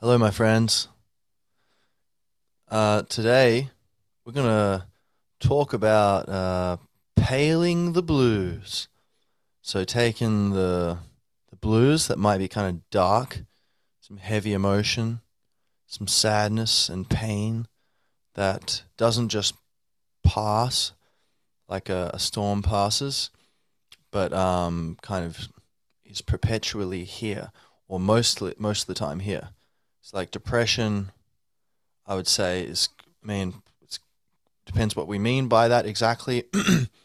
Hello, my friends. Uh, today, we're going to talk about uh, paling the blues. So, taking the, the blues that might be kind of dark, some heavy emotion, some sadness and pain that doesn't just pass like a, a storm passes, but um, kind of is perpetually here, or mostly most of the time here. It's like depression. I would say is. I mean, it depends what we mean by that exactly.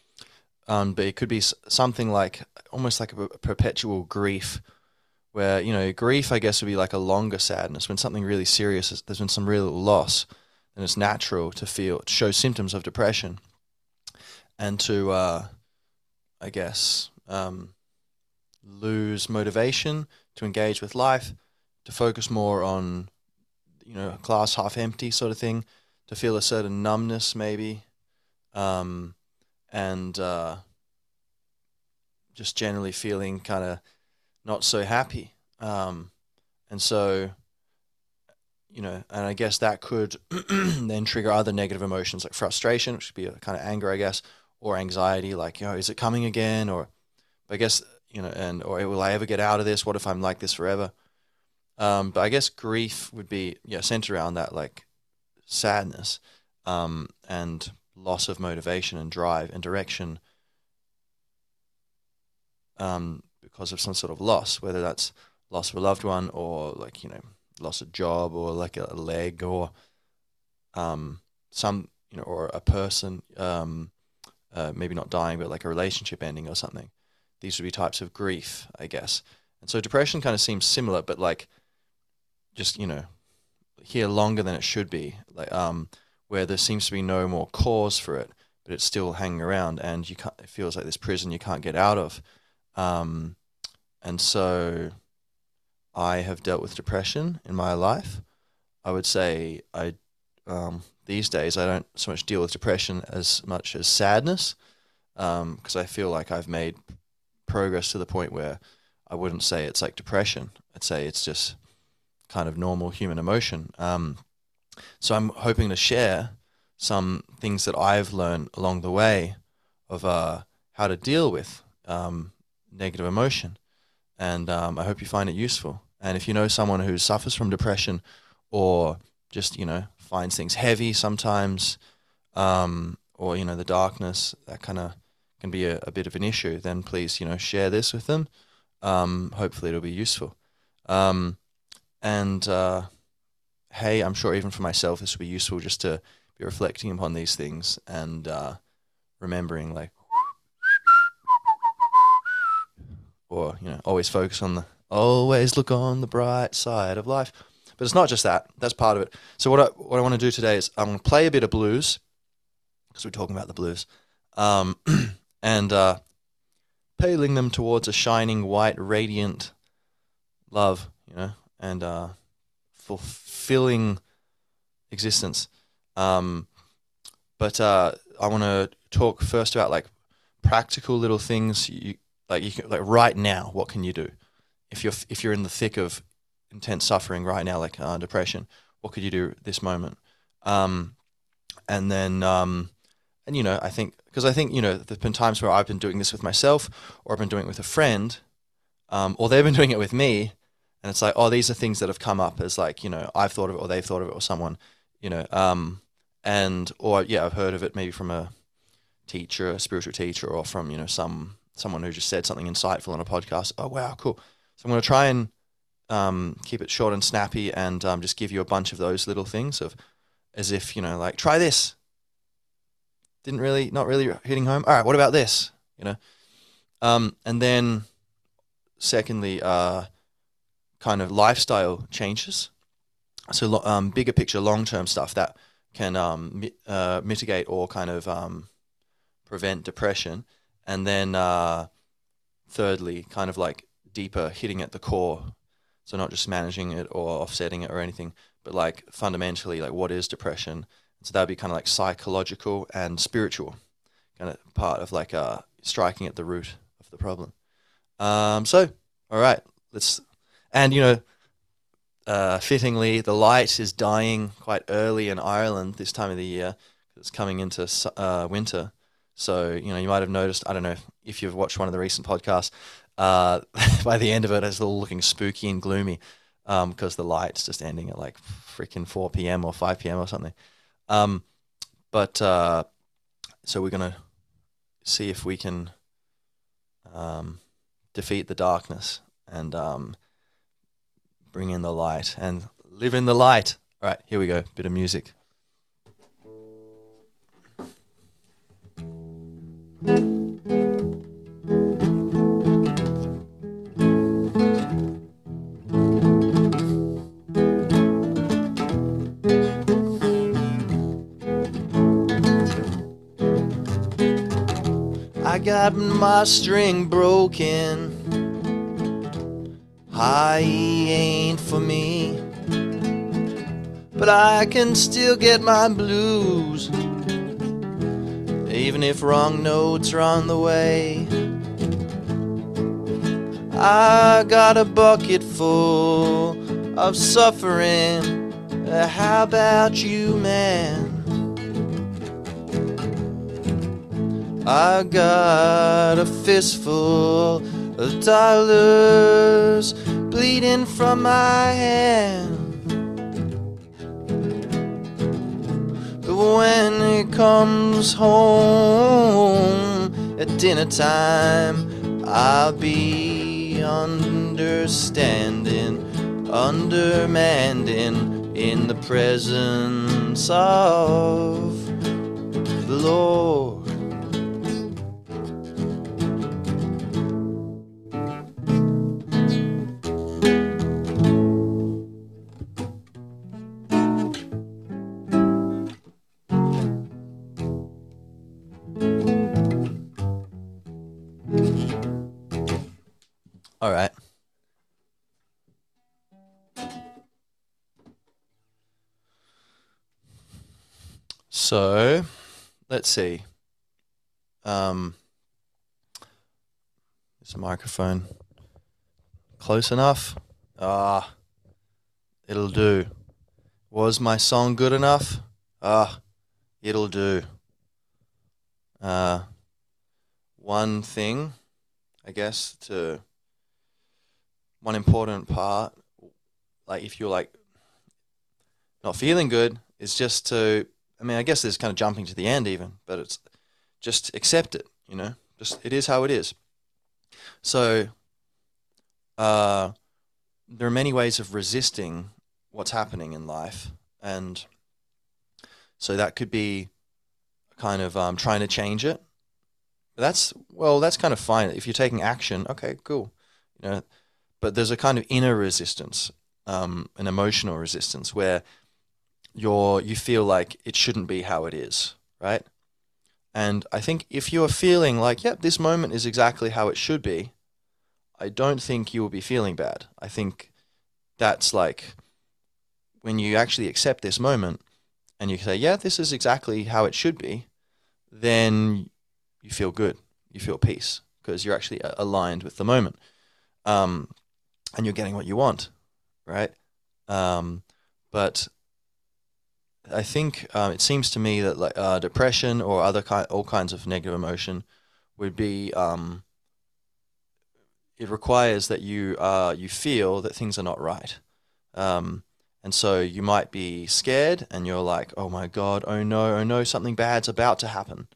um, but it could be something like almost like a, perpetual grief, where you know grief, I guess, would be like a longer sadness when something really serious. There's been some real loss, and it's natural to feel to show symptoms of depression, and to, uh, I guess, um, lose motivation to engage with life to focus more on, you know, glass half empty sort of thing, to feel a certain numbness maybe, um, and uh, just generally feeling kind of not so happy. Um, and so, you know, and I guess that could then trigger other negative emotions like frustration, which would be a kind of anger, I guess, or anxiety, like, you know, is it coming again? Or, I guess, you know, and, or will I ever get out of this? What if I'm like this forever? Um, but I guess grief would be yeah centered around that like sadness um, and loss of motivation and drive and direction um, because of some sort of loss, whether that's loss of a loved one or like you know loss of job or like a leg or um, some you know or a person um, uh, maybe not dying but like a relationship ending or something. These would be types of grief, I guess. And so depression kind of seems similar, but like just you know here longer than it should be, like um, where there seems to be no more cause for it, but it's still hanging around, and you can't. It feels like this prison you can't get out of, um, and so I have dealt with depression in my life. I would say I um, these days I don't so much deal with depression as much as sadness, because um, I feel like I've made progress to the point where I wouldn't say it's like depression. I'd say it's just kind of normal human emotion. Um, so I'm hoping to share some things that I've learned along the way of uh, how to deal with um, negative emotion, and um, I hope you find it useful. And if you know someone who suffers from depression, or just you know finds things heavy sometimes, um, or you know the darkness that kind of can be a, a, bit of an issue, then please you know share this with them. Um, hopefully it'll be useful. Um, and uh, hey, I'm sure even for myself, this will be useful just to be reflecting upon these things and uh, remembering, like, or you know, always focus on the, always look on the bright side of life. But it's not just that. That's part of it. So what I what I want to do today is I'm going to play a bit of blues because we're talking about the blues, um, and uh, paling them towards a shining white, radiant love. You know, and uh, fulfilling existence. Um, but uh, I want to talk first about like practical little things. You like you can, like right now. What can you do if you're if you're in the thick of intense suffering right now, like uh, depression? What could you do this moment? Um, and then um, and you know I think because I think you know there've been times where I've been doing this with myself, or I've been doing it with a friend, um, or they've been doing it with me, and it's like, oh, these are things that have come up as like, you know, I've thought of it or they've thought of it or someone, you know, um, and or yeah, I've heard of it maybe from a teacher, a spiritual teacher, or from you know some someone who just said something insightful on a podcast. Oh wow, cool. So I'm going to try and um, keep it short and snappy, and um, just give you a bunch of those little things of, as if you know, like try this. Didn't really, not really hitting home. All right, what about this? You know, um, and then secondly, uh, kind of lifestyle changes. So um, bigger picture, long term stuff that can um, mi- uh, mitigate or kind of um, prevent depression. And then uh, thirdly, kind of like deeper hitting at the core. So not just managing it or offsetting it or anything, but like fundamentally, like what is depression? So that'd be kind of like psychological and spiritual, kind of part of like uh, striking at the root of the problem. Um, so, all right, let's and you know, uh, fittingly, the light is dying quite early in Ireland this time of the year. It's coming into uh, winter. So, you know, you might have noticed, I don't know if, you've watched one of the recent podcasts, uh, by the end of it, it's all looking spooky and gloomy because the light's just ending at like freaking 4 p.m. or 5 p.m. or something. Um, but uh, so we're going to see if we can um, defeat the darkness and um, bring in the light and live in the light. All right, here we go. Bit of music. I got my string broken. High ain't for me. But I can still get my blues. Even if wrong notes are on the way. I got a bucket full of suffering. Uh, How about you, man? I got a fistful of dollars bleeding from my hand. But when it comes home at dinner time, I'll be understanding, undermanding in the presence of the Lord. So, let's see. Um, is the microphone close enough? Ah, it'll do. Was my song good enough? Ah, it'll do. Uh, one thing, I guess, to one important part, like if you're like not feeling good, is just to, I mean, I guess there's kind of jumping to the end even, but it's just accept it, you know, just it is how it is. So, uh, there are many ways of resisting what's happening in life, and so that could be kind of um, trying to change it. That's well, that's kind of fine if you're taking action. Okay, cool, you know. But there's a kind of inner resistance, um, an emotional resistance where you're you feel like it shouldn't be how it is, right? And I think if you're feeling like, yep, this moment is exactly how it should be, I don't think you will be feeling bad. I think that's like when you actually accept this moment and you say, yeah, this is exactly how it should be, then you feel good. You feel peace because you're actually aligned with the moment. Um, and you're getting what you want, right? Um, but I think um, it seems to me that like uh, depression or other ki- all kinds of negative emotion would be um, it requires that you uh, you feel that things are not right, um, and so you might be scared and you're like, oh my god, oh no, oh no, something bad's about to happen,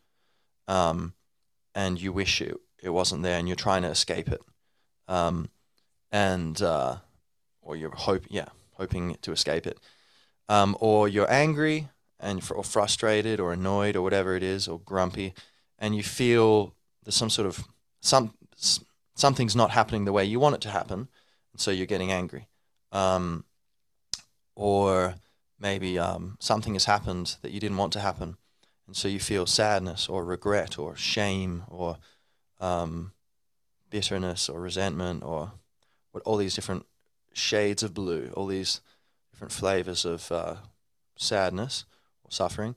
um, and you wish it it wasn't there and you're trying to escape it, um, and uh, or you're hope yeah hoping to escape it um, or you're angry and or frustrated or annoyed or whatever it is or grumpy and you feel there's some sort of some something's not happening the way you want it to happen and so you're getting angry. Um, or maybe um, something has happened that you didn't want to happen and so you feel sadness or regret or shame or um, bitterness or resentment or what all these different shades of blue all these different flavors of uh, sadness or suffering.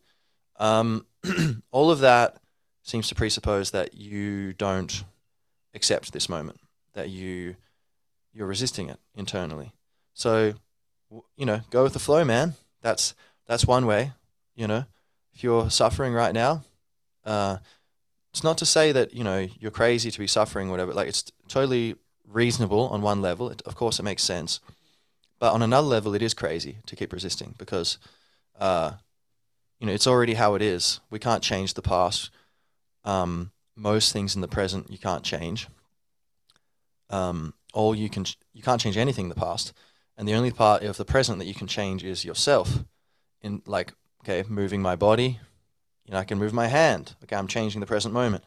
Um, all of that seems to presuppose that you don't accept this moment, that you you're resisting it internally. So you know, go with the flow, man. That's that's one way. You know, if you're suffering right now, uh, it's not to say that you know you're crazy to be suffering, whatever. Like it's totally reasonable on one level. It, of course, it makes sense, but on another level, it is crazy to keep resisting because, uh, you know, it's already how it is. We can't change the past. Um, most things in the present you can't change. Um, all you can you can't change anything in the past, and the only part of the present that you can change is yourself. In like, okay, moving my body, you know, I can move my hand. Okay, I'm changing the present moment,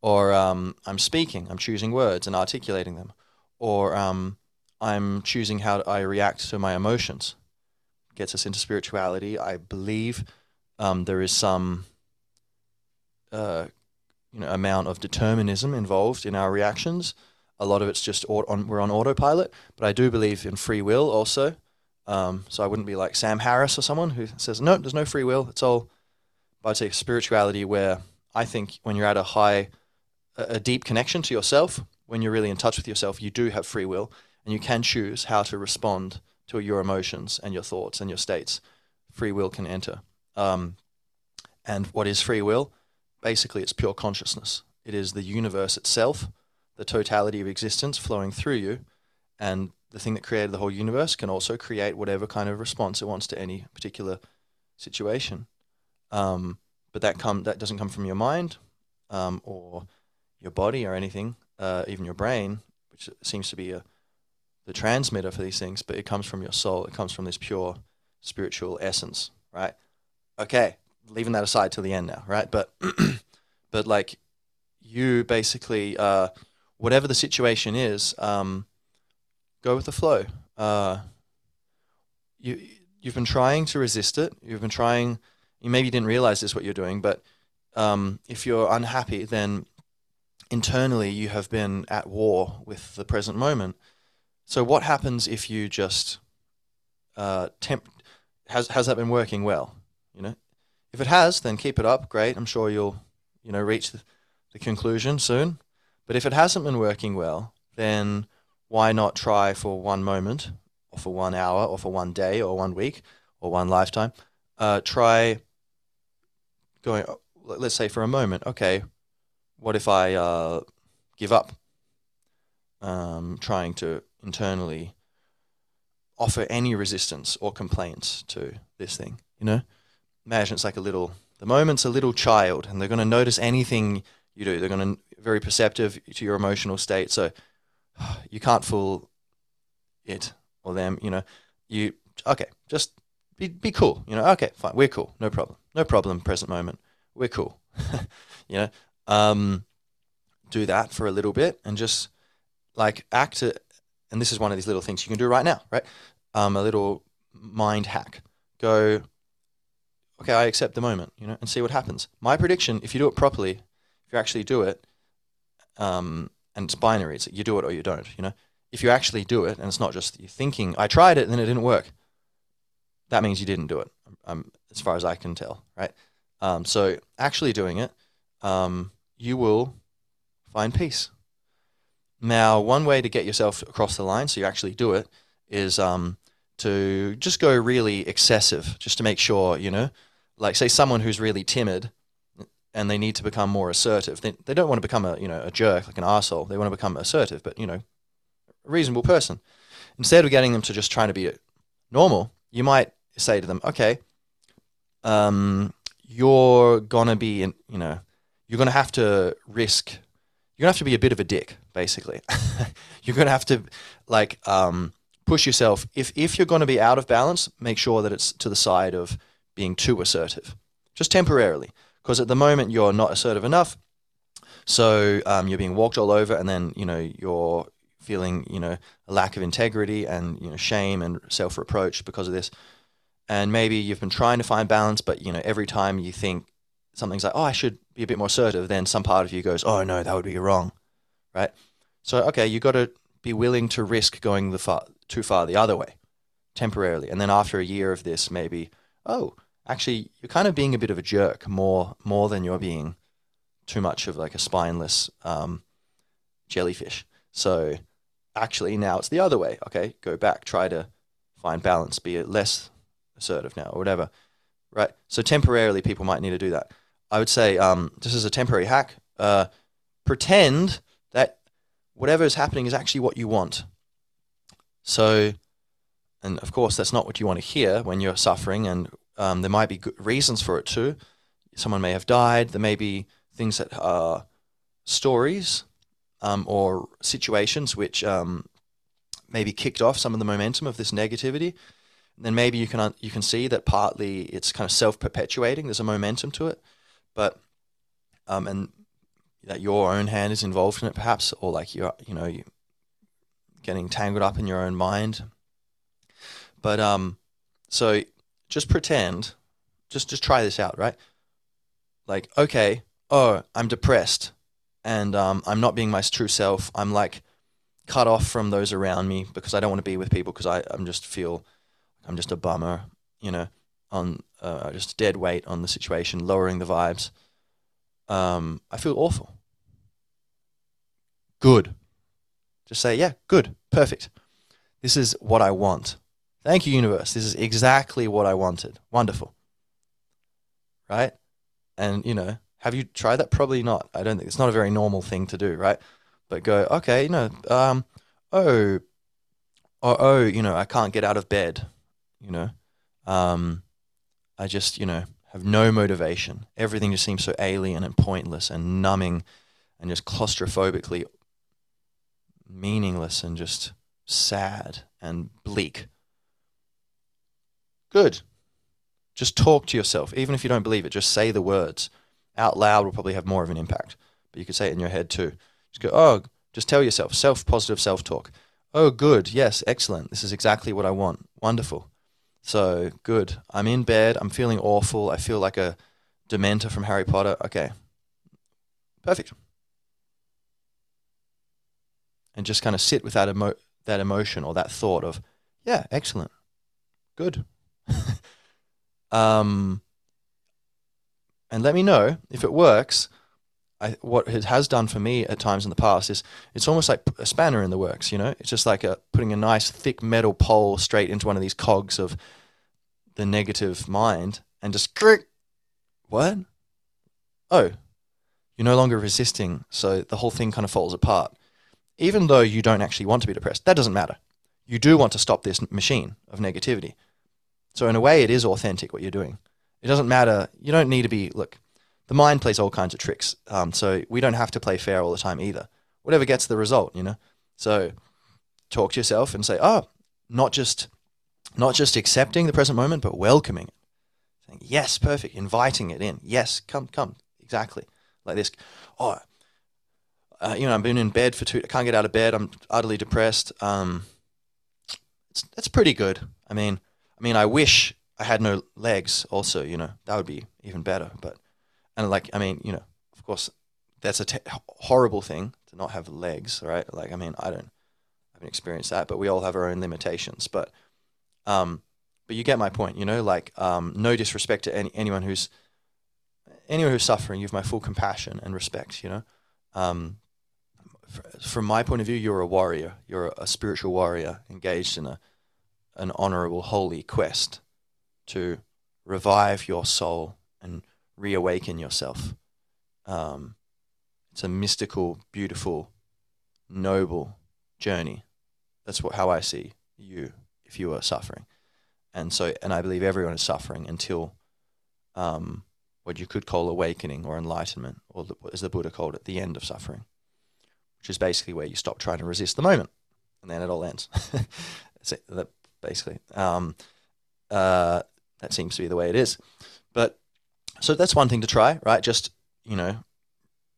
or um, I'm speaking. I'm choosing words and articulating them, or um, I'm choosing how I react to my emotions. Gets us into spirituality. I believe um, there is some uh, you know amount of determinism involved in our reactions. A lot of it's just on, we're on autopilot, but I do believe in free will also. Um, so I wouldn't be like Sam Harris or someone who says no, there's no free will. It's all, but I'd say spirituality where I think when you're at a high, a deep connection to yourself, when you're really in touch with yourself, you do have free will and you can choose how to respond to your emotions and your thoughts and your states. Free will can enter. Um, and what is free will? Basically, it's pure consciousness. It is the universe itself, the totality of existence flowing through you. And the thing that created the whole universe can also create whatever kind of response it wants to any particular situation. Um, but that come that doesn't come from your mind um, or your body or anything, uh, even your brain, which seems to be a, the transmitter for these things. But it comes from your soul. It comes from this pure spiritual essence, right? Okay, leaving that aside till the end now, right? But but like you basically uh, whatever the situation is, um, go with the flow. Uh, you you've been trying to resist it. You've been trying. You maybe didn't realize this what you're doing, but um, if you're unhappy, then internally you have been at war with the present moment. So what happens if you just uh, temp? Has has that been working well? You know, if it has, then keep it up. Great. I'm sure you'll you know reach the, the conclusion soon. But if it hasn't been working well, then why not try for one moment, or for one hour, or for one day, or one week, or one lifetime? Uh, try going. Let's say for a moment. Okay, what if I uh, give up? Um, trying to internally offer any resistance or complaints to this thing. You know, imagine it's like a little. The moment's a little child, and they're going to notice anything you do. They're going to very perceptive to your emotional state. So you can't fool it or them. You know, you okay. Just be be cool. You know, okay, fine. We're cool. No problem. No problem. Present moment. We're cool. you know, um, do that for a little bit and just like act. And this is one of these little things you can do right now, right? Um, a little mind hack. Go. Okay, I accept the moment, you know, and see what happens. My prediction, if you do it properly, if you actually do it, um, and it's binary, it's you do it or you don't, you know. If you actually do it, and it's not just you thinking, I tried it and then it didn't work, that means you didn't do it, um, as far as I can tell, right? Um, so actually doing it, um, you will find peace. Now, one way to get yourself across the line, so you actually do it, is um, to just go really excessive, just to make sure, you know, like say someone who's really timid and they need to become more assertive. They, they don't want to become a you know a jerk like an asshole. They want to become assertive, but you know, a reasonable person. Instead of getting them to just trying to be normal, you might say to them, okay, um, you're gonna be in, you know, you're gonna have to risk. You're gonna have to be a bit of a dick, basically. you're gonna have to like um, push yourself. If if you're gonna be out of balance, make sure that it's to the side of being too assertive, just temporarily because at the moment you're not assertive enough. So um, you're being walked all over, and then you know you're feeling you know a lack of integrity and you know shame and self reproach because of this. And maybe you've been trying to find balance, but you know every time you think something's like, oh, I should be a bit more assertive, then some part of you goes, oh no, that would be wrong, right? So okay, you got to be willing to risk going the far too far the other way, temporarily, and then after a year of this, maybe oh actually you're kind of being a bit of a jerk more more than you're being too much of like a spineless um, jellyfish. So actually now it's the other way. Okay, go back, try to find balance, be less assertive now, or whatever. Right. So temporarily, people might need to do that. I would say, um, just as a temporary hack, uh, pretend that whatever is happening is actually what you want. So, and of course, that's not what you want to hear when you're suffering, and um, there might be good reasons for it too. Someone may have died. There may be things that are stories um, or situations which um, maybe kicked off some of the momentum of this negativity. And then maybe you can you can see that partly it's kind of self perpetuating. There's a momentum to it, but um, and that your own hand is involved in it, perhaps, or like you're you know you getting tangled up in your own mind. But um, so just pretend, just just try this out, right? Like, okay, oh, I'm depressed, and um, I'm not being my true self. I'm like cut off from those around me because I don't want to be with people because I I'm just feel I'm just a bummer, you know, on uh, just dead weight on the situation, lowering the vibes. Um, I feel awful. Good. Just say, yeah, good, perfect. This is what I want. Thank you, universe. This is exactly what I wanted. Wonderful. Right? And, you know, have you tried that? Probably not. I don't think it's not a very normal thing to do, right? But go, okay, you know, um, oh, oh, oh, you know, I can't get out of bed, you know. Um, I just, you know, have no motivation. Everything just seems so alien and pointless and numbing and just claustrophobically meaningless and just sad and bleak. Good. Just talk to yourself. Even if you don't believe it, just say the words. Out loud will probably have more of an impact, but you could say it in your head too. Just go, oh, just tell yourself, self positive self talk. Oh, good. Yes, excellent. This is exactly what I want. Wonderful. So good. I'm in bed. I'm feeling awful. I feel like a Dementor from Harry Potter. Okay. Perfect. And just kind of sit with that emo- that emotion or that thought of, yeah, excellent. Good. um, and let me know if it works. I, what it has done for me at times in the past is it's almost like a spanner in the works. You know, it's just like a, putting a nice thick metal pole straight into one of these cogs of the negative mind and just click. What? Oh, you're no longer resisting, so the whole thing kind of falls apart. Even though you don't actually want to be depressed, that doesn't matter. You do want to stop this machine of negativity. So in a way, it is authentic what you're doing. It doesn't matter. You don't need to be look. The mind plays all kinds of tricks. Um, so we don't have to play fair all the time either. Whatever gets the result, you know. So talk to yourself and say, oh, not just not just accepting the present moment, but welcoming it. Saying, yes, perfect. Inviting it in. Yes, come, come. Exactly. Like this. Oh, uh, you know, I've been in bed for two. I can't get out of bed. I'm utterly depressed. Um, it's that's pretty good. I mean, I mean, I wish I had no legs. Also, you know, that would be even better. But and like, I mean, you know, of course, that's a te- horrible thing to not have legs, right? Like, I mean, I don't, I haven't experienced that, but we all have our own limitations. But, um, but you get my point. You know, like, um, no disrespect to any anyone who's anyone who's suffering. You have my full compassion and respect. You know, um, from my point of view, you're a warrior. You're a spiritual warrior engaged in a an honorable, holy quest to revive your soul and reawaken yourself. Um, it's a mystical, beautiful, noble journey. That's what how I see you if you are suffering, and so and I believe everyone is suffering until um, what you could call awakening or enlightenment, or the, as the Buddha called it, the end of suffering which is basically where you stop trying to resist the moment, and then it all ends. it, that basically. Um, uh, that seems to be the way it is. But so that's one thing to try, right? Just you know,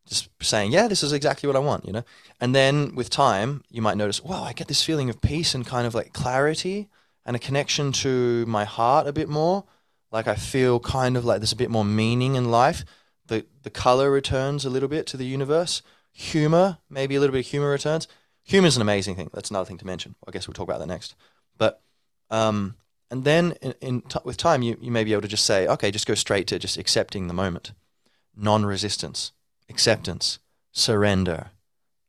just saying, yeah, this is exactly what I want, you know. And then with time, you might notice, wow, I get this feeling of peace and kind of like clarity and a connection to my heart a bit more. Like I feel kind of like there's a bit more meaning in life. The the color returns a little bit to the universe humor, maybe a little bit of humor returns. Humor is an amazing thing. That's another thing to mention. I guess we'll talk about that next. But um, and then in, in t- with time, you, you may be able to just say, okay, just go straight to just accepting the moment, non-resistance, acceptance, surrender,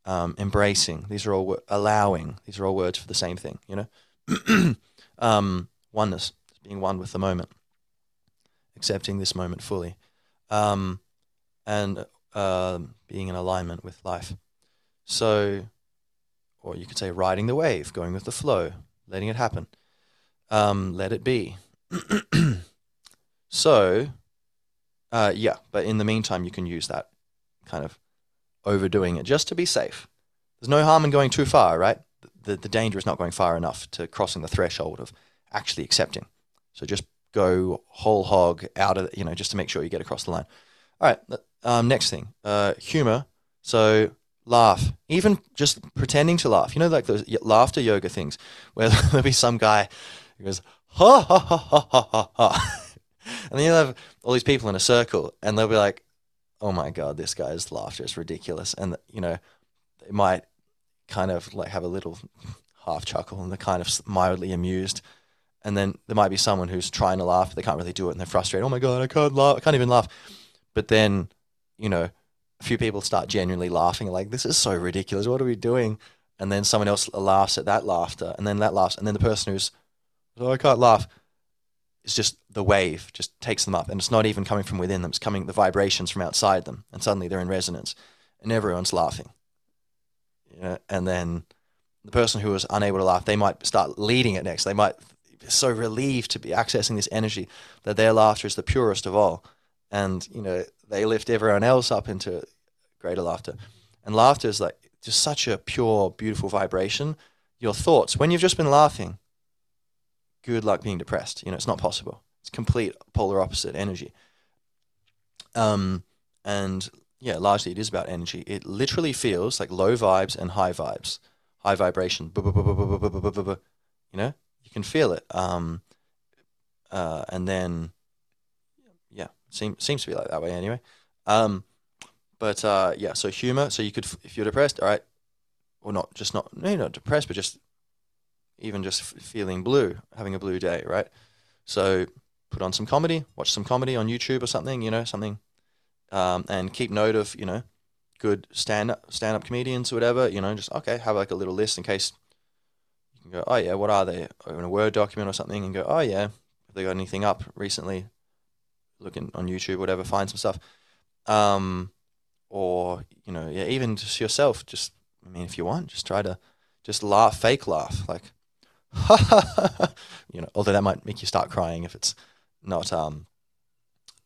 um, embracing. These are all wo- allowing. These are all words for the same thing. You know, Um, oneness, being one with the moment, accepting this moment fully, um, and uh, being in alignment with life. So, or you could say riding the wave, going with the flow, letting it happen. Um, let it be. so, uh, yeah, but in the meantime, you can use that kind of overdoing it just to be safe. There's no harm in going too far, right? The, the danger is not going far enough to crossing the threshold of actually accepting. So just go whole hog out of, you know, just to make sure you get across the line. All right. Um, next thing, uh, humor. So laugh, even just pretending to laugh. You know, like those laughter yoga things where there'll be some guy who goes, ha ha ha ha ha ha ha. and then you'll have all these people in a circle and they'll be like, oh my God, this guy's laughter is ridiculous. And, you know, they might kind of like have a little half chuckle and they're kind of mildly amused. And then there might be someone who's trying to laugh, but they can't really do it and they're frustrated. Oh my God, I can't laugh. I can't even laugh. But then, you know, a few people start genuinely laughing, like, this is so ridiculous. What are we doing? And then someone else laughs at that laughter, and then that laughs, and then the person who's, oh, I can't laugh, it's just the wave just takes them up, and it's not even coming from within them; it's coming the vibrations from outside them, and suddenly they're in resonance, and everyone's laughing. You know, and then the person who was unable to laugh, they might start leading it next. They might be so relieved to be accessing this energy that their laughter is the purest of all and you know they lift everyone else up into greater laughter and laughter is like just such a pure beautiful vibration your thoughts when you've just been laughing good luck being depressed. You know it's not possible. It's complete polar opposite energy. Um and yeah largely it is about energy. It literally feels like low vibes and high vibes. High vibration. You know? You can feel it. Um uh and then yeah, Seems seems to be like that way anyway. Um, but uh, yeah, so humor. So you could, if you're depressed, all right, or not, just not, no, not depressed, but just even just feeling blue, having a blue day, right? So put on some comedy, watch some comedy on YouTube or something, you know, something, um, and keep note of, you know, good stand up stand up comedians or whatever, you know, just okay, have like a little list in case you can go, oh yeah, what are they? Or in a Word document or something, and go, oh yeah, have they got anything up recently looking on YouTube, whatever, find some stuff. Um, or you know, yeah, even just yourself. Just I mean, if you want, just try to just laugh, fake laugh, like, you know. Although that might make you start crying if it's not um,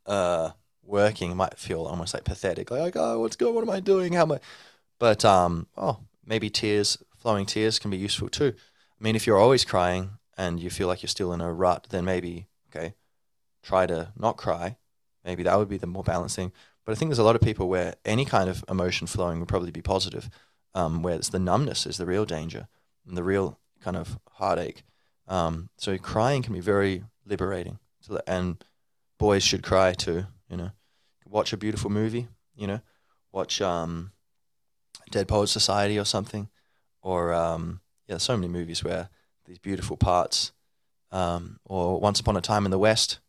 uh, working. It might feel almost like pathetic, like, oh, what's going? What am I doing? How am I? But um, oh, maybe tears, flowing tears, can be useful too. I mean, if you're always crying and you feel like you're still in a rut, then maybe okay, try to not cry. Maybe that would be the more balancing. But I think there's a lot of people where any kind of emotion flowing would probably be positive, um, where it's the numbness is the real danger and the real kind of heartache. Um, so crying can be very liberating. So and boys should cry too. You know, watch a beautiful movie. You know, watch um, Dead Poets Society or something, or um, yeah, so many movies where these beautiful parts. Um, or Once Upon a Time in the West,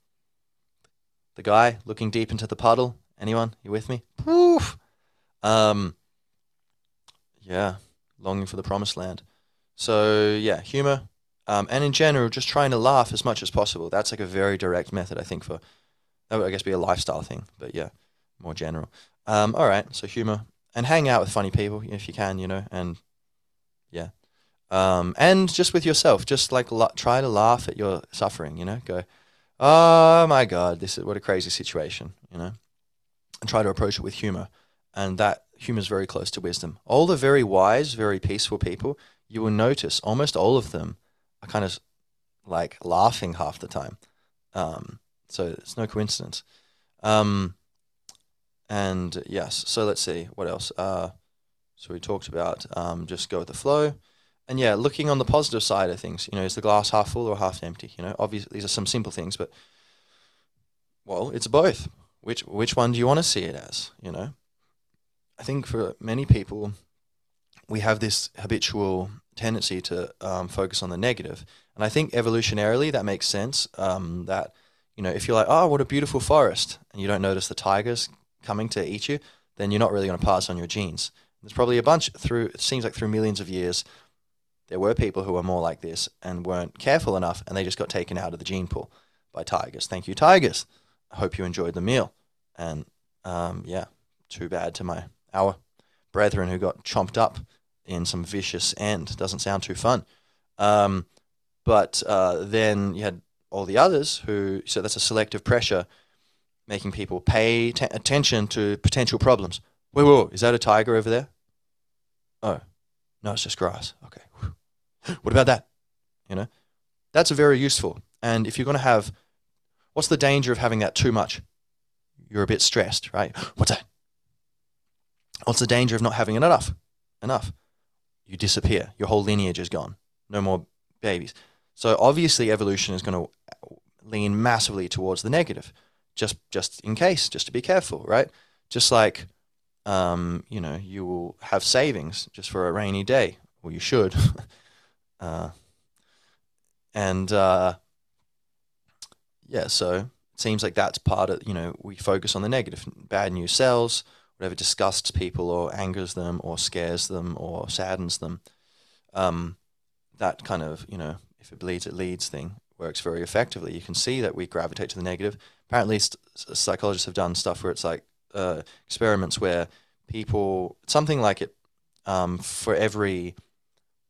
the guy looking deep into the puddle. Anyone? You with me? Poof. Um, yeah, longing for the promised land. So yeah, humor, um, and in general, just trying to laugh as much as possible. That's like a very direct method, I think, for that would I guess be a lifestyle thing, but yeah, more general. Um, all right, so humor and hang out with funny people if you can, you know, and yeah, um, and just with yourself, just like la- try to laugh at your suffering, you know, go oh my God, this is what a crazy situation, you know, and try to approach it with humor. And that humor is very close to wisdom. All the very wise, very peaceful people, you will notice almost all of them are kind of like laughing half the time. Um, so it's no coincidence. Um, and yes, so let's see what else. Uh, so we talked about um, just go with the flow and yeah, looking on the positive side of things, you know, is the glass half full or half empty? You know, obviously these are some simple things, but well, it's both. Which which one do you want to see it as? You know, I think for many people, we have this habitual tendency to um, focus on the negative, and I think evolutionarily that makes sense. Um, that you know, if you're like, oh, what a beautiful forest, and you don't notice the tigers coming to eat you, then you're not really going to pass on your genes. There's probably a bunch through. It seems like through millions of years, there were people who were more like this and weren't careful enough, and they just got taken out of the gene pool by tigers. Thank you, tigers. I hope you enjoyed the meal. And um, yeah, too bad to my our brethren who got chomped up in some vicious end. Doesn't sound too fun. Um, but uh, then you had all the others who, so that's a selective pressure, making people pay t- attention to potential problems. Whoa, whoa, is that a tiger over there? Oh, no, it's just grass. Okay. What about that? You know, that's very useful. And if you're going to have, what's the danger of having that too much? You're a bit stressed, right? What's that? What's the danger of not having it enough? Enough. You disappear. Your whole lineage is gone. No more babies. So obviously, evolution is going to lean massively towards the negative, just just in case, just to be careful, right? Just like, um, you know, you will have savings just for a rainy day, or you should. uh, and uh, yeah, so it seems like that's part of you know we focus on the negative, bad news sells, whatever disgusts people or angers them or scares them or saddens them. Um, that kind of you know if it bleeds, it leads thing works very effectively. You can see that we gravitate to the negative. Apparently, st- psychologists have done stuff where it's like uh, experiments where people, something like it, um, for every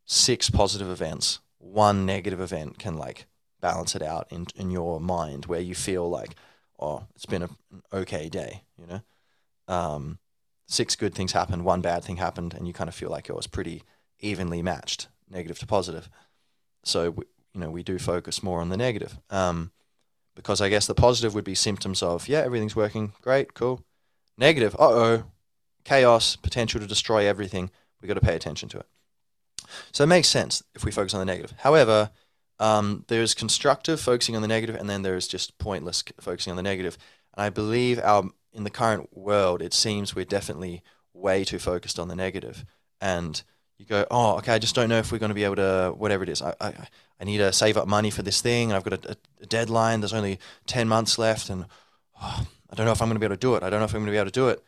six positive events, one negative event can like balance it out in in your mind, where you feel like, oh, it's been a, an okay day, you know. Um, six good things happened, one bad thing happened, and you kind of feel like it was pretty evenly matched, negative to positive. So we, you know we do focus more on the negative. Um, because I guess the positive would be symptoms of yeah everything's working great cool. Negative uh oh chaos potential to destroy everything. We got to pay attention to it. So it makes sense if we focus on the negative. However um, there's constructive focusing on the negative and then there's just pointless focusing on the negative. And I believe our in the current world it seems we're definitely way too focused on the negative. and you go, oh, okay, I just don't know if we're going to be able to, whatever it is. I, I, I need to save up money for this thing, I've got a, a deadline. There's only 10 months left, and oh, I don't know if I'm going to be able to do it. I don't know if I'm going to be able to do it.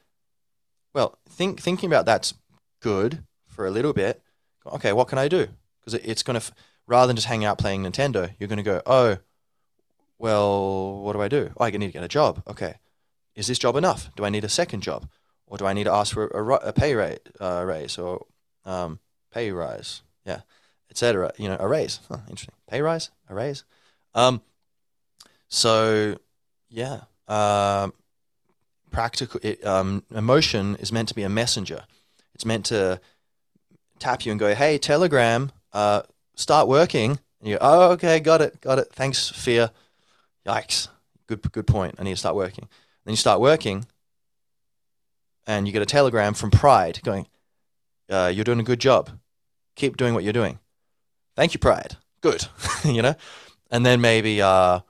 Well, think, thinking about that's good for a little bit. Okay, what can I do? Because it, it's going to, rather than just hanging out playing Nintendo, you're going to go, oh, well, what do I do? Oh, I need to get a job. Okay. Is this job enough? Do I need a second job? Or do I need to ask for a, a pay rate, uh, raise or um, pay rise, yeah, etc. You know, a raise. Huh, interesting. Pay rise, a raise. Um, so yeah, um, practical it, um, emotion is meant to be a messenger. It's meant to tap you and go, "Hey, Telegram, uh, start working." And you, go, "Oh, okay, got it, got it. Thanks, fear." Yikes. Good, good point. I need to start working. Then you start working, and you get a telegram from Pride going, uh, "You're doing a good job keep doing what you're doing. Thank you, Pride. Good, you know. And then maybe uh,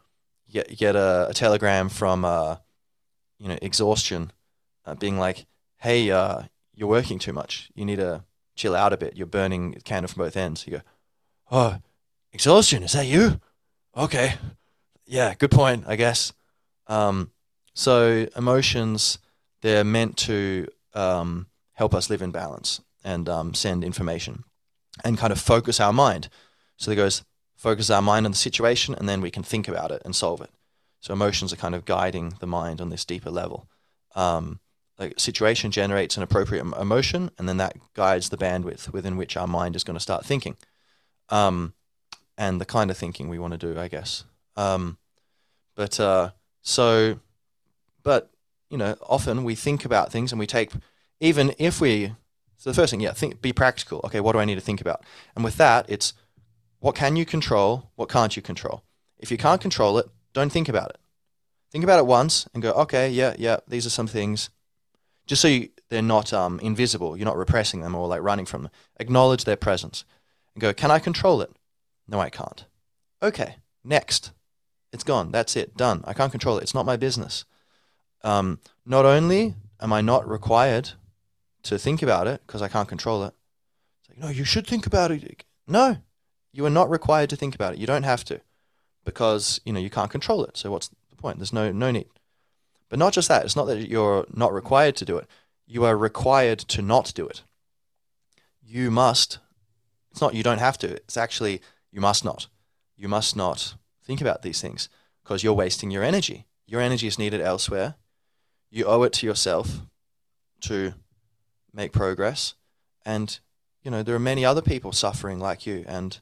get get a, a telegram from uh, you know, exhaustion, uh, being like, "Hey, uh, you're working too much. You need to chill out a bit. You're burning the candle from both ends." You go, "Oh, exhaustion. Is that you? Okay, yeah, good point. I guess." Um, so emotions, they're meant to um, help us live in balance and um, send information and kind of focus our mind. So there goes focus our mind on the situation, and then we can think about it and solve it. So emotions are kind of guiding the mind on this deeper level. Um, situation generates an appropriate emotion, and then that guides the bandwidth within which our mind is going to start thinking, um, and the kind of thinking we want to do, I guess. Um, but uh, so, but you know, often we think about things and we take, even if we so the first thing, yeah, think, be practical. Okay, what do I need to think about? And with that, it's what can you control? What can't you control? If you can't control it, don't think about it. Think about it once and go, okay, yeah, yeah, these are some things. Just so you, they're not um, invisible, you're not repressing them or like running from them. Acknowledge their presence and go, can I control it? No, I can't. Okay, next. It's gone. That's it. Done. I can't control it. It's not my business. Um, not only am I not required to think about it because I can't control it. It's like, no, you should think about it. No, you are not required to think about it. You don't have to because, you know, you can't control it. So what's the point? There's no, no need. But not just that. It's not that you're not required to do it. You are required to not do it. You must It's not you don't have to. It's actually you must not. You must not think about these things because you're wasting your energy. Your energy is needed elsewhere. You owe it to yourself to make progress. And, you know, there are many other people suffering like you. And,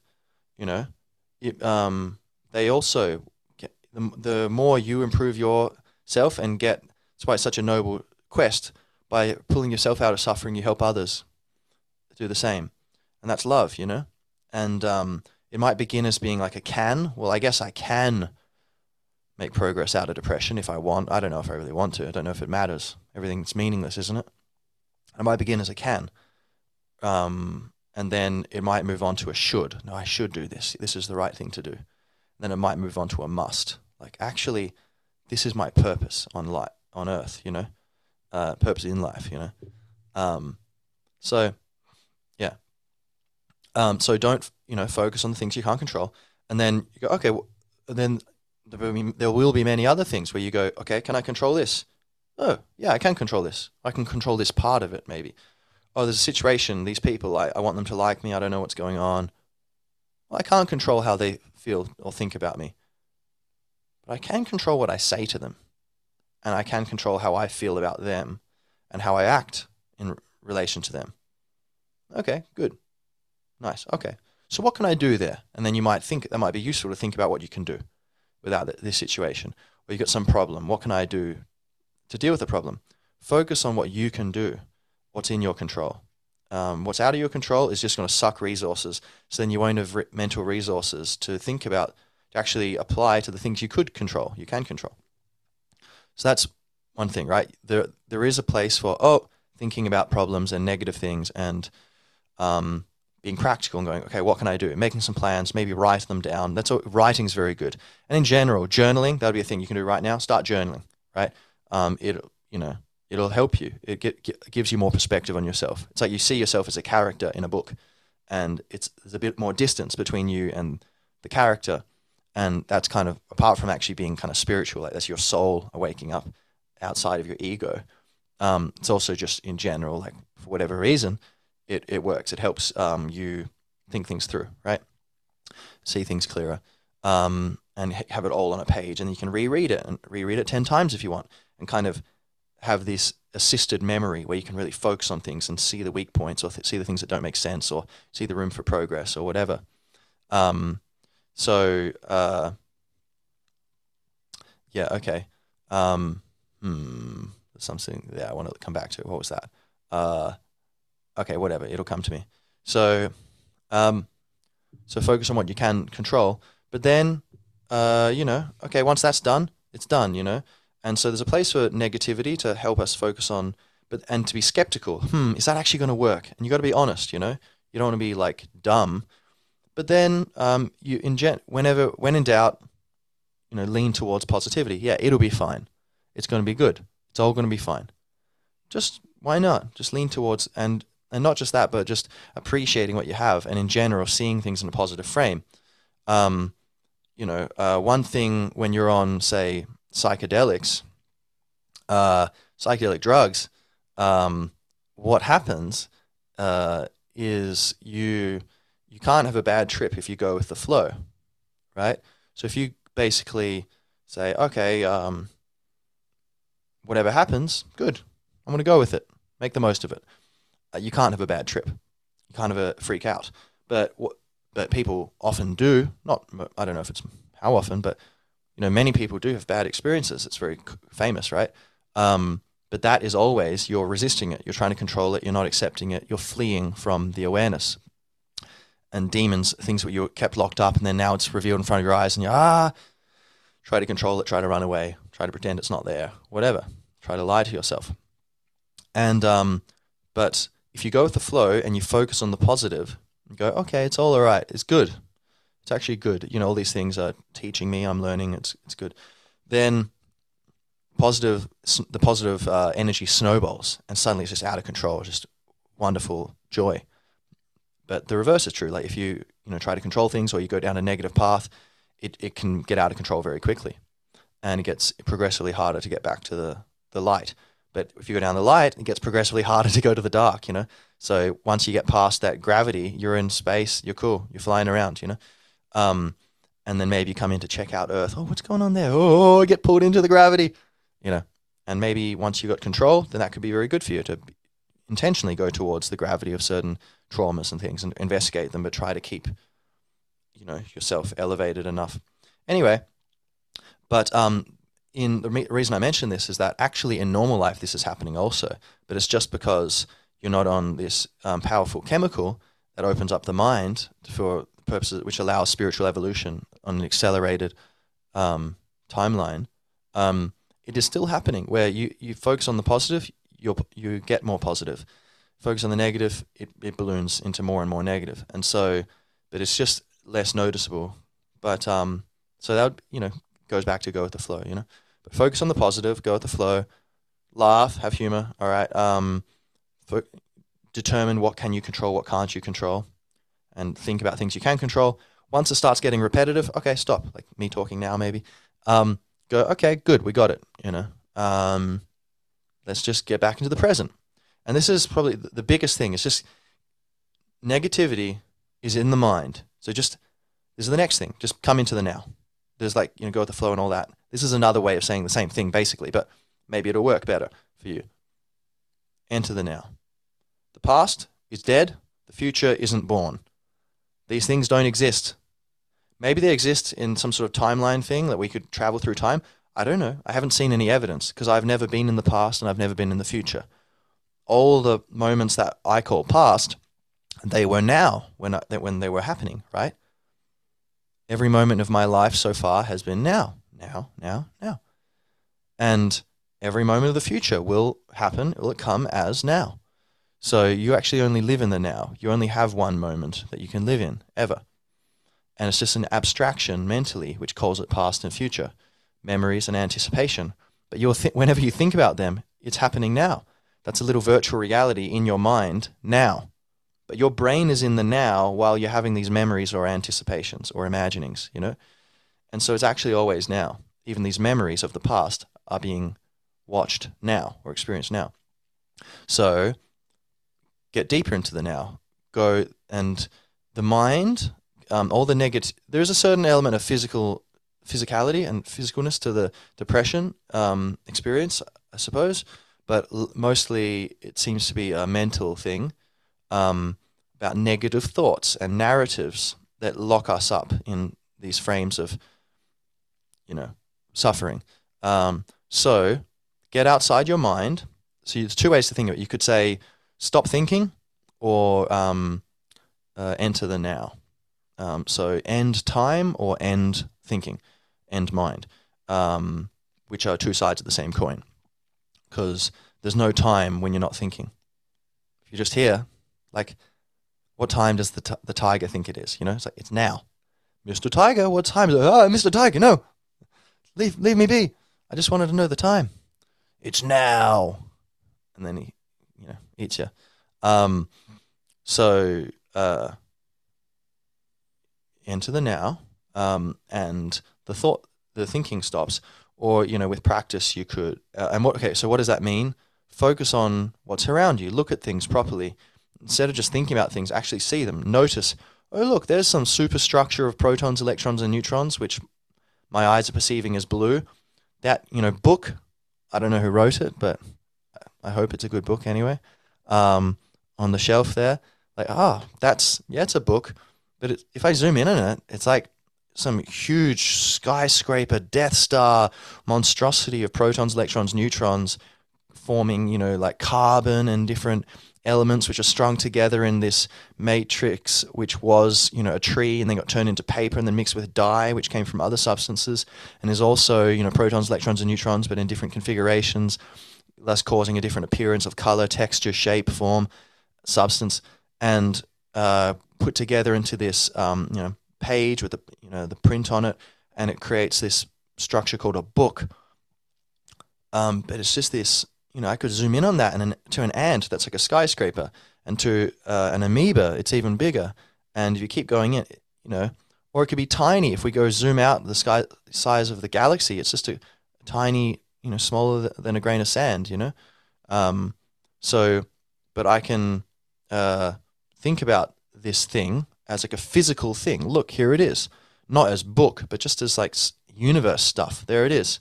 you know, it, um, they also, get, the, the more you improve yourself and get, that's why it's such a noble quest. By pulling yourself out of suffering, you help others do the same. And that's love, you know? And um, it might begin as being like a can. Well, I guess I can make progress out of depression if I want. I don't know if I really want to. I don't know if it matters. Everything's meaningless, isn't it? I might begin as a can. Um, and then it might move on to a should. No, I should do this. This is the right thing to do. Then it might move on to a must. Like actually, this is my purpose on life, on earth. You know, uh, purpose in life. You know, um, so yeah. Um, so don't you know focus on the things you can't control, and then you go okay. Well, then there will be many other things where you go okay. Can I control this? Oh yeah, I can control this. I can control this part of it maybe oh, there's a situation, these people, I, I want them to like me, I don't know what's going on. Well, I can't control how they feel or think about me. But I can control what I say to them. And I can control how I feel about them and how I act in relation to them. Okay, good. Nice. Okay. So what can I do there? And then you might think that might be useful to think about what you can do without this situation. Or you've got some problem. What can I do to deal with the problem? Focus on what you can do what's in your control. Um, what's out of your control is just going to suck resources. So then you won't have re- mental resources to think about, to actually apply to the things you could control, you can control. So that's one thing, right? There, there is a place for, oh, thinking about problems and negative things and um, being practical and going, okay, what can I do? Making some plans, maybe write them down. That's what, writing's very good. And in general, journaling, that would be a thing you can do right now. Start journaling, right? Um, it, you know, it'll help you. It get, get, gives you more perspective on yourself. It's like you see yourself as a character in a book, and it's there's a bit more distance between you and the character, and that's kind of apart from actually being kind of spiritual. Like that's your soul waking up outside of your ego. Um, it's also just in general, like for whatever reason, it it works. It helps um, you think things through, right? See things clearer. Um, and have it all on a page, and you can reread it and reread it ten times if you want, and kind of have this assisted memory where you can really focus on things and see the weak points or th- see the things that don't make sense or see the room for progress or whatever. Um, so, uh, yeah, okay. Um, hmm, something that I want to come back to. What was that? Uh, okay, whatever. It'll come to me. So, um, so focus on what you can control. But then, uh, you know, okay, once that's done, it's done. You know, and so there's a place for negativity to help us focus on, but and to be skeptical. Hmm, is that actually going to work? And you got to be honest. You know, you don't want to be like dumb. But then um, you in gen- whenever when in doubt, you know, lean towards positivity. Yeah, it'll be fine. It's going to be good. It's all going to be fine. Just why not? Just lean towards and and not just that, but just appreciating what you have, and in general, seeing things in a positive frame. Um, you know, uh, one thing when you're on, say, psychedelics, uh, psychedelic drugs, um, what happens uh, is you you can't have a bad trip if you go with the flow, right? So if you basically say, okay, um, whatever happens, good, I'm going to go with it, make the most of it. Uh, you can't have a bad trip, you can't have a freak out, but what but people often do. Not I don't know if it's how often, but you know, many people do have bad experiences. It's very famous, right? Um, but that is always you're resisting it. You're trying to control it. You're not accepting it. You're fleeing from the awareness. And demons, things that you kept locked up, and then now it's revealed in front of your eyes, and you ah, try to control it, try to run away, try to pretend it's not there, whatever. Try to lie to yourself. And um, but if you go with the flow and you focus on the positive, you go, okay, it's all alright, it's good it's actually good. You know, all these things are teaching me. I'm learning. It's it's good. Then positive, the positive uh, energy snowballs, and suddenly it's just out of control. Just wonderful joy. But the reverse is true. Like if you you know try to control things or you go down a negative path, it, it can get out of control very quickly, and it gets progressively harder to get back to the the light. But if you go down the light, it gets progressively harder to go to the dark. You know, So once you get past that gravity, you're in space. You're cool. You're flying around. You know. Um, and then maybe you come in to check out Earth. Oh, what's going on there? Oh, I get pulled into the gravity. You know. And maybe once you've got control, then that could be very good for you to intentionally go towards the gravity of certain traumas and things and investigate them, but try to keep, you know, yourself elevated enough. Anyway, but um, in the re- reason I mention this is that actually in normal life this is happening also, but it's just because you're not on this um, powerful chemical that opens up the mind for purposes which allows spiritual evolution on an accelerated um, timeline. Um, it is still happening where you, you focus on the positive, you you get more positive. Focus on the negative, it, it balloons into more and more negative. And so, but it's just less noticeable. But um, so that you know goes back to go with the flow. You know, but focus on the positive, go with the flow, laugh, have humor. All right. Um, determine what can you control, what can't you control, and think about things you can control. Once it starts getting repetitive, okay, stop. Like me talking now, maybe. Um, go. Okay, good, we got it. You know. Um, let's just get back into the present. And this is probably the biggest thing. It's just negativity is in the mind. So just this is the next thing. Just come into the now. There's like, you know, go with the flow and all that. This is another way of saying the same thing, basically, but maybe it'll work better for you. Enter the now. The past is dead. The future isn't born. These things don't exist. Maybe they exist in some sort of timeline thing that we could travel through time. I don't know. I haven't seen any evidence because I've never been in the past and I've never been in the future. All the moments that I call past, they were now when I, when they were happening, right? Every moment of my life so far has been now, now, now, now. And every moment of the future will happen, will it come as now. So you actually only live in the now. You only have one moment that you can live in ever. And it's just an abstraction mentally, which calls it past and future, memories and anticipation. But you'll th- whenever you think about them, it's happening now. That's a little virtual reality in your mind now. But your brain is in the now while you're having these memories or anticipations or imaginings, you know? And so it's actually always now. Even these memories of the past are being watched now or experienced now. So get deeper into the now. Go and the mind, um, all the negative, there's a certain element of physical physicality and physicalness to the depression um, experience, I suppose, but l- mostly it seems to be a mental thing um, about negative thoughts and narratives that lock us up in these frames of, you know, suffering. Um, so get outside your mind. So there's two ways to think of it. You could say stop thinking or um, uh, enter the now. Um, so end time or end thinking, end mind, um, which are two sides of the same coin. Because there's no time when you're not thinking. If you're just here, like, what time does the, t- the tiger think it is? You know, it's like, it's now. Mr. Tiger, what time is it? Oh, Mr. Tiger, no. Leave, leave me be. I just wanted to know the time. It's now. And then he, you know, eats you. Um, so, uh, enter the now, um, and the thought, the thinking stops. Or, you know, with practice, you could, uh, and what, okay, so what does that mean? Focus on what's around you, look at things properly instead of just thinking about things, actually see them. Notice, oh, look, there's some superstructure of protons, electrons, and neutrons, which my eyes are perceiving as blue. That, you know, book, I don't know who wrote it, but I hope it's a good book anyway. Um, on the shelf there, like, ah, that's, yeah, it's a book. But it, if I zoom in on it, it's like some huge skyscraper, Death Star monstrosity of protons, electrons, neutrons forming, you know, like carbon and different elements which are strung together in this matrix, which was, you know, a tree and then got turned into paper and then mixed with dye, which came from other substances, and is also, you know, protons, electrons, and neutrons, but in different configurations, thus causing a different appearance of color, texture, shape, form, substance, and uh, put together into this, um, you know, page with the, you know, the print on it, and it creates this structure called a book. Um, but it's just this you know, I could zoom in on that and an, to an ant, that's like a skyscraper, and to uh, an amoeba, it's even bigger. And if you keep going in, you know, or it could be tiny. If we go zoom out the sky size of the galaxy, it's just a, tiny, you know, smaller than a grain of sand, you know. Um, so, but I can uh, think about this thing as like a physical thing. Look, here it is, not as book, but just as like universe stuff. There it is,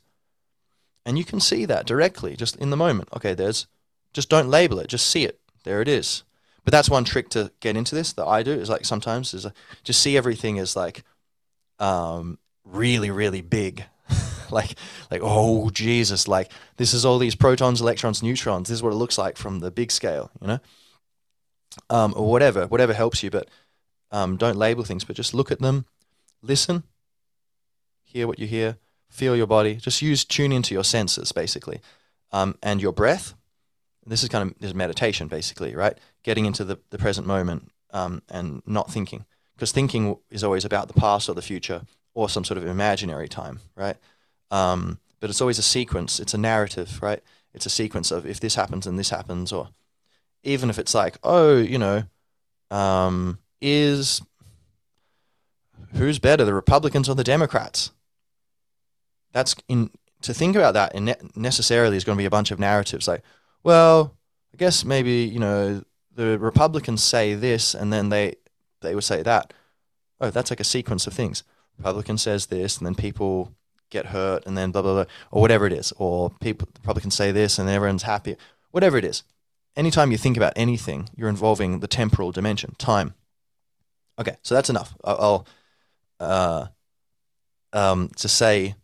and you can see that directly, just in the moment. Okay, there's, just don't label it, just see it. There it is. But that's one trick to get into this that I do is like sometimes is just see everything as like um, really really big like like oh jesus like this is all these protons electrons neutrons this is what it looks like from the big scale you know um, or whatever whatever helps you but um, don't label things but just look at them listen hear what you hear feel your body just use tune into your senses basically um, and your breath this is kind of this is meditation basically right getting into the, the present moment um, and not thinking because thinking is always about the past or the future or some sort of imaginary time right um, but it's always a sequence. It's a narrative, right? It's a sequence of if this happens and this happens, or even if it's like, oh, you know, um, is who's better, the Republicans or the Democrats? That's in to think about that and necessarily is going to be a bunch of narratives like, well, I guess maybe you know the Republicans say this and then they they would say that. Oh, that's like a sequence of things. Republican says this, and then people get hurt and then blah blah blah or whatever it is or people can say this and everyone's happy whatever it is anytime you think about anything you're involving the temporal dimension time okay so that's enough i'll uh, um, to say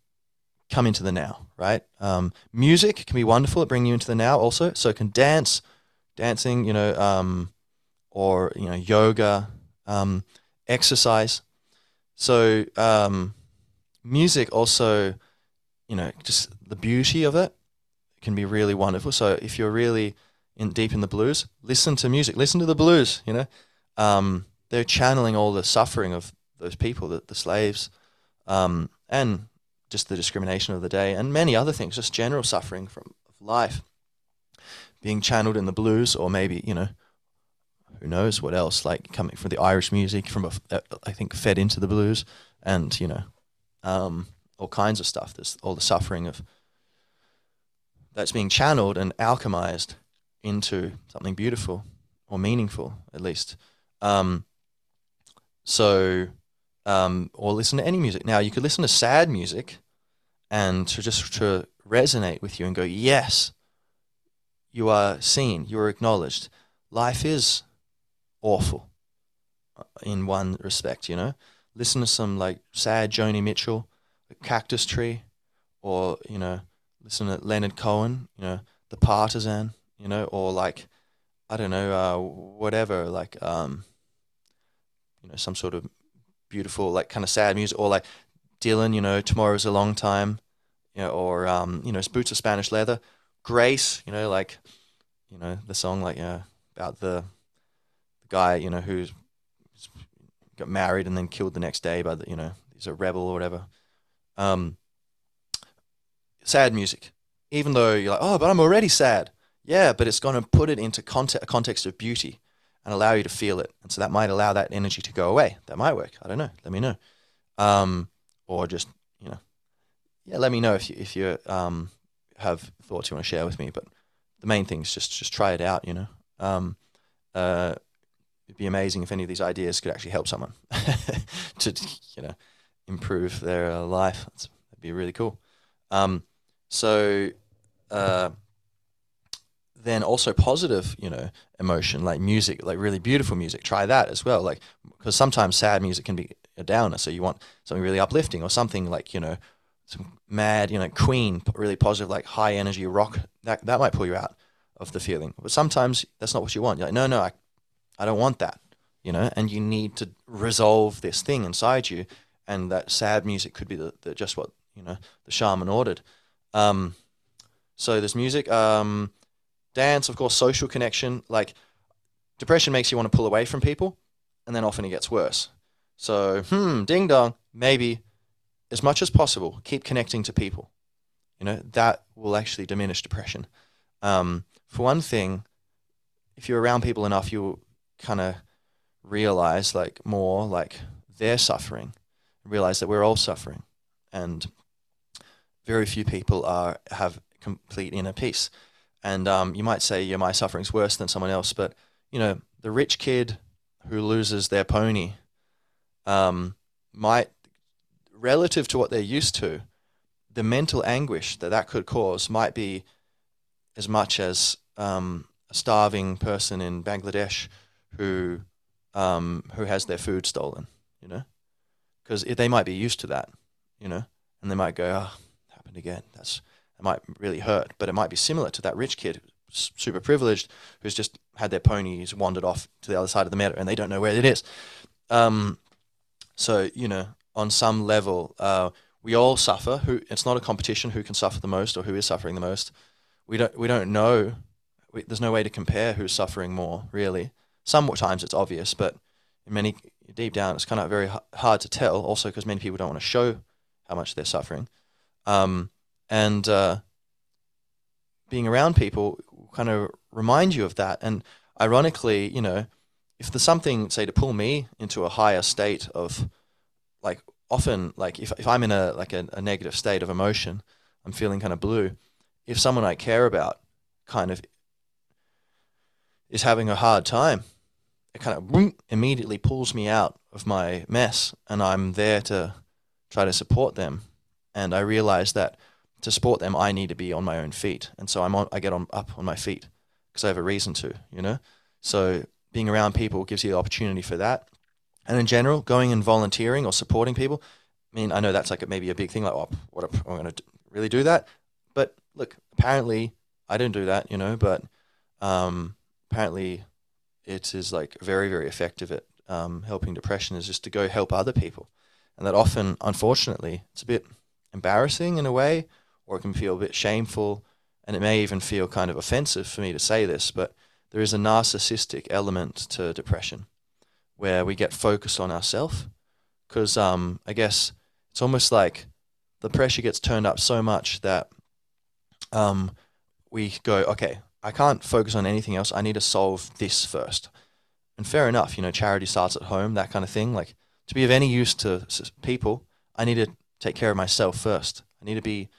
come into the now right um, music can be wonderful at bringing you into the now also so can dance dancing you know um, or you know yoga um, exercise so um, music also, you know, just the beauty of it can be really wonderful. So if you're really in deep in the blues, listen to music. Listen to the blues. You know, um, they're channeling all the suffering of those people, the, the slaves, um, and just the discrimination of the day, and many other things, just general suffering from life, being channeled in the blues, or maybe you know, who knows what else, like coming from the Irish music, from a, I think fed into the blues, and you know, um, all kinds of stuff. There's all the suffering of that's being channeled and alchemized into something beautiful or meaningful, at least. Um, so, um, or listen to any music. Now, you could listen to sad music and to just to resonate with you and go, yes, you are seen, you are acknowledged. Life is awful uh, in one respect, you know listen to some like sad Joni Mitchell, Cactus Tree, or you know, listen to Leonard Cohen, you know, The Partisan, you know, or like I don't know, uh, whatever, like um, you know, some sort of beautiful, like kind of sad music, or like Dylan, you know, Tomorrow's a Long Time, you know, or um, you know, Boots of Spanish Leather, Grace, you know, like you know, the song like about the the guy, you know, who's got married and then killed the next day by the you know he's a rebel or whatever. Um, sad music, even though you're like, oh, but I'm already sad. Yeah, but it's going to put it into context, a context of beauty and allow you to feel it, and so that might allow that energy to go away. That might work. I don't know. Let me know, um, or just you know, yeah, let me know if you if you um, have thoughts you want to share with me. But the main thing is just just try it out. You know. Um, uh, it'd be amazing if any of these ideas could actually help someone to you know improve their uh, life. That'd be really cool. Um, so uh, then also positive, you know, emotion like music, like really beautiful music. Try that as well, like because sometimes sad music can be a downer. So you want something really uplifting or something like you know some mad, you know, Queen, really positive, like high energy rock. That that might pull you out of the feeling. But sometimes that's not what you want. You're like, no, no, I I don't want that, you know, and you need to resolve this thing inside you. And that sad music could be the, the just what, you know, the shaman ordered. Um, so there's music, um, dance, of course, social connection. Like depression makes you want to pull away from people, and then often it gets worse. So, hmm, ding dong, maybe as much as possible, keep connecting to people. You know, that will actually diminish depression. Um, for one thing, if you're around people enough, you'll kind of realize like more like their suffering, realize that we're all suffering, and very few people are have complete inner peace. And um, you might say, yeah, my suffering's worse than someone else, but you know, the rich kid who loses their pony um, might, relative to what they're used to, the mental anguish that that could cause might be as much as um, a starving person in Bangladesh who um, who has their food stolen, you know, because they might be used to that, you know, and they might go, "Oh, happened again." That's it might really hurt, but it might be similar to that rich kid, super privileged, who's just had their ponies wandered off to the other side of the meadow and they don't know where it is. Um, so you know, on some level, uh, we all suffer. Who it's not a competition who can suffer the most or who is suffering the most. We don't we don't know. We, there's no way to compare who's suffering more really. Sometimes it's obvious, but in many deep down, it's kind of very hard to tell. Also, because many people don't want to show how much they're suffering, um, and uh, being around people kind of remind you of that. And ironically, you know, if there's something, say, to pull me into a higher state of, like, often, like, if if I'm in a like a, a negative state of emotion, I'm feeling kind of blue. If someone I care about kind of is having a hard time, it kind of boom, immediately pulls me out of my mess, and I'm there to try to support them. And I realize that to support them, I need to be on my own feet, and so I'm on. I get on up on my feet because I have a reason to, you know. So being around people gives you the opportunity for that. And in general, going and volunteering or supporting people. I mean, I know that's like maybe a big thing. Like, oh, what am I going to really do that? But look, apparently I didn't do that, you know. But um, apparently it is like very very effective at um, helping depression is just to go help other people and that often unfortunately it's a bit embarrassing in a way or it can feel a bit shameful and it may even feel kind of offensive for me to say this but there is a narcissistic element to depression where we get focused on ourselves because um, i guess it's almost like the pressure gets turned up so much that um, we go okay I can't focus on anything else. I need to solve this first. And fair enough, you know, charity starts at home, that kind of thing. Like to be of any use to people, I need to take care of myself first. I need to be,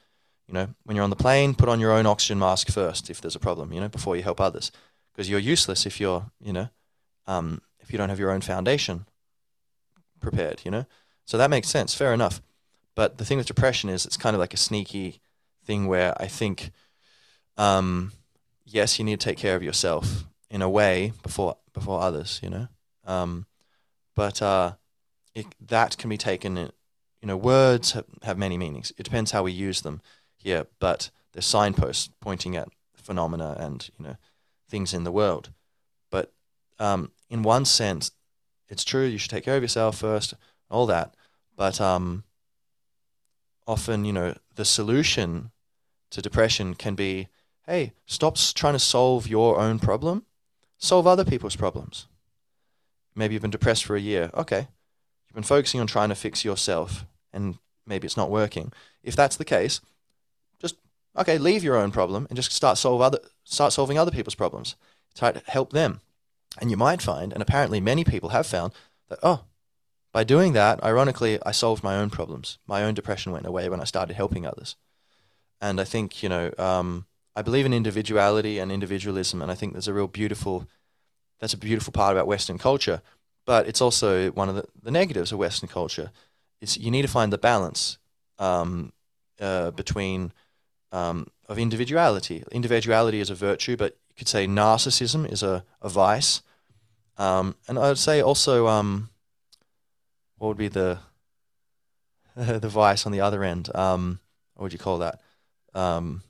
you know, when you're on the plane, put on your own oxygen mask first if there's a problem, you know, before you help others. Because you're useless if you're, you know, um, if you don't have your own foundation prepared, you know. So that makes sense. Fair enough. But the thing with depression is it's kind of like a sneaky thing where I think um, yes, you need to take care of yourself in a way before before others, you know. Um, but uh, it, that can be taken. In, you know, words have, have many meanings. It depends how we use them here. But they're signposts pointing at phenomena and you know things in the world. But um, in one sense, it's true. You should take care of yourself first. All that. But um, often, you know, the solution to depression can be hey, stop trying to solve your own problem, solve other people's problems. Maybe you've been depressed for a year. Okay. You've been focusing on trying to fix yourself and maybe it's not working. If that's the case, okay, leave your own problem and just start solve other start solving other people's problems. Try to help them. And you might find, and apparently many people have found, that oh, by doing that, ironically, I solved my own problems. My own depression went away when I started helping others. And I think, you know, um, I believe in individuality and individualism, and I think there's a real beautiful that's a beautiful part about Western culture. But it's also one of the, the negatives of Western culture. Is you need to find the balance um, uh, between um, of individuality. Individuality is a virtue, but you could say narcissism is a, a vice. Um, and I would say also, um, what would be the the vice on the other end? Um, what would you call that? Um,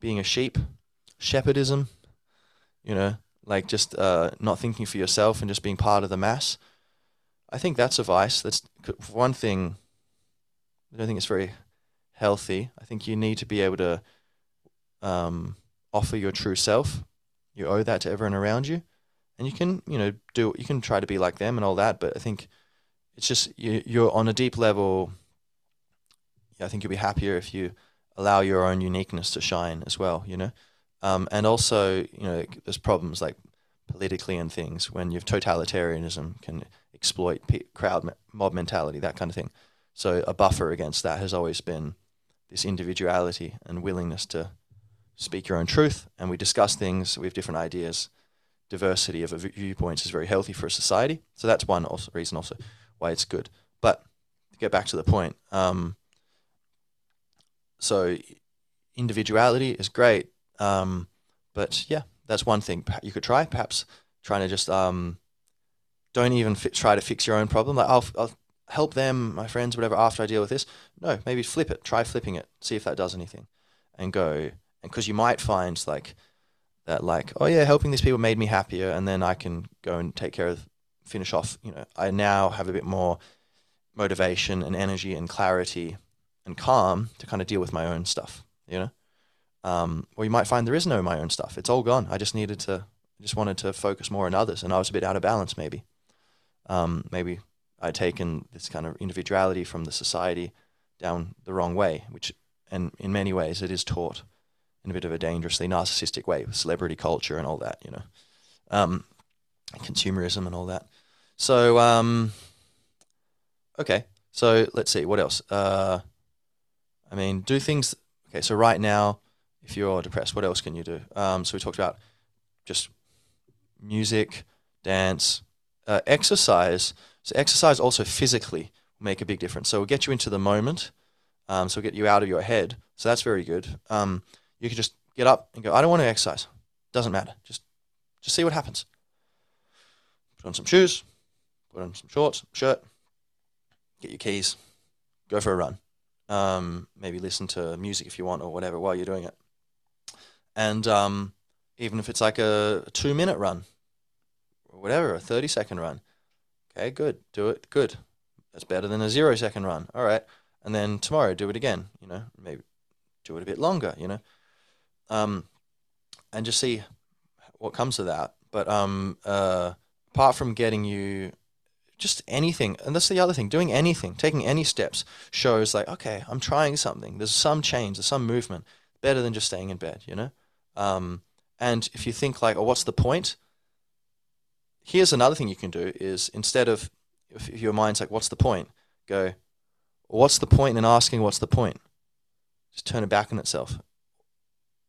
being a sheep, shepherdism, you know, like just uh, not thinking for yourself and just being part of the mass. I think that's a vice. That's one thing. I don't think it's very healthy. I think you need to be able to um, offer your true self. You owe that to everyone around you, and you can, you know, do. You can try to be like them and all that. But I think it's just you, you're on a deep level. I think you'll be happier if you allow your own uniqueness to shine as well, you know? Um, and also, you know, there's problems like politically and things when you've totalitarianism can exploit crowd mob mentality, that kind of thing. So a buffer against that has always been this individuality and willingness to speak your own truth. And we discuss things, we have different ideas diversity of viewpoints is very healthy for a society. So that's one also reason also why it's good. But to get back to the point, um, so individuality is great, um, but yeah, that's one thing you could try. Perhaps trying to just um, don't even fi- try to fix your own problem. Like I'll, I'll help them, my friends, whatever, after I deal with this. No, maybe flip it. Try flipping it. See if that does anything, and go. And because you might find like that, like oh yeah, helping these people made me happier, and then I can go and take care of, finish off. You know, I now have a bit more motivation and energy and clarity and calm to kind of deal with my own stuff. You know. Um, or you might find there is no my own stuff. It's all gone. I just needed to, just wanted to focus more on others, and I was a bit out of balance. Maybe, um, maybe I'd taken this kind of individuality from the society down the wrong way, which, and in many ways, it is taught in a bit of a dangerously narcissistic way with celebrity culture and all that, you know, um, consumerism and all that. So, um, okay, so let's see what else. Uh, I mean, do things. Okay, so right now if you're depressed, what else can you do? Um, so we talked about just music, dance, uh, exercise. So exercise also physically will make a big difference. So we'll get you into the moment. Um, so we'll get you out of your head. So that's very good. Um, you can just get up and go, I don't want to exercise. Doesn't matter. Just just see what happens. Put on some shoes, put on some shorts, shirt, get your keys, go for a run. Um, maybe listen to music if you want or whatever while you're doing it and um, even if it's like a, two minute run whatever, a 30 second run. Okay, good. Do it. Good. That's better than a zero second run. All right. And then tomorrow, do it again. You know, maybe do it a bit longer, you know, um, and just see what comes of that. But um, uh, apart from getting you just anything, and that's the other thing, doing anything, taking any steps shows like, okay, I'm trying something. There's some change, there's some movement, better than just staying in bed, you know? Um, and if you think like, oh, what's the point? Here's another thing you can do is instead of if your mind's like, what's the point? Go, what's the point in asking what's the point? Just turn it back on itself.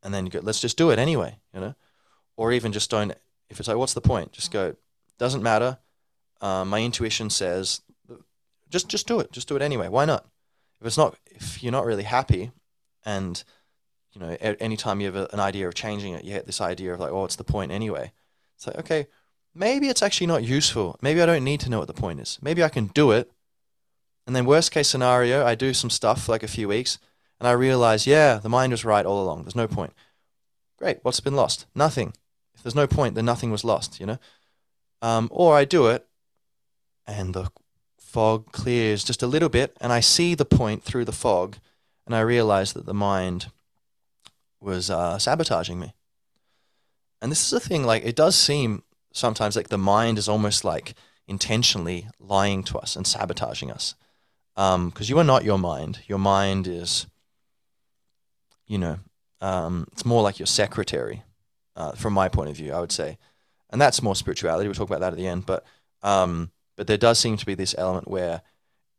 And then you go, let's just do it anyway, you know? Or even just don't, if it's like, what's the point? Just go, doesn't matter. Um, my intuition says, just just do it. Just do it anyway. Why not? If it's not, if you're not really happy and you know, anytime you have a, an idea of changing it, you get this idea of like, oh, what's the point anyway? It's like, okay, maybe it's actually not useful. Maybe I don't need to know what the point is. Maybe I can do it. And then worst case scenario, I do some stuff for like a few weeks and I realize, yeah, the mind was right all along. There's no point. Great. What's been lost? Nothing. If there's no point, then nothing was lost, you know? Um, or I do it and the fog clears just a little bit and I see the point through the fog and I realize that the mind was uh, sabotaging me. And this is a thing, like, it does seem sometimes like the mind is almost like intentionally lying to us and sabotaging us. Because um, you are not your mind. Your mind is, you know, um, it's more like your secretary, uh, from my point of view, I would say. And that's more spirituality. We'll talk about that at the end. But, um, but there does seem to be this element where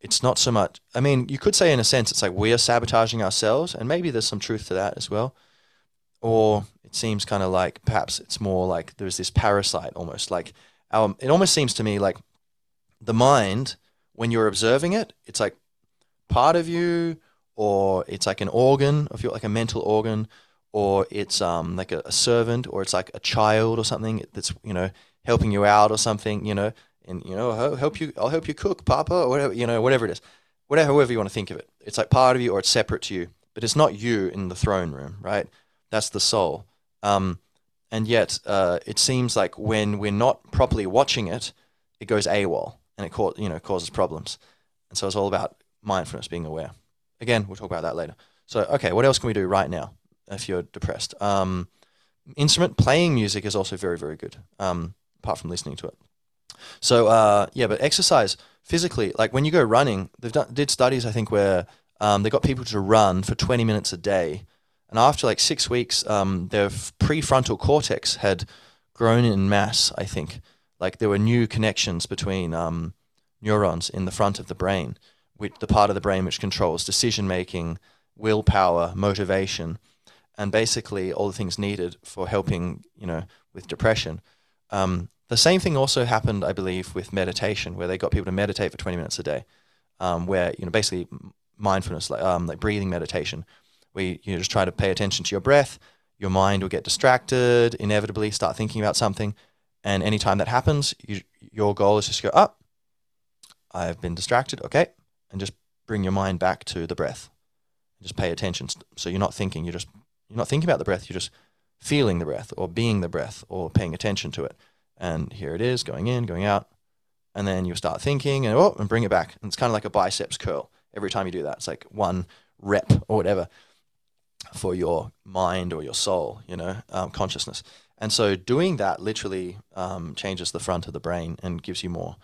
it's not so much, I mean, you could say in a sense, it's like we are sabotaging ourselves. And maybe there's some truth to that as well or it seems kind of like perhaps it's more like there's this parasite almost like our, it almost seems to me like the mind when you're observing it it's like part of you or it's like an organ of your like a mental organ or it's um like a, a servant or it's like a child or something that's you know helping you out or something you know and you know I'll help you I'll help you cook papa or whatever you know whatever it is. Whatever however you want to think of it. It's like part of you or it's separate to you but it's not you in the throne room right? That's the soul. Um, and yet, uh, it seems like when we're not properly watching it, it goes AWOL and it you know causes problems. And so it's all about mindfulness, being aware. Again, we'll talk about that later. So, okay, what else can we do right now if you're depressed? Um, instrument playing music is also very, very good. Um, apart from listening to it. So, uh, yeah, but exercise physically, like when you go running, they've done, did studies I think where um, they got people to run for 20 minutes a day and after like six weeks, um, their prefrontal cortex had grown in mass, I think. Like there were new connections between um, neurons in the front of the brain, which, the part of the brain which controls decision making, willpower, motivation, and basically all the things needed for helping, you know, with depression. Um, the same thing also happened, I believe, with meditation, where they got people to meditate for 20 minutes a day, um, where you know basically mindfulness, like um, like breathing meditation, where you, just try to pay attention to your breath. Your mind will get distracted, inevitably start thinking about something, and anytime that happens, you, your goal is just go up. I've been distracted, okay, and just bring your mind back to the breath. Just pay attention. So you're not thinking. You're just you're not thinking about the breath. You're just feeling the breath, or being the breath, or paying attention to it. And here it is, going in, going out, and then you start thinking, and oh, and bring it back. And it's kind of like a biceps curl every time you do that. It's like one rep or whatever for your mind or your soul, you know, um, consciousness. And so doing that literally um, changes the front of the brain and gives you more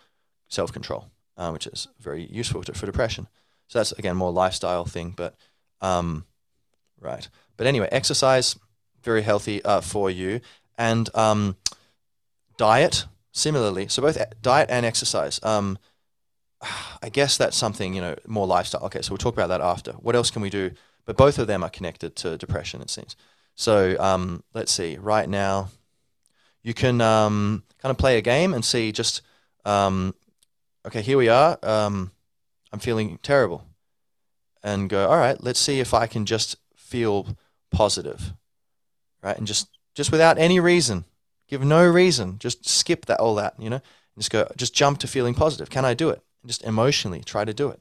self control, uh, which is very useful to, for depression. So that's again more lifestyle thing, but um, right. But anyway, exercise very healthy uh, for you, and um, diet similarly. So both diet and exercise. Um, I guess that's something, you know, more lifestyle. Okay, so we'll talk about that after. What else can we do? But both of them are connected to depression, it seems. So um, let's see. Right now, you can um, kind of play a game and see just, um, okay, here we are. Um, I'm feeling terrible. And go, all right, let's see if I can just feel positive, right? And just, just without any reason, give no reason, just skip that, all that, you know, just go, just jump to feeling positive. Can I do it? Just emotionally try to do it.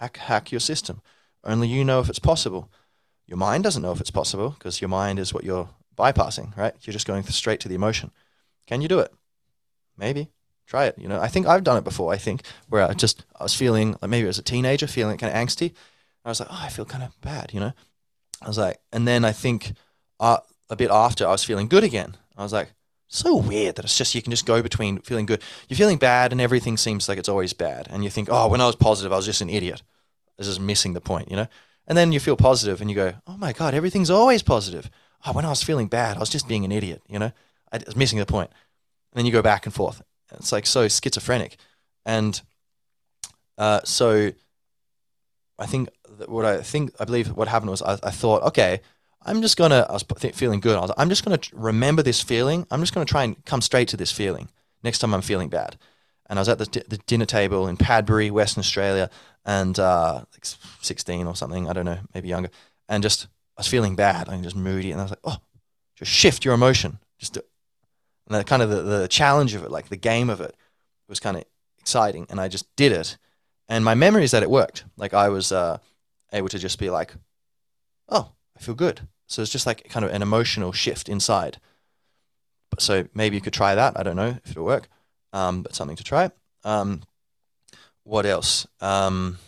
Hack, hack your system. Only you know if it's possible. Your mind doesn't know if it's possible because your mind is what you're bypassing, right? You're just going straight to the emotion. Can you do it? Maybe. Try it. You know, I think I've done it before. I think where I just I was feeling like maybe as a teenager, feeling kind of angsty. I was like, oh, I feel kind of bad. You know, I was like, and then I think uh, a bit after I was feeling good again. I was like, so weird that it's just you can just go between feeling good. You're feeling bad, and everything seems like it's always bad. And you think, oh, when I was positive, I was just an idiot. This is missing the point, you know? And then you feel positive and you go, oh my God, everything's always positive. Oh, when I was feeling bad, I was just being an idiot, you know? I was missing the point. And then you go back and forth. It's like so schizophrenic. And uh, so I think that what I think, I believe what happened was I, I thought, okay, I'm just going to, I was feeling good. I was, I'm just going to remember this feeling. I'm just going to try and come straight to this feeling next time I'm feeling bad. And I was at the, the dinner table in Padbury, Western Australia, and uh, like 16 or something, I don't know, maybe younger, and just I was feeling bad, I'm just moody, and I was like, oh, just shift your emotion, just do and the kind of the, the challenge of it, like the game of it, was kind of exciting, and I just did it, and my memory is that it worked. Like I was uh, able to just be like, oh, I feel good. So it's just like kind of an emotional shift inside. So maybe you could try that. I don't know if it'll work, um, but something to try. Um, what else? Um,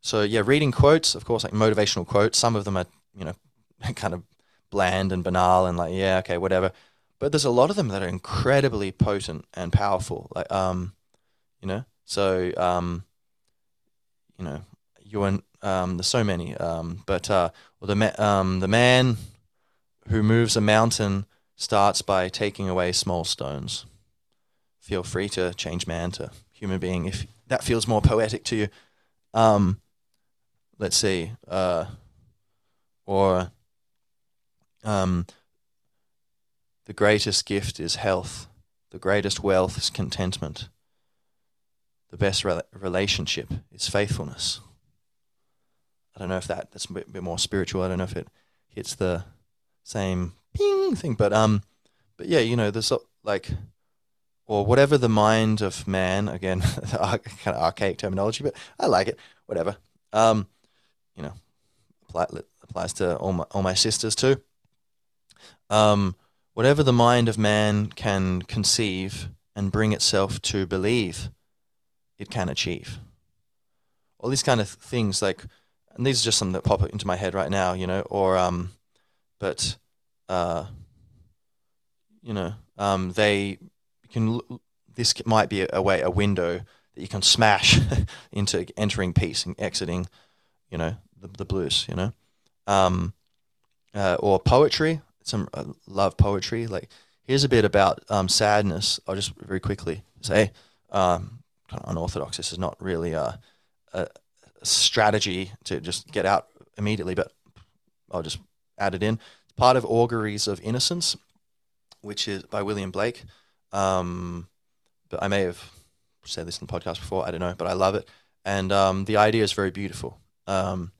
so yeah, reading quotes, of course, like motivational quotes. Some of them are you know kind of bland and banal and like yeah, okay, whatever. But there's a lot of them that are incredibly potent and powerful. Like um, you know, so um, you know, you're um, there's so many. Um, but uh, well, the ma- um, the man who moves a mountain starts by taking away small stones. Feel free to change man to human being if that feels more poetic to you. Um, let's see, uh, or um, the greatest gift is health. The greatest wealth is contentment. The best re- relationship is faithfulness. I don't know if that that's a bit, bit, more spiritual. I don't know if it hits the same ping thing, but um, but yeah, you know, there's like or whatever the mind of man, again, kind of archaic terminology, but I like it, whatever. Um, you know, apply, applies to all my, all my sisters too. Um, whatever the mind of man can conceive and bring itself to believe, it can achieve. All these kind of things, like, and these are just some that pop into my head right now, you know, or, um, but, uh, you know, um, they can this might be a way a window that you can smash into entering peace and exiting, you know, the, the blues, you know, um, uh, or poetry. Some I love poetry. Like here's a bit about um, sadness. I'll just very quickly say, um, kind of unorthodox. This is not really a, a strategy to just get out immediately, but I'll just add it in. It's part of auguries of innocence which is by William Blake. Um, but I may have said this in the podcast before. I don't know, but I love it, and um, the idea is very beautiful um,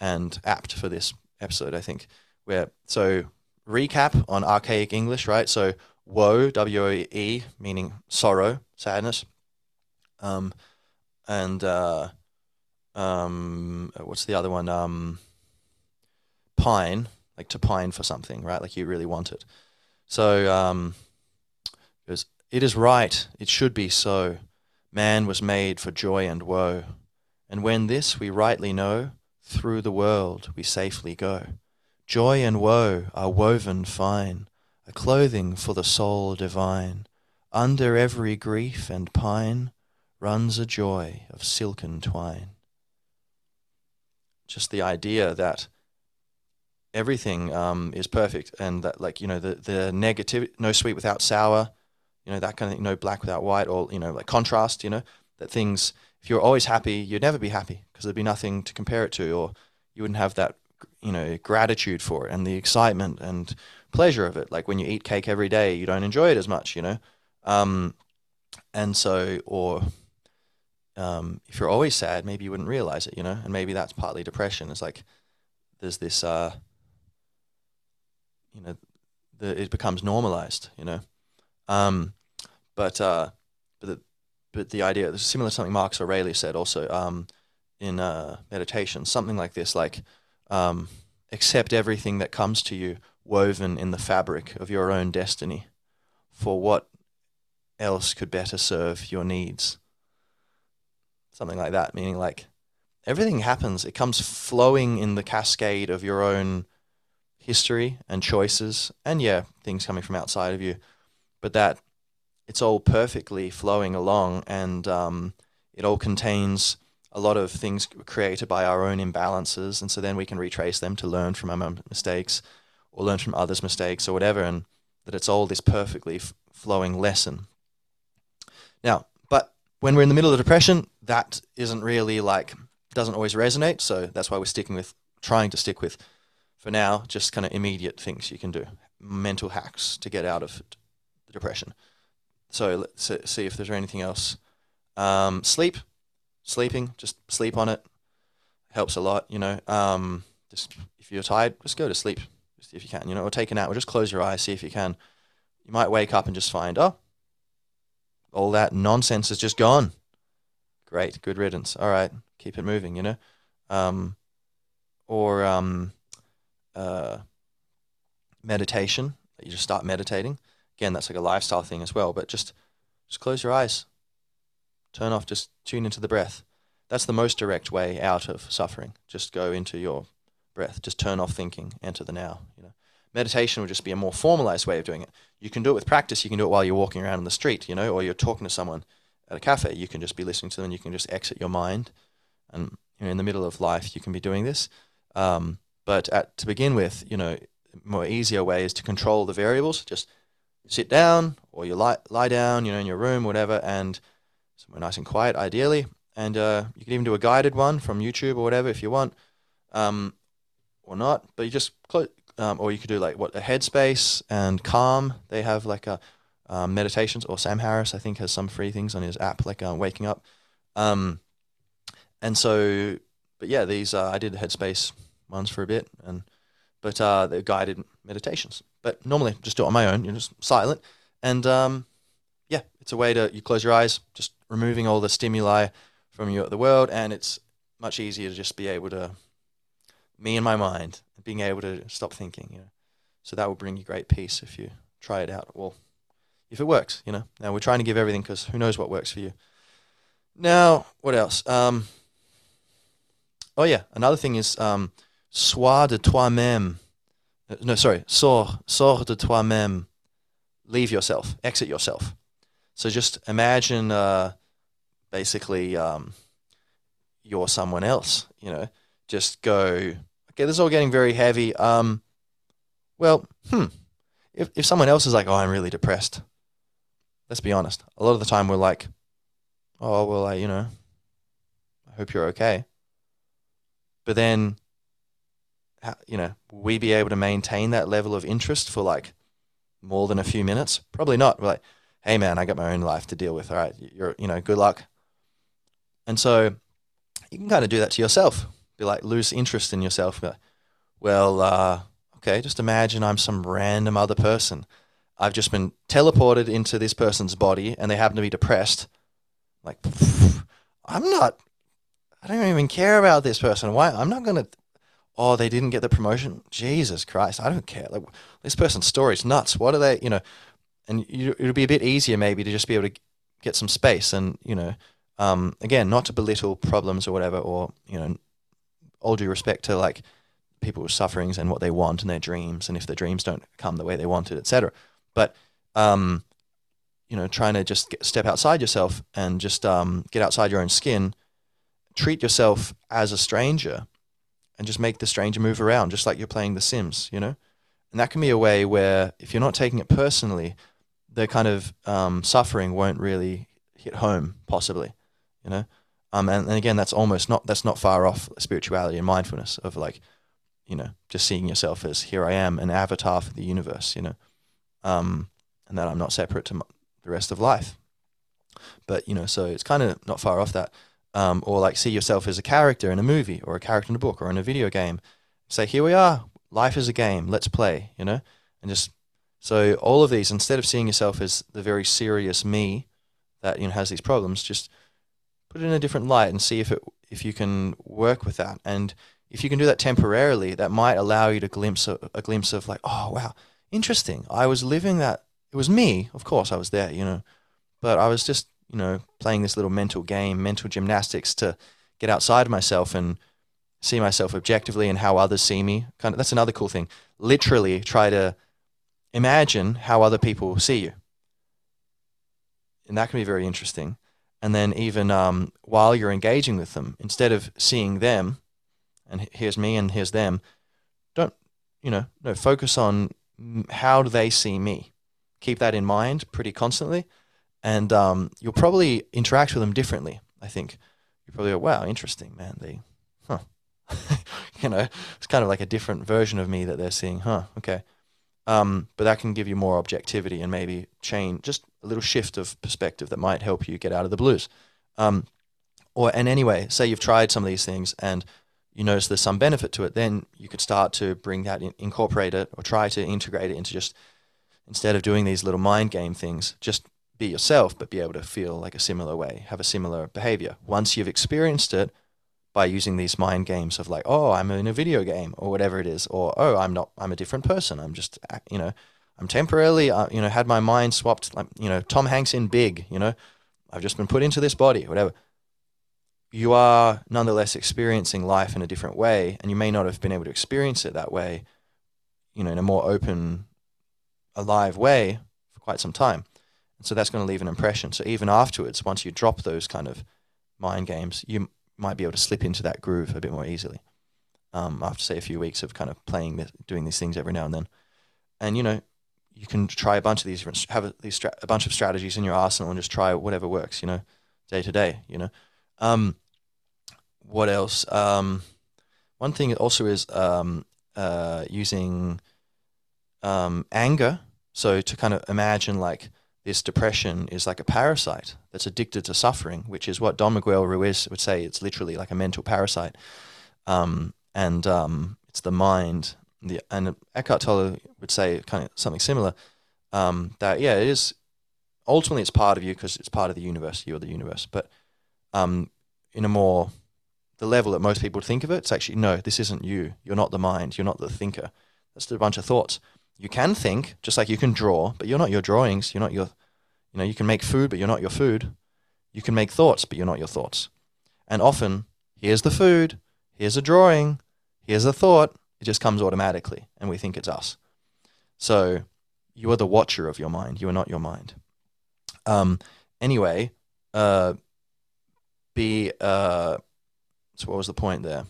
and apt for this episode. I think. Where so recap on archaic English, right? So woe, W O E, meaning sorrow, sadness. Um, and uh, um, what's the other one? Um, pine, like to pine for something, right? Like you really want it. So um, it, is right, it should be so. Man was made for joy and woe. And when this we rightly know, through the world we safely go. Joy and woe are woven fine, a clothing for the soul divine. Under every grief and pine runs a joy of silken twine. Just the idea that everything um, is perfect and that like you know the the negative no sweet without sour you know that kind of you know black without white or you know like contrast you know that things if you're always happy you'd never be happy because there'd be nothing to compare it to or you wouldn't have that you know gratitude for it and the excitement and pleasure of it. Like when you eat cake every day you don't enjoy it as much you know? Um, and so or um, if you're always sad maybe you wouldn't realize it you know? And maybe that's partly depression. It's like there's this uh, you know, the, it becomes normalized, you know. Um, but uh, but the but the idea, similar to something Marcus Aurelius said also um, in uh, meditation, something like this, like um, accept everything that comes to you woven in the fabric of your own destiny. For what else could better serve your needs? Something like that, meaning like everything happens, it comes flowing in the cascade of your own history and choices, and yeah, things coming from outside of you, but that it's all perfectly flowing along, and um, it all contains a lot of things created by our own imbalances, and so then we can retrace them to learn from our mistakes, or learn from others' mistakes, or whatever, and that it's all this perfectly flowing lesson. Now, but when we're in the middle of depression, that isn't really like doesn't always resonate. So that's why we're sticking with trying to stick with for now, just kind of immediate things you can do, mental hacks to get out of depression. So let's see if there's anything else. Um, sleep, sleeping, just sleep on it helps a lot. You know, um, just if you're tired, just go to sleep if you can. You know, or take a nap, or just close your eyes, see if you can. You might wake up and just find, oh, all that nonsense is just gone. Great, good riddance. All right, keep it moving. You know, um, or um, uh, meditation. You just start meditating. Again, that's like a lifestyle thing as well. But just just close your eyes, turn off, just tune into the breath. That's the most direct way out of suffering. Just go into your breath. Just turn off thinking. Enter the now. You know, meditation would just be a more formalized way of doing it. You can do it with practice. You can do it while you're walking around in the street. You know, or you're talking to someone at a cafe. You can just be listening to them. You can just exit your mind, and you know, in the middle of life, you can be doing this. Um, but at, to begin with, you know, more easier way is to control the variables. Just sit down or you lie, lie down, you know, in your room, whatever, and somewhere nice and quiet, ideally. And uh, you can even do a guided one from YouTube or whatever if you want, um, or not. But you just close, um, or you could do like what a Headspace and Calm. They have like a um, meditations, or Sam Harris I think has some free things on his app, like uh, Waking Up. Um, and so, but yeah, these uh, I did Headspace ones for a bit, and but uh, guided meditations. But normally, just do it on my own. You're just silent, and um, yeah, it's a way to you close your eyes, just removing all the stimuli from your the world, and it's much easier to just be able to me and my mind, being able to stop thinking. You know, so that will bring you great peace if you try it out. Well, if it works, you know. Now we're trying to give everything because who knows what works for you. Now, what else? Um, oh yeah, another thing is um, Sois de toi-même. Uh, no, sorry. Sors, sors de toi-même. Leave yourself. Exit yourself. So just imagine, uh, basically, um, you're someone else. You know, just go. Okay, this is all getting very heavy. Um, well, hmm. If if someone else is like, oh, I'm really depressed. Let's be honest. A lot of the time, we're like, oh, well, I, you know, I hope you're okay. But then you know, we be able to maintain that level of interest for like more than a few minutes? Probably not. We're like, hey man, I got my own life to deal with. All right, you're you know, good luck. And so you can kind of do that to yourself. Be like lose interest in yourself. Like, well, uh, okay, just imagine I'm some random other person. I've just been teleported into this person's body and they happen to be depressed. Like, I'm not, I don't even care about this person. Why? I'm not going to, oh, they didn't get the promotion. Jesus Christ, I don't care. Like, this person's story is nuts. What are they, you know, and you, it'll be a bit easier maybe to just be able to get some space and, you know, um, again, not to belittle problems or whatever, or, you know, all due respect to like people's sufferings and what they want and their dreams, and if their dreams don't come the way they wanted, etc. But um, you know, trying to just get, step outside yourself and just um, get outside your own skin, treat yourself as a stranger, and just make the stranger move around, just like you're playing The Sims, you know. And that can be a way where, if you're not taking it personally, the kind of um, suffering won't really hit home, possibly, you know. Um, and, and again, that's almost not that's not far off spirituality and mindfulness of like, you know, just seeing yourself as here I am, an avatar for the universe, you know, um, and that I'm not separate to the rest of life. But you know, so it's kind of not far off that. Um, or like see yourself as a character in a movie or a character in a book or in a video game. Say, here we are. Life is a game. Let's play. You know, and just so all of these, instead of seeing yourself as the very serious me that you know has these problems, just put it in a different light and see if it if you can work with that. And if you can do that temporarily, that might allow you to glimpse a, a glimpse of like, oh wow, interesting. I was living that. It was me, of course. I was there, you know, but I was just you know playing this little mental game, mental gymnastics to get outside of myself and see myself objectively and how others see me. Kind of that's another cool thing. Literally try to imagine how other people see you. And that can be very interesting. And then even um, while you're engaging with them, instead of seeing them, and here's me and here's them, don't you know? No, focus on how do they see me. Keep that in mind pretty constantly, and um, you'll probably interact with them differently. I think you probably go, "Wow, interesting, man." They, huh? you know, it's kind of like a different version of me that they're seeing. Huh? Okay. Um, but that can give you more objectivity and maybe change just a little shift of perspective that might help you get out of the blues. Um, or and anyway, say you've tried some of these things and you notice there's some benefit to it, then you could start to bring that in, incorporate it or try to integrate it into just instead of doing these little mind game things, just be yourself, but be able to feel like a similar way, have a similar behavior. Once you've experienced it, by using these mind games of like, oh, I'm in a video game or whatever it is, or oh, I'm not, I'm a different person. I'm just, you know, I'm temporarily, uh, you know, had my mind swapped, like, you know, Tom Hanks in Big, you know, I've just been put into this body, whatever. You are nonetheless experiencing life in a different way, and you may not have been able to experience it that way, you know, in a more open, alive way for quite some time. So that's going to leave an impression. So even afterwards, once you drop those kind of mind games, you might be able to slip into that groove a bit more easily. Um, after say a few weeks of kind of playing, this, doing these things every now and then, and you know, you can try a bunch of these different, have a, these stra- a bunch of strategies in your arsenal and just try whatever works. You know, day to day. You know, um, what else? Um, one thing also is um, uh, using um, anger. So to kind of imagine like this depression is like a parasite that's addicted to suffering, which is what Don Miguel Ruiz would say. It's literally like a mental parasite, um, and um, it's the mind. The, and Eckhart Tolle would say kind of something similar. Um, that yeah, it is ultimately it's part of you because it's part of the universe. You're the universe, but um, in a more the level that most people think of it, it's actually no, this isn't you. You're not the mind. You're not the thinker. That's a bunch of thoughts you can think just like you can draw, but you're not your drawings. You're not your, you know, you can make food, but you're not your food. You can make thoughts, but you're not your thoughts. And often, here's the food, here's a drawing, here's a thought. It just comes automatically, and we think it's us. So you are the watcher of your mind. You are not your mind. Um, anyway, uh, be uh, so what was the point there?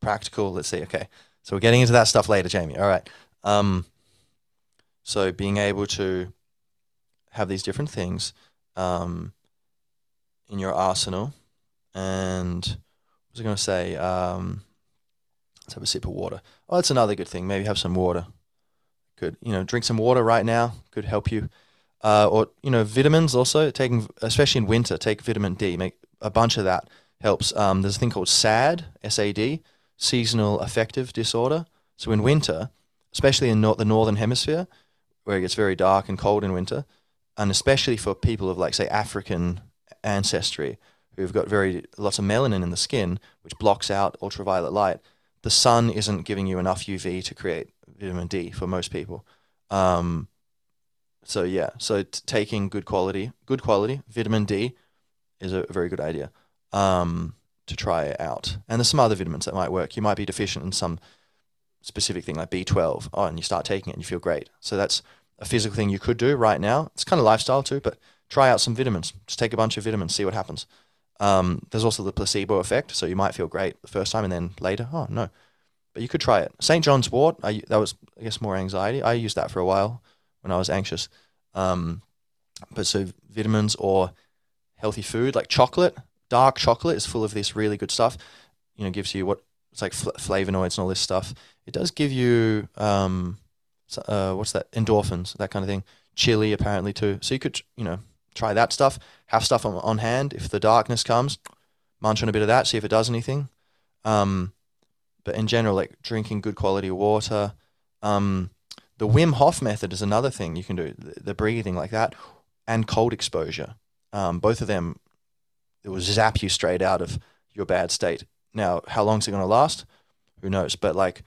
Practical. Let's see. Okay, so we're getting into that stuff later, Jamie. All right. Um, so being able to have these different things um, in your arsenal, and what was I going to say? Um, let's have a sip of water. Oh, that's another good thing. Maybe have some water. could you know drink some water right now could help you. Uh, or you know vitamins also taking especially in winter take vitamin D make a bunch of that helps. Um, there's a thing called SAD SAD seasonal affective disorder. So in winter, especially in nor- the northern hemisphere, where it gets very dark and cold in winter, and especially for people of like say African ancestry who've got very lots of melanin in the skin, which blocks out ultraviolet light, the sun isn't giving you enough UV to create vitamin D for most people. Um, so yeah, so taking good quality, good quality vitamin D is a very good idea um, to try out. And there's some other vitamins that might work. You might be deficient in some specific thing like B12. Oh, and you start taking it and you feel great. So that's a physical thing you could do right now. It's kind of lifestyle too, but try out some vitamins. Just take a bunch of vitamins, see what happens. Um, there's also the placebo effect, so you might feel great the first time and then later, oh no. But you could try it. St. John's Wort, I, that was I guess more anxiety. I used that for a while when I was anxious. Um, but so vitamins or healthy food like chocolate, dark chocolate is full of this really good stuff. You know, gives you what it's like fl- flavonoids and all this stuff. It does give you um, uh, what's that? Endorphins, that kind of thing. Chili apparently too. So you could you know try that stuff. Have stuff on, on hand if the darkness comes. Munch on a bit of that, see if it does anything. Um, but in general, like drinking good quality water. Um, the Wim Hof method is another thing you can do. The, the breathing like that, and cold exposure. Um, both of them, it will zap you straight out of your bad state. Now, how long is it going to last? Who knows? But like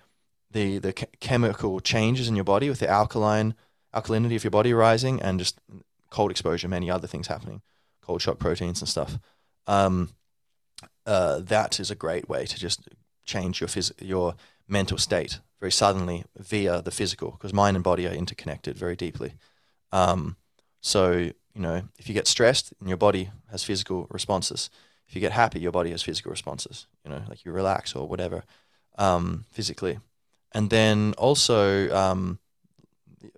the the chemical changes in your body with the alkaline alkalinity of your body rising and just cold exposure, many other things happening, cold shock proteins and stuff. Um, uh, that is a great way to just change your phys- your mental state very suddenly via the physical, because mind and body are interconnected very deeply. Um, so you know, if you get stressed, and your body has physical responses. If you get happy, your body has physical responses. You know, like you relax or whatever um, physically, and then also um,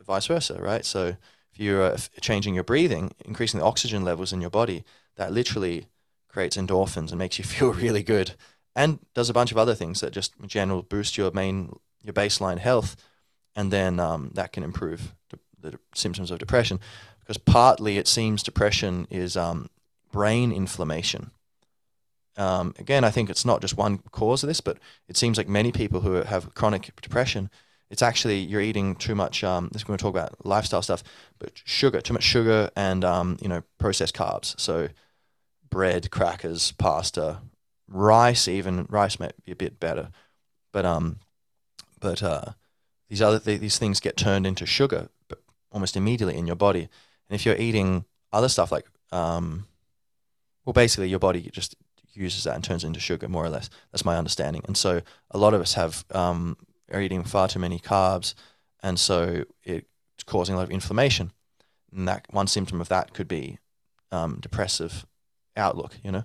vice versa, right? So if you're changing your breathing, increasing the oxygen levels in your body, that literally creates endorphins and makes you feel really good, and does a bunch of other things that just in general boost your main your baseline health, and then um, that can improve the, the, symptoms of depression, because partly it seems depression is um, brain inflammation. Um, again, I think it's not just one cause of this, but it seems like many people who have chronic depression it's actually you're eating too much. Um, this we're going to talk about lifestyle stuff, but sugar, too much sugar, and um, you know processed carbs. So bread, crackers, pasta, rice. Even rice might be a bit better, but um, but uh, these other th- these things get turned into sugar, almost immediately in your body. And if you're eating other stuff like um, well, basically your body just uses that and turns it into sugar, more or less. That's my understanding. And so a lot of us have um, are eating far too many carbs, and so it's causing a lot of inflammation. And that one symptom of that could be um, depressive outlook, you know,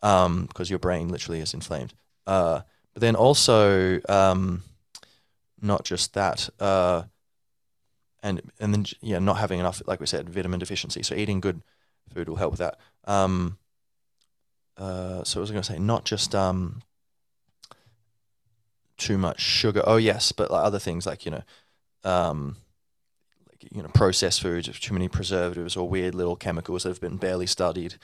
because um, your brain literally is inflamed. Uh, but then also, um, not just that, uh, and and then yeah, not having enough, like we said, vitamin deficiency. So eating good food will help with that. Um, uh, so I was going to say, not just um, too much sugar. Oh yes, but like other things like you know, um, like you know, processed foods, too many preservatives or weird little chemicals that have been barely studied.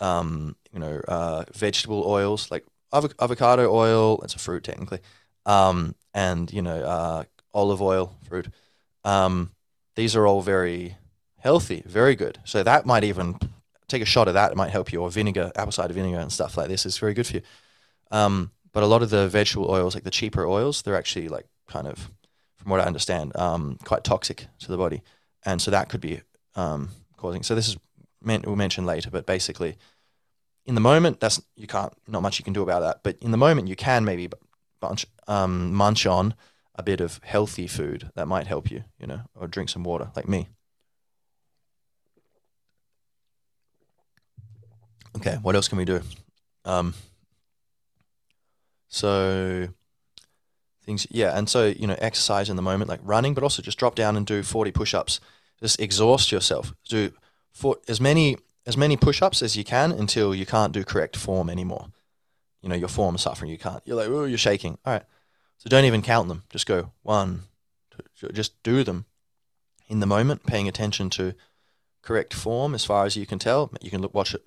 Um, you know, uh, vegetable oils like avo- avocado oil. It's a fruit technically, um, and you know, uh, olive oil, fruit. Um, these are all very healthy, very good. So that might even take a shot of that. It might help you. Or vinegar, apple cider vinegar, and stuff like this is very good for you. Um, but a lot of the vegetable oils, like the cheaper oils, they're actually like kind of, from what I understand, um, quite toxic to the body, and so that could be um, causing. So this is meant we'll mention later, but basically, in the moment, that's you can't not much you can do about that. But in the moment, you can maybe bunch um, munch on a bit of healthy food that might help you, you know, or drink some water, like me. Okay, what else can we do? Um, so things, yeah, and so you know, exercise in the moment, like running, but also just drop down and do forty push-ups. Just exhaust yourself. Do for as many as many push-ups as you can until you can't do correct form anymore. You know, your form is suffering. You can't. You're like, oh, you're shaking. All right. So don't even count them. Just go one, to just do them in the moment, paying attention to correct form as far as you can tell. You can look, watch it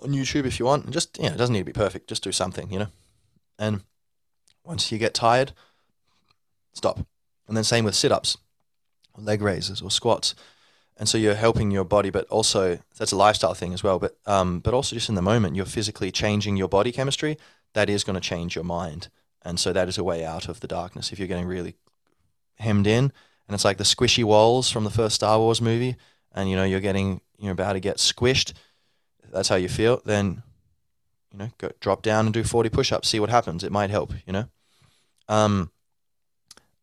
on YouTube if you want. And just, you know, it doesn't need to be perfect. Just do something, you know. And once you get tired, stop. And then same with sit-ups, or leg raises, or squats. And so you're helping your body, but also that's a lifestyle thing as well. But um, but also just in the moment, you're physically changing your body chemistry. That is going to change your mind, and so that is a way out of the darkness. If you're getting really hemmed in, and it's like the squishy walls from the first Star Wars movie, and you know you're getting you're about to get squished. That's how you feel. Then you know go drop down and do 40 push-ups. See what happens. It might help. You know. Um.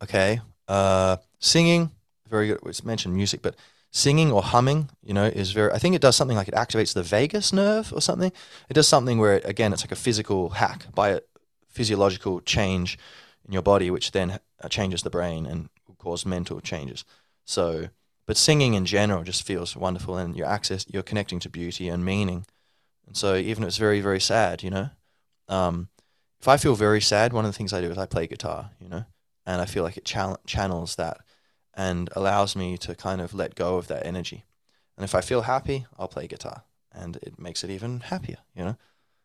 Okay. Uh, singing, very good. It's mentioned music, but singing or humming, you know, is very. I think it does something like it activates the vagus nerve or something. It does something where, it, again, it's like a physical hack by a physiological change in your body, which then uh, changes the brain and cause mental changes. So, but singing in general just feels wonderful, and your access, you're connecting to beauty and meaning. And so, even if it's very, very sad, you know, um, if I feel very sad, one of the things I do is I play guitar, you know, and I feel like it channels that and allows me to kind of let go of that energy. And if I feel happy, I'll play guitar, and it makes it even happier, you know.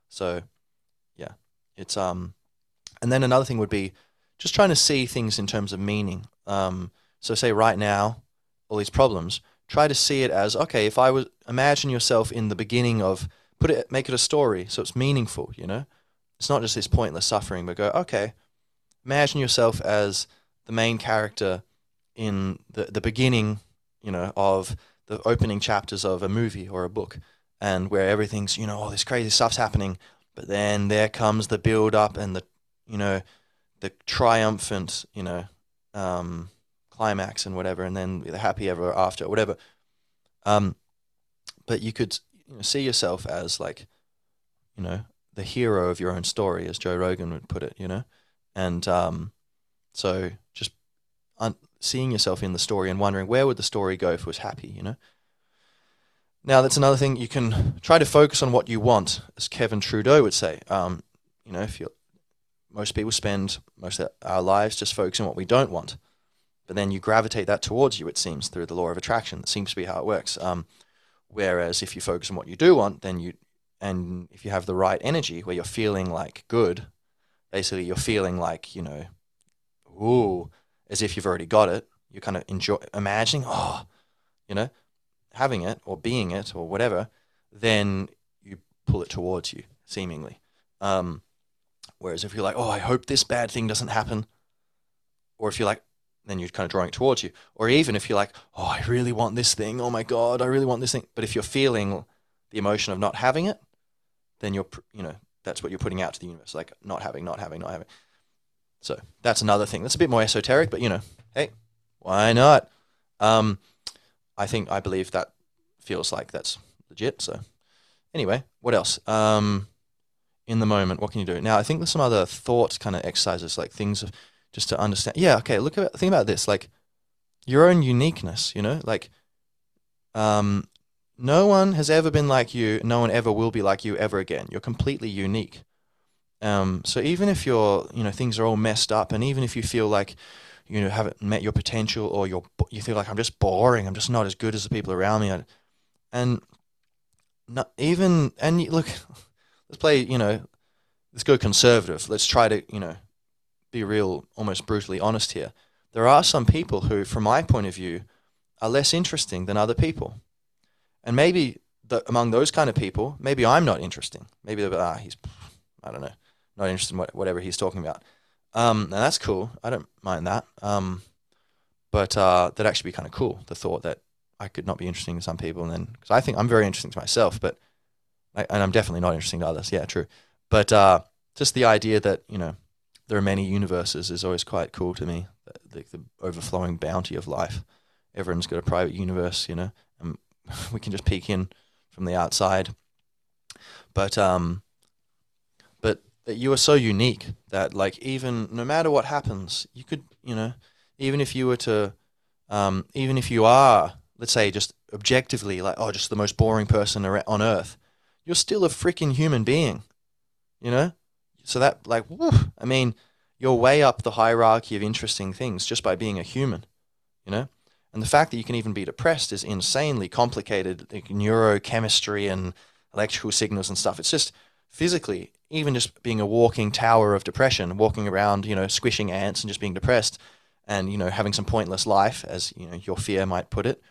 So, yeah, it's um, and then another thing would be just trying to see things in terms of meaning. Um, so say right now, all these problems, try to see it as okay. If I was imagine yourself in the beginning of put it, make it a story, so it's meaningful, you know. It's not just this pointless suffering, but go okay. Imagine yourself as the main character in the, the beginning, you know, of the opening chapters of a movie or a book, and where everything's, you know, all this crazy stuff's happening, but then there comes the build up and the, you know, the triumphant, you know, um, climax and whatever, and then the happy ever after, or whatever. Um, but you could you know, see yourself as like, you know, the hero of your own story, as Joe Rogan would put it, you know, and um, so just un- seeing yourself in the story and wondering where would the story go if it was happy, you know? Now, that's another thing. You can try to focus on what you want, as Kevin Trudeau would say. Um, you know, if you most people spend most of our lives just focusing on what we don't want, but then you gravitate that towards you. It seems through the law of attraction. That seems to be how it works. Um, whereas if you focus on what you do want, then you and if you have the right energy where you're feeling like good, basically you're feeling like you know, ooh, as if you've already got it. You're kind of enjoy imagining, oh, you know, having it or being it or whatever. Then you pull it towards you, seemingly. Um, whereas if you're like, oh, I hope this bad thing doesn't happen, or if you're like, then you're kind of drawing it towards you. Or even if you're like, oh, I really want this thing. Oh my God, I really want this thing. But if you're feeling the emotion of not having it, then you're, you know, that's what you're putting out to the universe, like not having, not having, not having. So that's another thing. That's a bit more esoteric, but you know, hey, why not? Um, I think I believe that feels like that's legit. So anyway, what else? Um, in the moment, what can you do? Now, I think there's some other thought kind of exercises, like things of just to understand. Yeah, okay. Look at think about this, like your own uniqueness. You know, like um, no one has ever been like you. No one ever will be like you ever again. You're completely unique. Um, so even if you're, you know, things are all messed up, and even if you feel like you know haven't met your potential, or you're you feel like I'm just boring, I'm just not as good as the people around me, and not even and look, let's play, you know, let's go conservative. Let's try to, you know, be real, almost brutally honest here. There are some people who, from my point of view, are less interesting than other people, and maybe the, among those kind of people, maybe I'm not interesting. Maybe they're ah, he's, I don't know not interested in what, whatever he's talking about. Um, and that's cool. I don't mind that. Um, but uh, that'd actually be kind of cool. The thought that I could not be interesting to some people, and then because I think I'm very interesting to myself, but I, and I'm definitely not interesting to others. Yeah, true. But uh, just the idea that you know there are many universes is always quite cool to me. The, the, overflowing bounty of life. Everyone's got a private universe, you know, and we can just peek in from the outside. But um, that you are so unique that like even no matter what happens, you could you know even if you were to um, even if you are let's say just objectively like oh just the most boring person on earth, you're still a freaking human being, you know. So that like I mean you're way up the hierarchy of interesting things just by being a human. you know? And the fact that you can even be depressed is insanely complicated, like neurochemistry and electrical signals and stuff. It's just physically, even just being a walking tower of depression, walking around, you know, squishing ants and just being depressed and, you know, having some pointless life, as, you know, your fear might put it,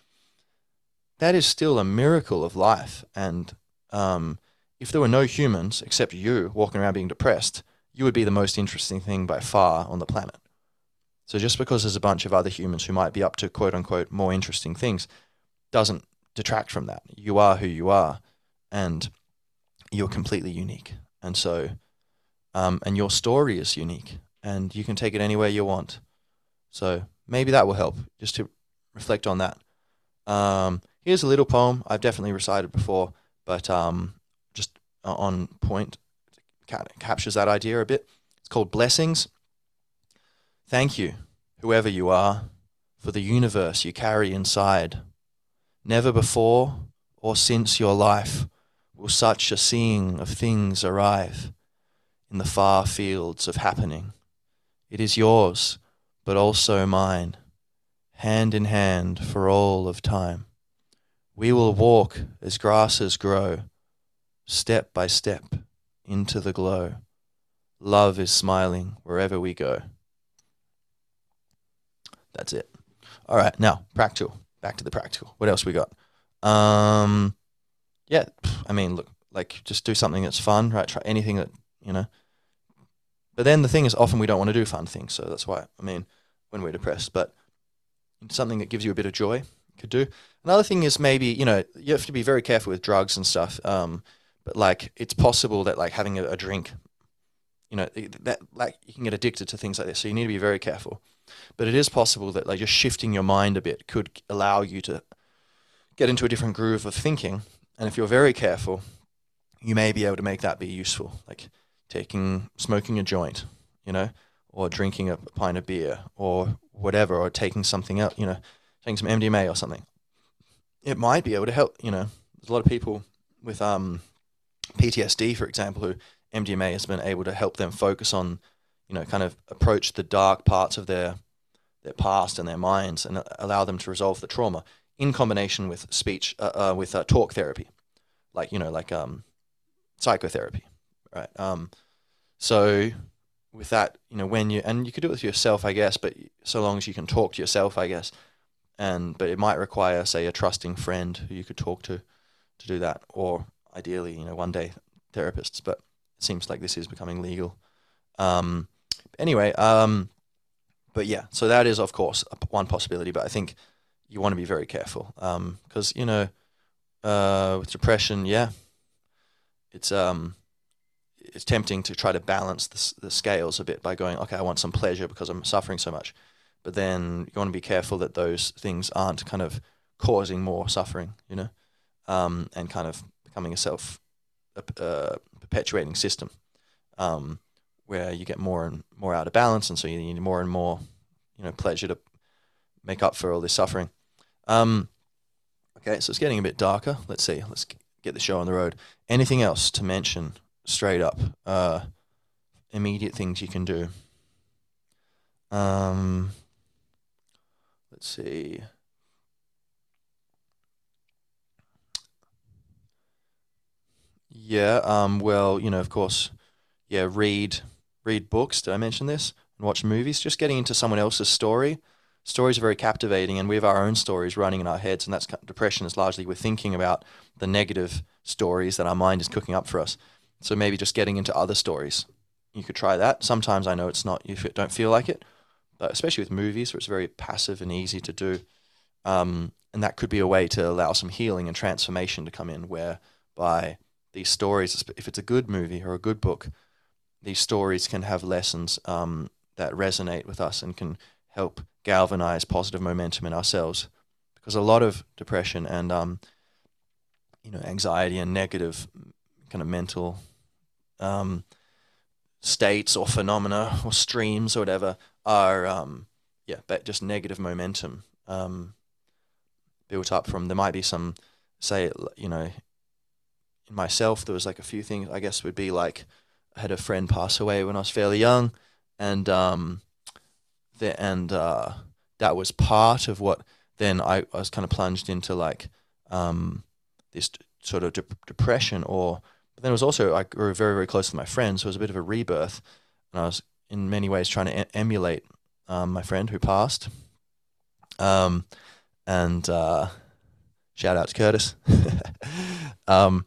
that is still a miracle of life. And um, if there were no humans except you walking around being depressed, you would be the most interesting thing by far on the planet. So just because there's a bunch of other humans who might be up to quote unquote more interesting things doesn't detract from that. You are who you are and you're completely unique. And so, um, and your story is unique and you can take it anywhere you want. So maybe that will help just to reflect on that. Um, here's a little poem I've definitely recited before, but um, Uh, on point captures that idea a bit. It's called Blessings. Thank you, whoever you are, for the universe you carry inside. Never before or since your life will such a seeing of things arrive in the far fields of happening. It is yours, but also mine, hand in hand for all of time. We will walk as grasses grow step by step into the glow. Love is smiling wherever we go. That's it. All right, now practical. Back to the practical. What else we got? Um, yeah, I mean, look, like just do something that's fun, right? Try anything that you know. But then the thing is, often we don't want to do fun things, so that's why I mean, when we're depressed, but something that gives you a bit of joy could do. Another thing is maybe you know you have to be very careful with drugs and stuff. Um, but like it's possible that like having a, a drink, you know, that like you can get addicted to things like this. So you need to be very careful. But it is possible that like just shifting your mind a bit could allow you to get into a different groove of thinking. And if you're very careful, you may be able to make that be useful, like taking smoking a joint, you know, or drinking a pint of beer or whatever, or taking something else, you know, taking some MDMA or something. It might be able to help, you know. There's a lot of people with um PTSD, for example, who MDMA has been able to help them focus on, you know, kind of approach the dark parts of their their past and their minds and allow them to resolve the trauma in combination with speech, uh, uh, with uh, talk therapy, like you know, like um, psychotherapy, right? Um, so with that, you know, when you and you could do it with yourself, I guess, but so long as you can talk to yourself, I guess, and but it might require, say, a trusting friend who you could talk to to do that, or ideally, you know, one day therapists, but it seems like this is becoming legal. Um, anyway, um, but yeah, so that is of course one possibility, but I think you want to be very careful because um, you know, uh, with depression, yeah, it's um, it's tempting to try to balance the, the scales a bit by going, okay, I want some pleasure because I'm suffering so much, but then you want to be careful that those things aren't kind of causing more suffering, you know, um, and kind of becoming a self uh, perpetuating system um, where you get more and more out of balance, and so you need more and more, you know, pleasure to make up for all this suffering. Um, okay, so it's getting a bit darker. Let's see. Let's get the show on the road. Anything else to mention straight up? Uh, immediate things you can do. Um, let's see. Yeah. Um. Well, you know, of course. Yeah. Read read books. Did I mention this? And watch movies. Just getting into someone else's story. Stories are very captivating, and we have our own stories running in our heads, and that's depression is largely we're thinking about the negative stories that our mind is cooking up for us. So maybe just getting into other stories. You could try that. Sometimes I know it's not you don't feel like it, but especially with movies where it's very passive and easy to do. Um, and that could be a way to allow some healing and transformation to come in, whereby these stories, if it's a good movie or a good book, these stories can have lessons um, that resonate with us and can help galvanize positive momentum in ourselves. Because a lot of depression and um, you know anxiety and negative kind of mental um, states or phenomena or streams or whatever are um, yeah, just negative momentum um, built up from. There might be some, say, you know, in myself, there was like a few things. I guess would be like I had a friend pass away when I was fairly young, and um, the, and uh, that was part of what then I, I was kind of plunged into like um, this sort of de- depression or but then it was also I grew very very close to my friend, so it was a bit of a rebirth and I was in many ways trying to emulate um, my friend who passed um, and uh, shout out to Curtis um,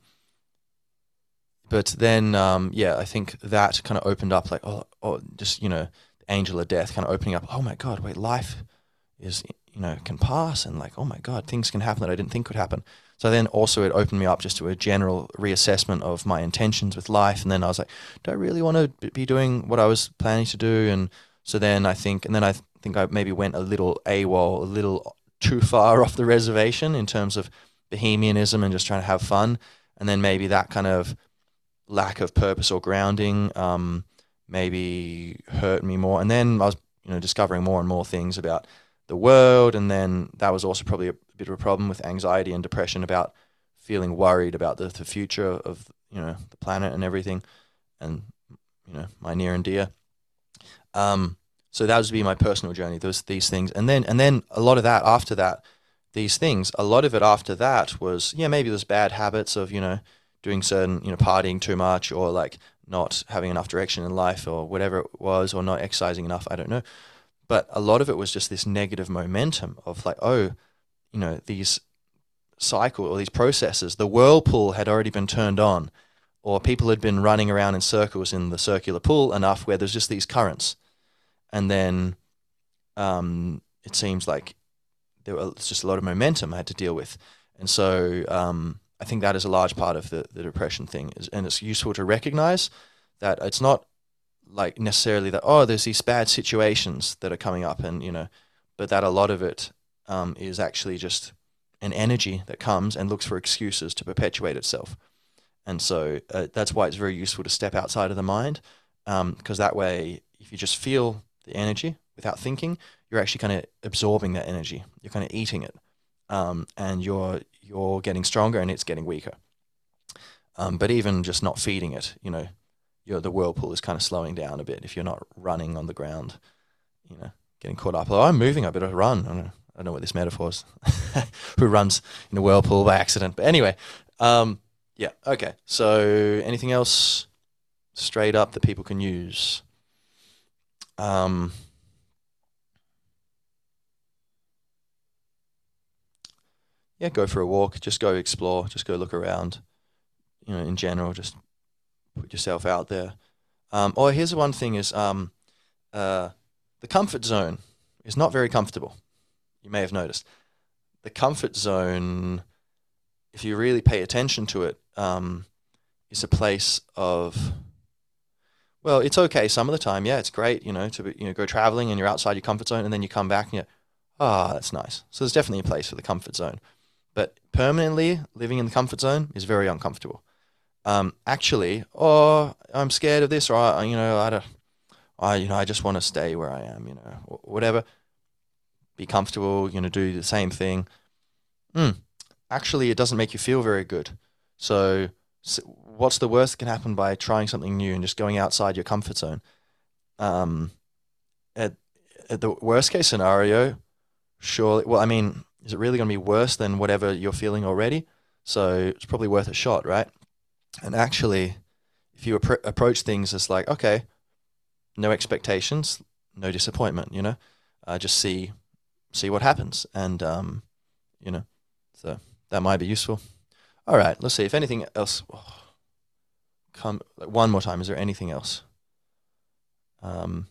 but then um, yeah I think that kind of opened up like oh, oh just you know angel of death kind of opening up oh my god wait life is you know can pass and like oh my god things can happen that I didn't think could happen. So then also it opened me up just to a general reassessment of my intentions with life, and then I was like, do I really want to be doing what I was planning to do? And so then I think, and then I think I maybe went a little AWOL, a little too far off the reservation in terms of bohemianism and just trying to have fun, and then maybe that kind of lack of purpose or grounding um, maybe hurt me more, and then I was you know discovering more and more things about the world. And then that was also probably a bit of a problem with anxiety and depression about feeling worried about the, the future of, you know, the planet and everything and, you know, my near and dear. Um, so that was to be my personal journey, those, these things. And then, and then a lot of that after that, these things, a lot of it after that was, yeah, maybe there's bad habits of, you know, doing certain, you know, partying too much or like not having enough direction in life or whatever it was or not exercising enough. I don't know. But a lot of it was just this negative momentum of like, oh, you know, these cycle or these processes, the whirlpool had already been turned on, or people had been running around in circles in the circular pool enough where there's just these currents. And then um, it seems like there was just a lot of momentum I had to deal with. And so um, I think that is a large part of the, the depression thing. And it's useful to recognize that it's not like necessarily that oh there's these bad situations that are coming up and you know but that a lot of it um, is actually just an energy that comes and looks for excuses to perpetuate itself and so uh, that's why it's very useful to step outside of the mind because um, that way if you just feel the energy without thinking you're actually kind of absorbing that energy you're kind of eating it um, and you're you're getting stronger and it's getting weaker um, but even just not feeding it you know the whirlpool is kind of slowing down a bit if you're not running on the ground, you know, getting caught up. Oh, I'm moving, I better run. I don't know, I don't know what this metaphor is. Who runs in a whirlpool by accident? But anyway, um, yeah, okay. So anything else straight up that people can use? Um, yeah, go for a walk. Just go explore. Just go look around. You know, in general, just put yourself out there. Um, oh, here's one thing: is um, uh, the comfort zone is not very comfortable. You may have noticed the comfort zone, if you really pay attention to it, um, is a place of well, it's okay some of the time. Yeah, it's great, you know, to you know go traveling and you're outside your comfort zone, and then you come back and you're, ah, oh, that's nice. So there's definitely a place for the comfort zone, but permanently living in the comfort zone is very uncomfortable um, actually, oh, I'm scared of this, or I, you know, I don't, I, you know, I just want to stay where I am, you know, whatever. Be comfortable, you know, do the same thing. Mm, actually, it doesn't make you feel very good. So, what's the worst that can happen by trying something new and just going outside your comfort zone? Um, at, at the worst case scenario, surely, well, I mean, is it really going to be worse than whatever you're feeling already? So it's probably worth a shot, right? And actually, if you appro- approach things as like, okay, no expectations, no disappointment, you know, uh, just see see what happens, and um, you know, so that might be useful. All right, let's see if anything else. Oh, come one more time. Is there anything else? Um,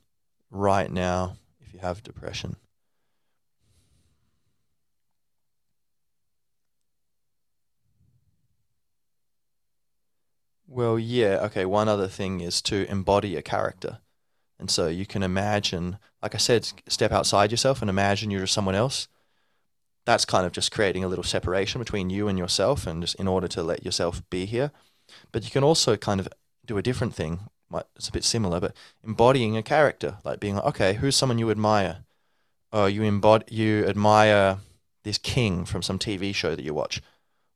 right now, if you have depression. Well, yeah. Okay. One other thing is to embody a character. And so you can imagine, like I said, step outside yourself and imagine you're someone else. That's kind of just creating a little separation between you and yourself, and just in order to let yourself be here. But you can also kind of do a different thing. It's a bit similar, but embodying a character, like being like, okay, who's someone you admire? Oh, you embody, you admire this king from some TV show that you watch,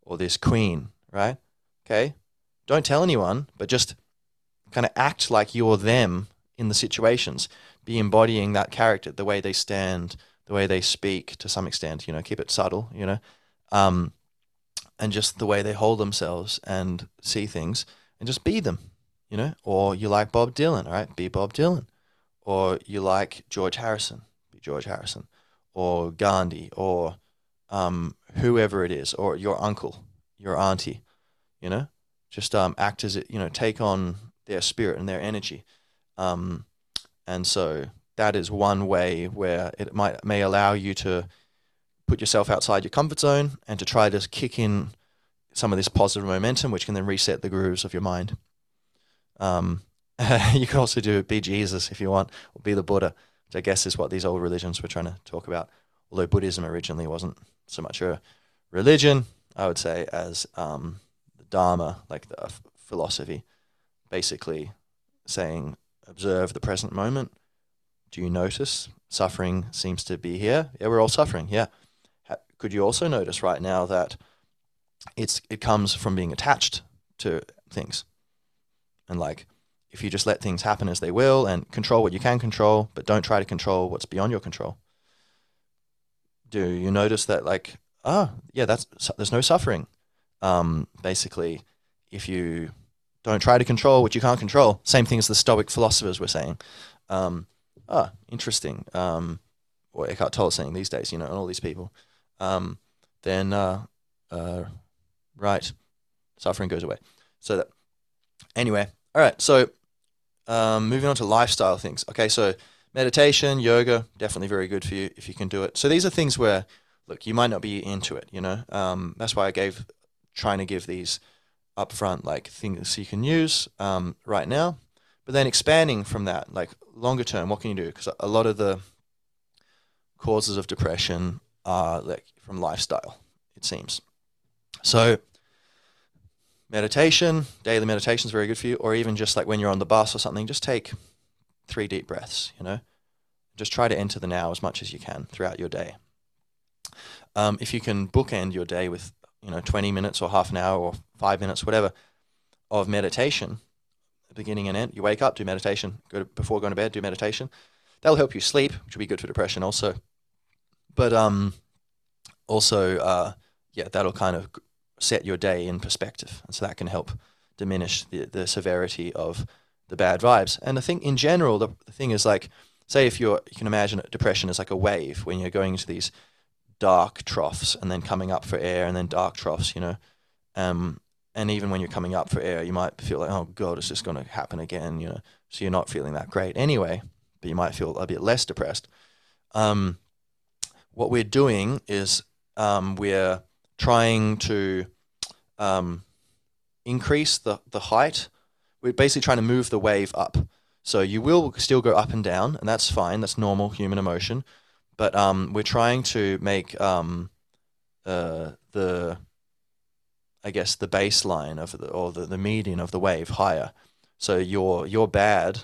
or this queen, right? Okay, don't tell anyone, but just kind of act like you're them in the situations. Be embodying that character, the way they stand, the way they speak to some extent, you know, keep it subtle, you know, um, and just the way they hold themselves and see things and just be them, you know. Or you like Bob Dylan, all right? Be Bob Dylan. Or you like George Harrison, be George Harrison. Or Gandhi, or um, whoever it is, or your uncle, your auntie, you know. Just um, act as it, you know, take on their spirit and their energy. Um, and so that is one way where it might may allow you to put yourself outside your comfort zone and to try to kick in some of this positive momentum, which can then reset the grooves of your mind. Um, you can also do be Jesus if you want, or be the Buddha, which I guess is what these old religions were trying to talk about. Although Buddhism originally wasn't so much a religion, I would say, as um, Dharma, like the f- philosophy, basically saying, observe the present moment. Do you notice suffering seems to be here? Yeah, we're all suffering. Yeah. Could you also notice right now that it's it comes from being attached to things. And like if you just let things happen as they will and control what you can control, but don't try to control what's beyond your control. Do you notice that like ah yeah that's there's no suffering. Um, basically, if you don't try to control what you can't control, same thing as the Stoic philosophers were saying. Um, ah, interesting. Um, what Eckhart Tolle saying these days, you know, and all these people. Um, then uh, uh, right, suffering goes away. So that anyway, all right. So um, moving on to lifestyle things. Okay, so meditation, yoga, definitely very good for you if you can do it. So these are things where look, you might not be into it. You know, um, that's why I gave trying to give these upfront like things you can use um, right now, but then expanding from that, like longer term, what can you do? Because a lot of the causes of depression are like from lifestyle. It seems. So meditation, daily meditation is very good for you, or even just like when you're on the bus or something, just take three deep breaths, you know? Just try to enter the now as much as you can throughout your day. Um, if you can bookend your day with, you know, 20 minutes or half an hour or five minutes, whatever, of meditation, beginning and end, you wake up, do meditation, go to, before going to bed, do meditation. That'll help you sleep, which will be good for depression also. But um, also, uh, yeah, that'll kind of set your day in perspective. And so that can help diminish the, the severity of the bad vibes. And I think in general, the, the thing is like, say if you're, you can imagine depression as like a wave when you're going into these dark troughs and then coming up for air and then dark troughs, you know. Um, and even when you're coming up for air, you might feel like, oh God, it's just going to happen again, you know. So you're not feeling that great anyway, but you might feel a bit less depressed. Um, what we're doing is um, we're trying to um, increase the, the height. We're basically trying to move the wave up. So you will still go up and down, and that's fine. That's normal human emotion. But um, we're trying to make um, uh, the, I guess, the baseline of the or the, the median of the wave higher. So your your bad,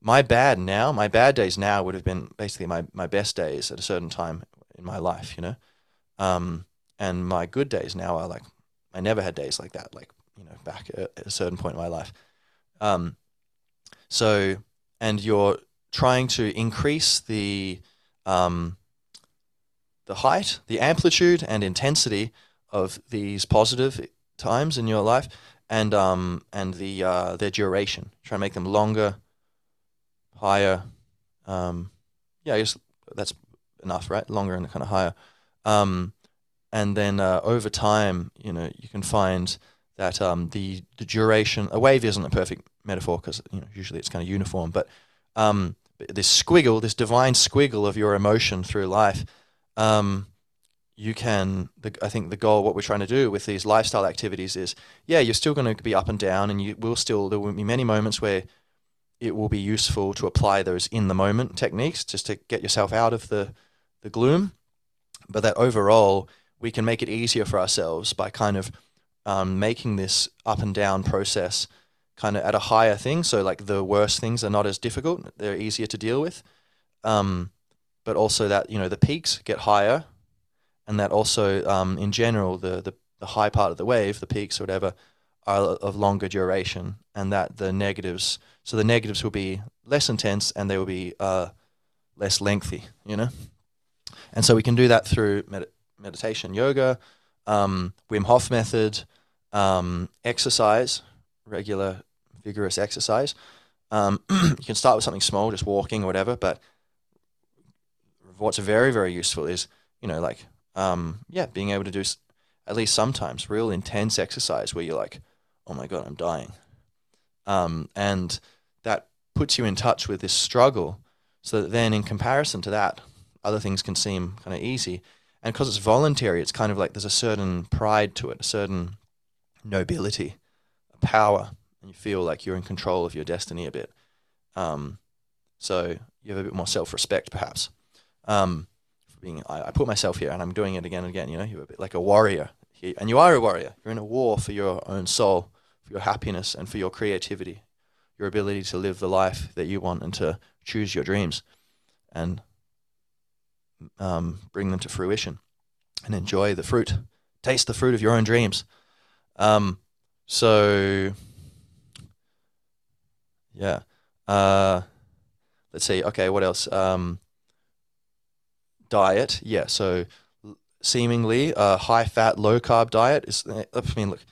my bad now, my bad days now would have been basically my, my best days at a certain time in my life, you know. Um, and my good days now are like I never had days like that, like you know, back at, a certain point in my life. Um, so, and you're trying to increase the um, the height, the amplitude, and intensity of these positive times in your life, and um, and the uh, their duration. Try to make them longer, higher. Um, yeah, I guess that's enough, right? Longer and kind of higher. Um, and then uh, over time, you know, you can find that um, the the duration a wave isn't a perfect metaphor because you know usually it's kind of uniform, but um, this squiggle, this divine squiggle of your emotion through life, um, you can. The, I think the goal, what we're trying to do with these lifestyle activities is, yeah, you're still going to be up and down, and you will still there will be many moments where it will be useful to apply those in the moment techniques just to get yourself out of the the gloom, but that overall we can make it easier for ourselves by kind of um, making this up and down process kind of at a higher thing. So like the worst things are not as difficult; they're easier to deal with. Um, but also that you know the peaks get higher, and that also um, in general the, the the high part of the wave, the peaks or whatever, are of longer duration, and that the negatives. So the negatives will be less intense and they will be uh, less lengthy. You know. And so we can do that through med- meditation, yoga, um, Wim Hof method, um, exercise, regular vigorous exercise. Um, you can start with something small, just walking or whatever. But what's very very useful is you know like um, yeah being able to do at least sometimes real intense exercise where you're like oh my god I'm dying, um, and that puts you in touch with this struggle. So that then in comparison to that, other things can seem kind of easy. And because it's voluntary, it's kind of like there's a certain pride to it, a certain nobility, a power, and you feel like you're in control of your destiny a bit. Um, so you have a bit more self-respect, perhaps. Um, being, I, I put myself here, and I'm doing it again and again. You know, you're a bit like a warrior, and you are a warrior. You're in a war for your own soul, for your happiness, and for your creativity, your ability to live the life that you want and to choose your dreams, and um, bring them to fruition, and enjoy the fruit, taste the fruit of your own dreams. Um, so, yeah. Uh, let's see. Okay, what else? Um, diet. Yeah. So, seemingly a high fat, low carb diet is. I mean, look,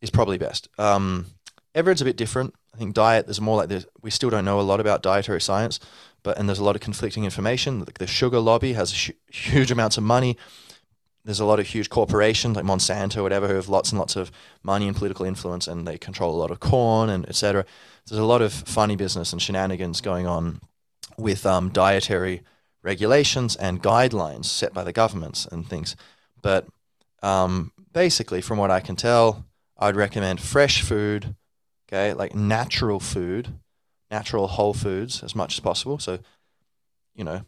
is probably best. Um, everyone's a bit different. I think diet. There's more like this. We still don't know a lot about dietary science, but and there's a lot of conflicting information. Like the sugar lobby has hu- huge amounts of money. There's a lot of huge corporations like Monsanto, whatever, who have lots and lots of money and political influence, and they control a lot of corn and etc. There's a lot of funny business and shenanigans going on with um, dietary regulations and guidelines set by the governments and things. But um, basically, from what I can tell, I'd recommend fresh food, okay, like natural food, natural whole foods as much as possible. So, you know,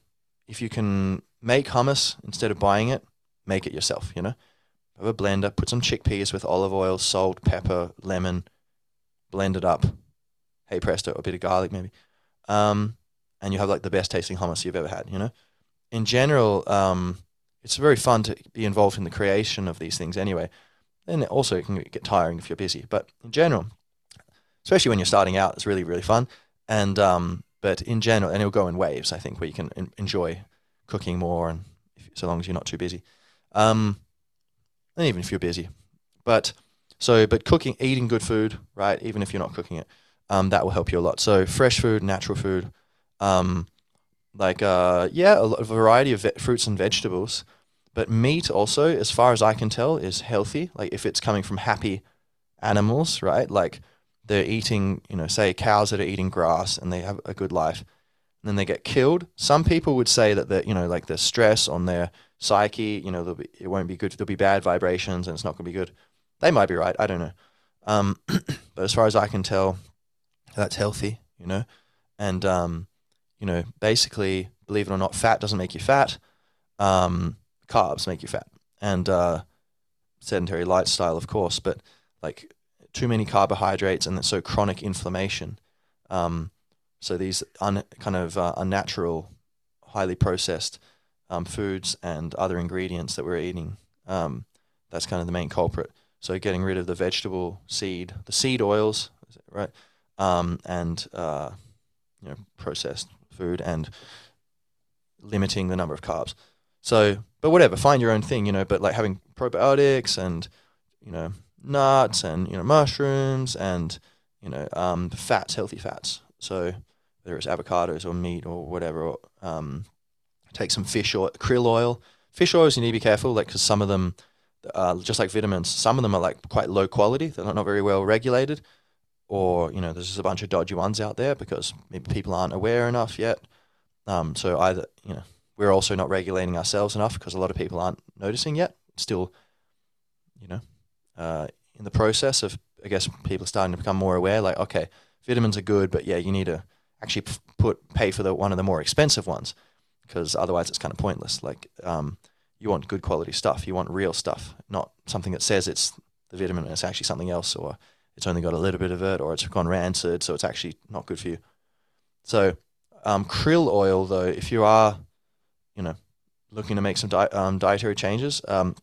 if you can make hummus instead of buying it, make it yourself, you know. Have a blender, put some chickpeas with olive oil, salt, pepper, lemon, blend it up. Hey presto, a bit of garlic maybe. Um, and you have like the best tasting hummus you've ever had, you know. In general, um, it's very fun to be involved in the creation of these things anyway. And also it can get tiring if you're busy. But in general, especially when you're starting out, it's really, really fun. And um, but in general, and it'll go in waves, I think, where you can en- enjoy cooking more and if, so long as you're not too busy. Um, and even if you're busy. But so, but cooking, eating good food, right? Even if you're not cooking it, um, that will help you a lot. So fresh food, natural food, um, like uh, yeah, a, variety of fruits and vegetables. But meat also, as far as I can tell, is healthy. Like if it's coming from happy animals, right? Like they're eating, you know, say cows that are eating grass and they have a good life, and then they get killed. Some people would say that the, you know, like the stress on their psyche, you know, be, it won't be good. There'll be bad vibrations and it's not going to be good. They might be right. I don't know. Um, but as far as I can tell, that's healthy, you know, and um, you know, basically, believe it or not, fat doesn't make you fat. Um, carbs make you fat, and uh, sedentary lifestyle, of course, but like too many carbohydrates and so chronic inflammation. Um, so these un, kind of uh, unnatural, highly processed um, foods and other ingredients that we're eating. Um, that's kind of the main culprit. So getting rid of the vegetable seed, the seed oils, right? Um, and uh, you know processed food and limiting the number of carbs. So, but whatever, find your own thing, you know. But like having probiotics and you know nuts and you know mushrooms and you know um, fats, healthy fats. So whether it's avocados or meat or whatever, or, um, take some fish or krill oil. Fish oils you need to be careful, like because some of them, uh, just like vitamins, some of them are like quite low quality. They're not, not very well regulated, or you know there's just a bunch of dodgy ones out there because maybe people aren't aware enough yet. Um, so either you know we're also not regulating ourselves enough because a lot of people aren't noticing yet. Still, you know, uh, in the process of I guess people starting to become more aware. Like okay, vitamins are good, but yeah, you need to actually put pay for the one of the more expensive ones because otherwise it's kind of pointless. Like um, you want good quality stuff, you want real stuff, not something that says it's the vitamin and it's actually something else, or it's only got a little bit of it, or it's gone rancid, so it's actually not good for you. So um, krill oil, though, if you are, you know, looking to make some di- um, dietary changes, um,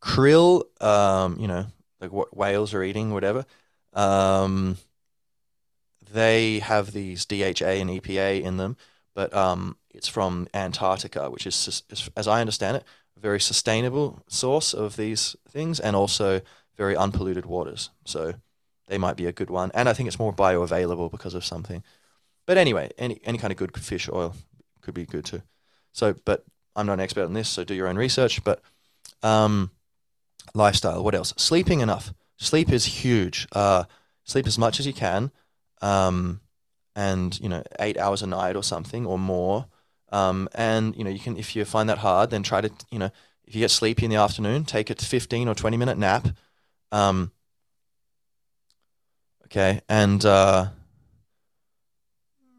krill, um, you know, like what whales are eating, whatever, um, they have these DHA and EPA in them, but um, it's from Antarctica, which is, as I understand it, a very sustainable source of these things, and also very unpolluted waters. So they might be a good one, and I think it's more bioavailable because of something. But anyway, any any kind of good fish oil could be good too. So, but I'm not an expert on this, so do your own research. But um, lifestyle. What else? Sleeping enough. Sleep is huge. Uh, sleep as much as you can, um, and you know, eight hours a night or something or more. Um, and you know, you can if you find that hard, then try to you know, if you get sleepy in the afternoon, take a 15 or 20 minute nap. Um, okay, and uh,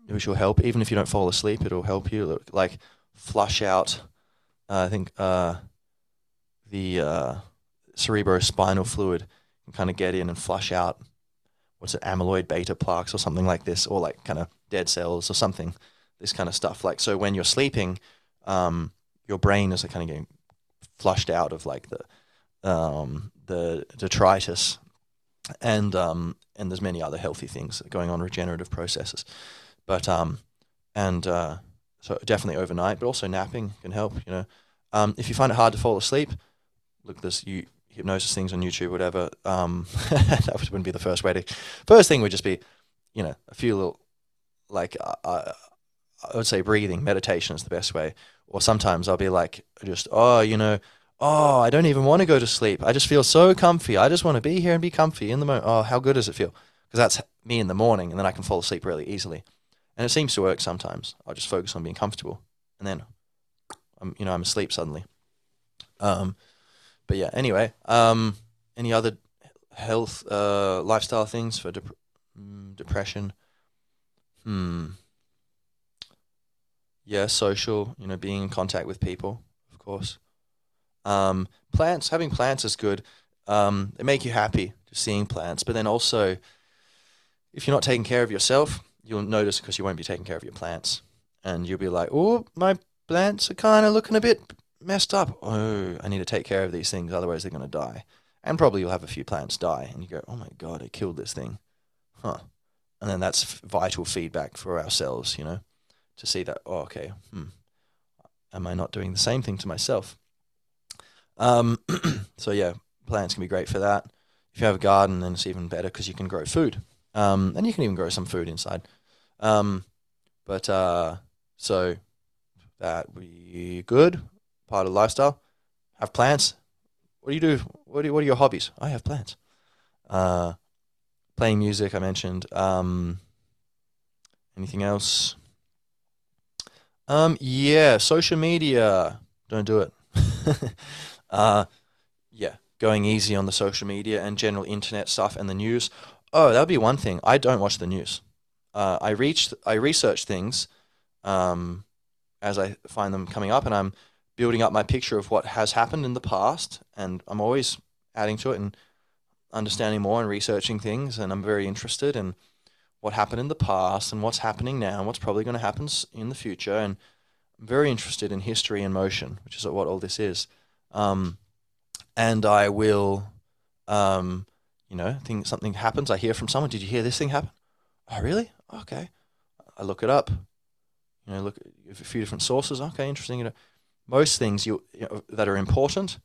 which will help. Even if you don't fall asleep, it'll help you. Like flush out. Uh, I think uh, the uh, cerebrospinal fluid can kind of get in and flush out what's it, amyloid beta plaques or something like this, or like kind of dead cells or something, this kind of stuff. Like so, when you're sleeping, um, your brain is kind of getting flushed out of like the um, the detritus, and um, and there's many other healthy things going on, regenerative processes, but um, and uh, so definitely overnight, but also napping can help. You know, um, if you find it hard to fall asleep, look this you hypnosis things on YouTube, whatever. Um, that wouldn't be the first way to. First thing would just be, you know, a few little, like uh, uh, I would say breathing meditation is the best way. Or sometimes I'll be like, just oh, you know, oh, I don't even want to go to sleep. I just feel so comfy. I just want to be here and be comfy in the moment. Oh, how good does it feel? Because that's me in the morning, and then I can fall asleep really easily. And it seems to work sometimes. I'll just focus on being comfortable, and then, I'm, you know, I'm asleep suddenly. Um, but yeah, anyway, um, any other health, uh, lifestyle things for dep- mm, depression? Hmm. Yeah, social. You know, being in contact with people, of course. Um, plants. Having plants is good. Um, they make you happy just seeing plants, but then also, if you're not taking care of yourself, you'll notice because you won't be taking care of your plants, and you'll be like, "Oh, my plants are kind of looking a bit messed up. Oh, I need to take care of these things, otherwise they're going to die. And probably you'll have a few plants die, and you go, oh my god, I killed this thing, huh? And then that's vital feedback for ourselves, you know, to see that. Oh, okay, hmm, am I not doing the same thing to myself? Um, so yeah, plants can be great for that. If you have a garden, then it's even better because you can grow food, um, and you can even grow some food inside. Um, but uh, so that we good part of lifestyle. Have plants. What do you do? What, do, what are your hobbies? I have plants. Uh, playing music, I mentioned. Um, anything else? Um, yeah, social media. Don't do it. uh, yeah, going easy on the social media and general internet stuff and the news. Oh, that would be one thing. I don't watch the news. Uh, I reach, I research things um, as I find them coming up, and I'm building up my picture of what has happened in the past, and I'm always adding to it and understanding more and researching things, and I'm very interested in what happened in the past and what's happening now and what's probably going to happen in the future, and I'm very interested in history and motion, which is what all this is. Um, and I will, um, you know, think something happens. I hear from someone. Did you hear this thing happen? Oh, really? Okay. I look it up. You know, look at a few different sources. Okay, interesting. You know, most things you, you know, that are important,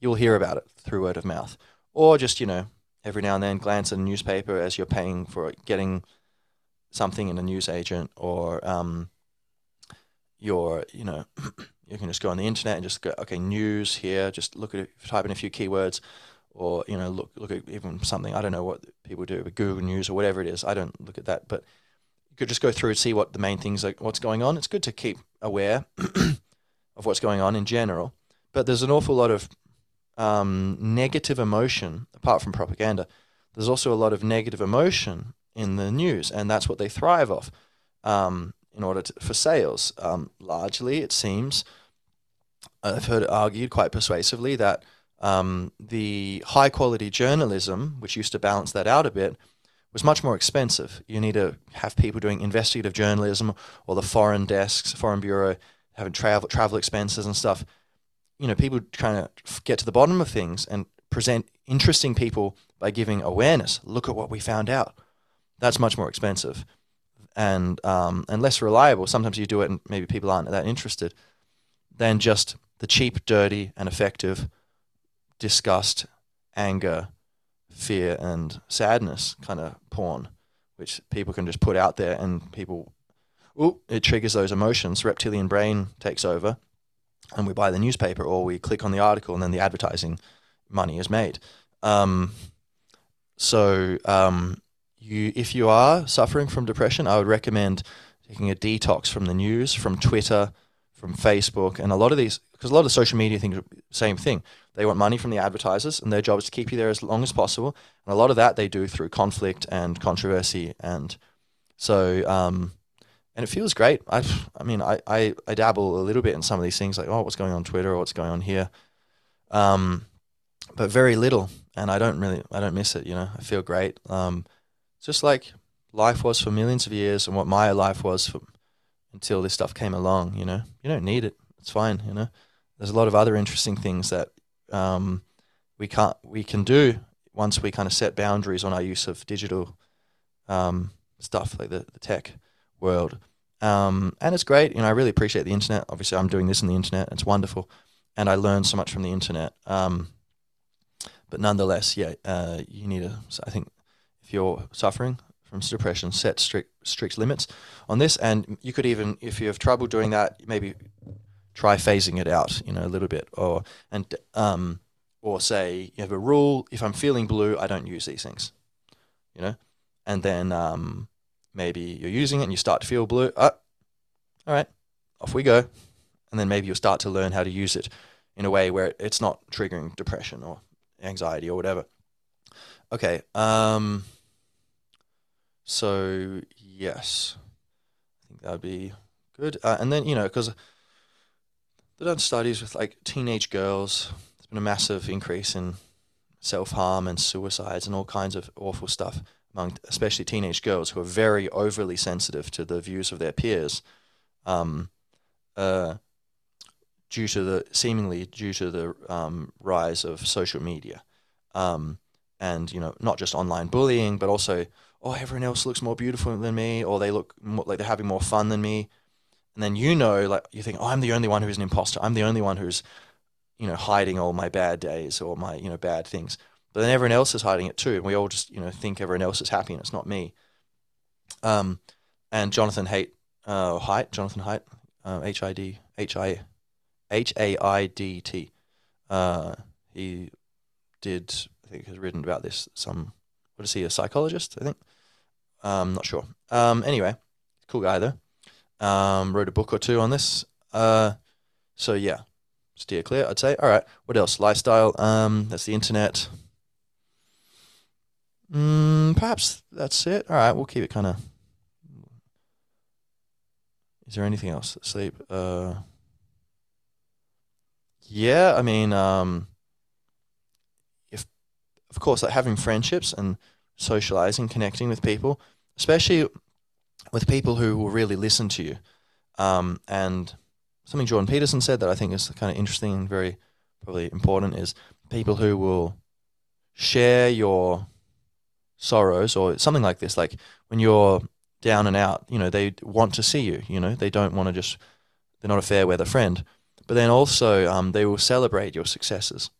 you'll hear about it through word of mouth, or just you know every now and then glance at a newspaper as you're paying for getting something in a news agent, or um, your you know you can just go on the internet and just go okay news here, just look at it, type in a few keywords, or you know look look at even something I don't know what people do with Google News or whatever it is. I don't look at that, but you could just go through and see what the main things are, what's going on. It's good to keep aware of what's going on in general. But there's an awful lot of um, negative emotion, apart from propaganda. There's also a lot of negative emotion in the news, and that's what they thrive off um, in order to, for sales. Um, largely, it seems, I've heard argued quite persuasively that um, the high quality journalism, which used to balance that out a bit, was much more expensive. You need to have people doing investigative journalism or the foreign desks, foreign bureau having travel travel expenses and stuff. You know, people trying to get to the bottom of things and present interesting people by giving awareness. Look at what we found out. That's much more expensive. and um, and less reliable. Sometimes you do it and maybe people aren't that interested. Than just the cheap, dirty, and effective disgust, anger, fear, and sadness kind of porn, which people can just put out there and people, ooh, it triggers those emotions. Reptilian brain takes over, and we buy the newspaper or we click on the article, and then the advertising money is made. Um, so, um, you, if you are suffering from depression, I would recommend taking a detox from the news, from Twitter, from Facebook, and a lot of these, because a lot of social media things, same thing. They want money from the advertisers, and their job is to keep you there as long as possible. And a lot of that they do through conflict and controversy, and so um, and it feels great. I, I mean, I, I, I dabble a little bit in some of these things, like oh, what's going on Twitter or what's going on here, um, but very little, and I don't really, I don't miss it. You know, I feel great. Um, just like life was for millions of years, and what my life was for until this stuff came along. You know, you don't need it. It's fine. You know, there's a lot of other interesting things that um, we can't we can do once we kind of set boundaries on our use of digital um, stuff like the, the tech world. Um, and it's great. You know, I really appreciate the internet. Obviously, I'm doing this on the internet. It's wonderful, and I learn so much from the internet. Um, but nonetheless, yeah, uh, you need to. I think if you're suffering from depression, set strict strict limits on this, and you could even, if you have trouble doing that, maybe try phasing it out, you know, a little bit, or and um, or say you have a rule: if I'm feeling blue, I don't use these things, you know, and then um, maybe you're using it and you start to feel blue. Oh, all right, off we go, and then maybe you'll start to learn how to use it in a way where it's not triggering depression or anxiety or whatever. Okay. Um, so yes, I think that would be good. Uh, and then you know, because they've done studies with like teenage girls. There's been a massive increase in self harm and suicides and all kinds of awful stuff among especially teenage girls who are very overly sensitive to the views of their peers. Um, uh, due to the seemingly due to the um, rise of social media, um, and you know not just online bullying, but also oh everyone else looks more beautiful than me, or they look more, like they're having more fun than me, and then you know like you think oh I'm the only one who's an imposter, I'm the only one who's you know hiding all my bad days or my you know bad things, but then everyone else is hiding it too, and we all just you know think everyone else is happy and it's not me. Um, and Jonathan Haidt, uh, Haidt, Jonathan Haidt, uh, H I D H I H A I D T. Uh, he did, I think, has written about this. Some, what is he, a psychologist? I think. Um, not sure. Um, anyway, cool guy though. Um, wrote a book or two on this. Uh, so yeah, steer clear. I'd say. All right. What else? Lifestyle. Um, that's the internet. Mm, perhaps that's it. All right, we'll keep it kind of. Is there anything else? Sleep. Uh, yeah, I mean, um, if of course, like having friendships and socializing, connecting with people, especially with people who will really listen to you. Um, and something Jordan Peterson said that I think is kind of interesting and very probably important is people who will share your sorrows or something like this. Like when you're down and out, you know, they want to see you. You know, they don't want to just they're not a fair weather friend but then also um, they will celebrate your successes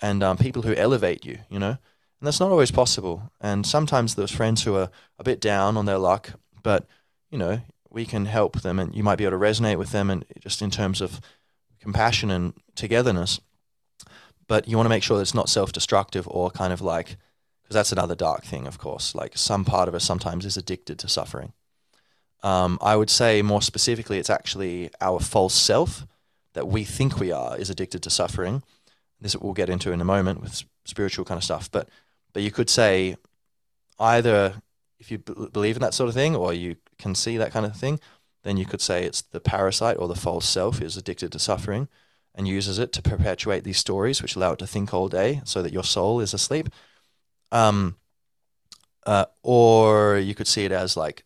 and um, people who elevate you, you know. And that's not always possible. And sometimes there's friends who are a bit down on their luck, but, you know, we can help them and you might be able to resonate with them and just in terms of compassion and togetherness. But you want to make sure that it's not self destructive or kind of like, because that's another dark thing, of course. Like some part of us sometimes is addicted to suffering. Um, I would say more specifically, it's actually our false self that we think we are is addicted to suffering. This we'll get into in a moment with spiritual kind of stuff. But you could say either if you b- believe in that sort of thing or you can see that kind of thing, then you could say it's the parasite or the false self is addicted to suffering and uses it to perpetuate these stories, which allow it to think all day, so that your soul is asleep. Um, uh, or you could see it as like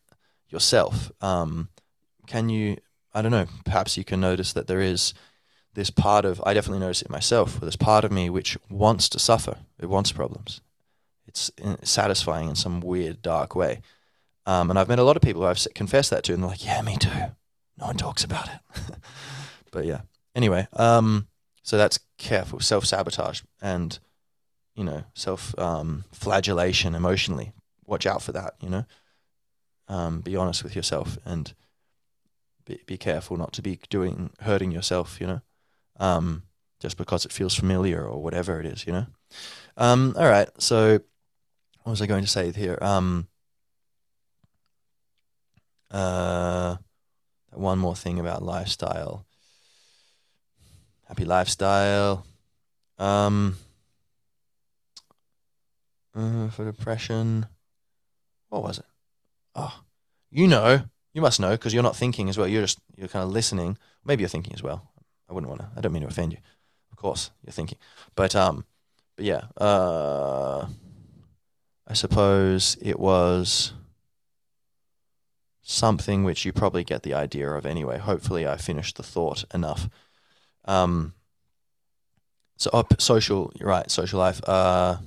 yourself. Um, can you I don't know, perhaps you can notice that there is this part of, I definitely notice it myself, this part of me which wants to suffer. It wants problems. It's satisfying in some weird, dark way. Um, and I've met a lot of people who I've confessed that to, and they're like, "Yeah, me too." No one talks about it. but yeah. Anyway, um, so that's careful self sabotage and you know self um, flagellation emotionally. Watch out for that. You know, um, be honest with yourself and be, be careful not to be doing hurting yourself. You know, um, just because it feels familiar or whatever it is. You know. Um, all right. So what was I going to say here? Um, uh, one more thing about lifestyle. Happy lifestyle. Um, uh, for depression. What was it? Oh, you know, you must know because you're not thinking as well. You're just you're kind of listening. Maybe you're thinking as well. I wouldn't want to. I don't mean to offend you. Of course, you're thinking, but um, but yeah. Uh, I suppose it was something which you probably get the idea of anyway. Hopefully, I finished the thought enough. Um, so, oh, social, you're right, social life. Uh,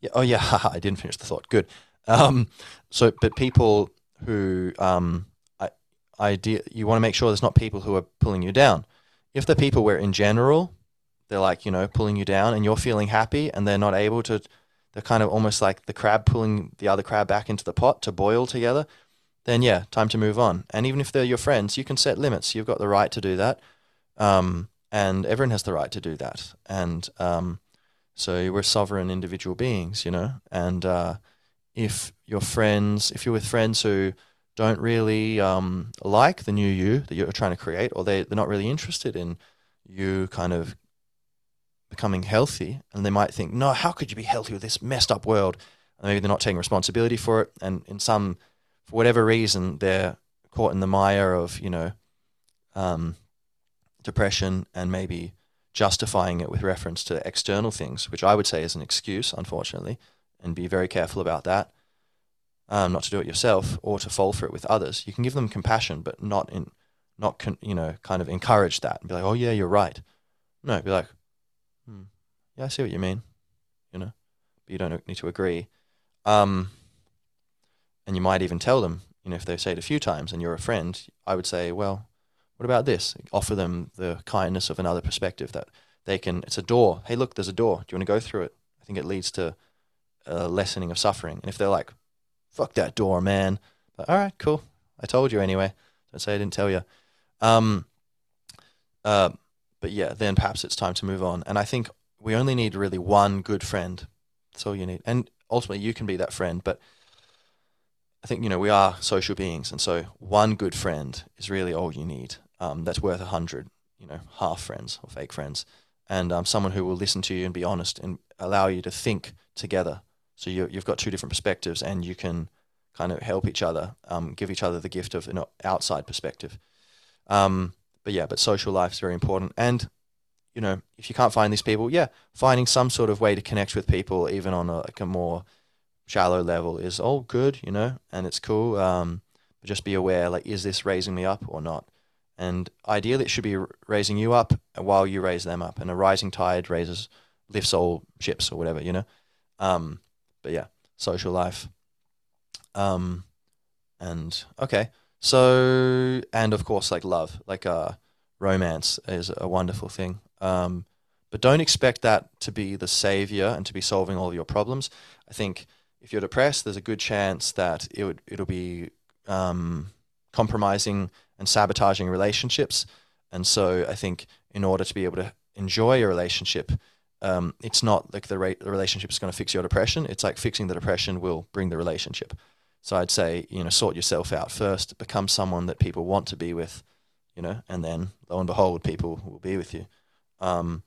yeah, oh yeah, I didn't finish the thought. Good. Um, so, but people who, um, I, idea, you want to make sure there's not people who are pulling you down. If the people where in general, they're like, you know, pulling you down and you're feeling happy and they're not able to, they're kind of almost like the crab pulling the other crab back into the pot to boil together, then yeah, time to move on. And even if they're your friends, you can set limits. You've got the right to do that. Um, and everyone has the right to do that. And um, so we're sovereign individual beings, you know. And uh, if your friends, if you're with friends who don't really um, like the new you that you're trying to create, or they, they're not really interested in you kind of becoming healthy, and they might think, no, how could you be healthy with this messed up world? And maybe they're not taking responsibility for it, and in some, for whatever reason, they're caught in the mire of you know, um, depression, and maybe justifying it with reference to external things, which I would say is an excuse, unfortunately, and be very careful about that. Um, not to do it yourself or to fall for it with others. You can give them compassion, but not in, not con, you know, kind of encourage that and be like, oh yeah, you're right. No, be like, hmm, yeah, I see what you mean, you know, but you don't need to agree. Um, and you might even tell them, you know, if they say it a few times and you're a friend, I would say, well, what about this? Offer them the kindness of another perspective that they can. It's a door. Hey, look, there's a door. Do you want to go through it? I think it leads to a lessening of suffering. And if they're like, fuck that door, man. But, all right, cool. I told you anyway. Don't say I didn't tell you. Um, uh, but yeah, then perhaps it's time to move on. And I think we only need really one good friend. That's all you need. And ultimately, you can be that friend. But I think, you know, we are social beings. And so one good friend is really all you need. Um, that's worth a hundred, you know, half friends or fake friends. And um, someone who will listen to you and be honest and allow you to think together so you, you've got two different perspectives, and you can kind of help each other, um, give each other the gift of an outside perspective. Um, but yeah, but social life is very important. And you know, if you can't find these people, yeah, finding some sort of way to connect with people, even on a, like a more shallow level, is all good, you know, and it's cool. Um, but just be aware, like, is this raising me up or not? And ideally, it should be raising you up while you raise them up. And a rising tide raises, lifts all ships or whatever, you know. Um, but yeah, social life. Um, and okay, so and of course, like love, like uh, romance is a wonderful thing. Um, but don't expect that to be the savior and to be solving all of your problems. I think if you're depressed, there's a good chance that it would it'll be um, compromising and sabotaging relationships. And so I think in order to be able to enjoy a relationship, um, it's not like the, re- the relationship is going to fix your depression. It's like fixing the depression will bring the relationship. So I'd say, you know, sort yourself out first, become someone that people want to be with, you know, and then lo and behold, people will be with you. Um,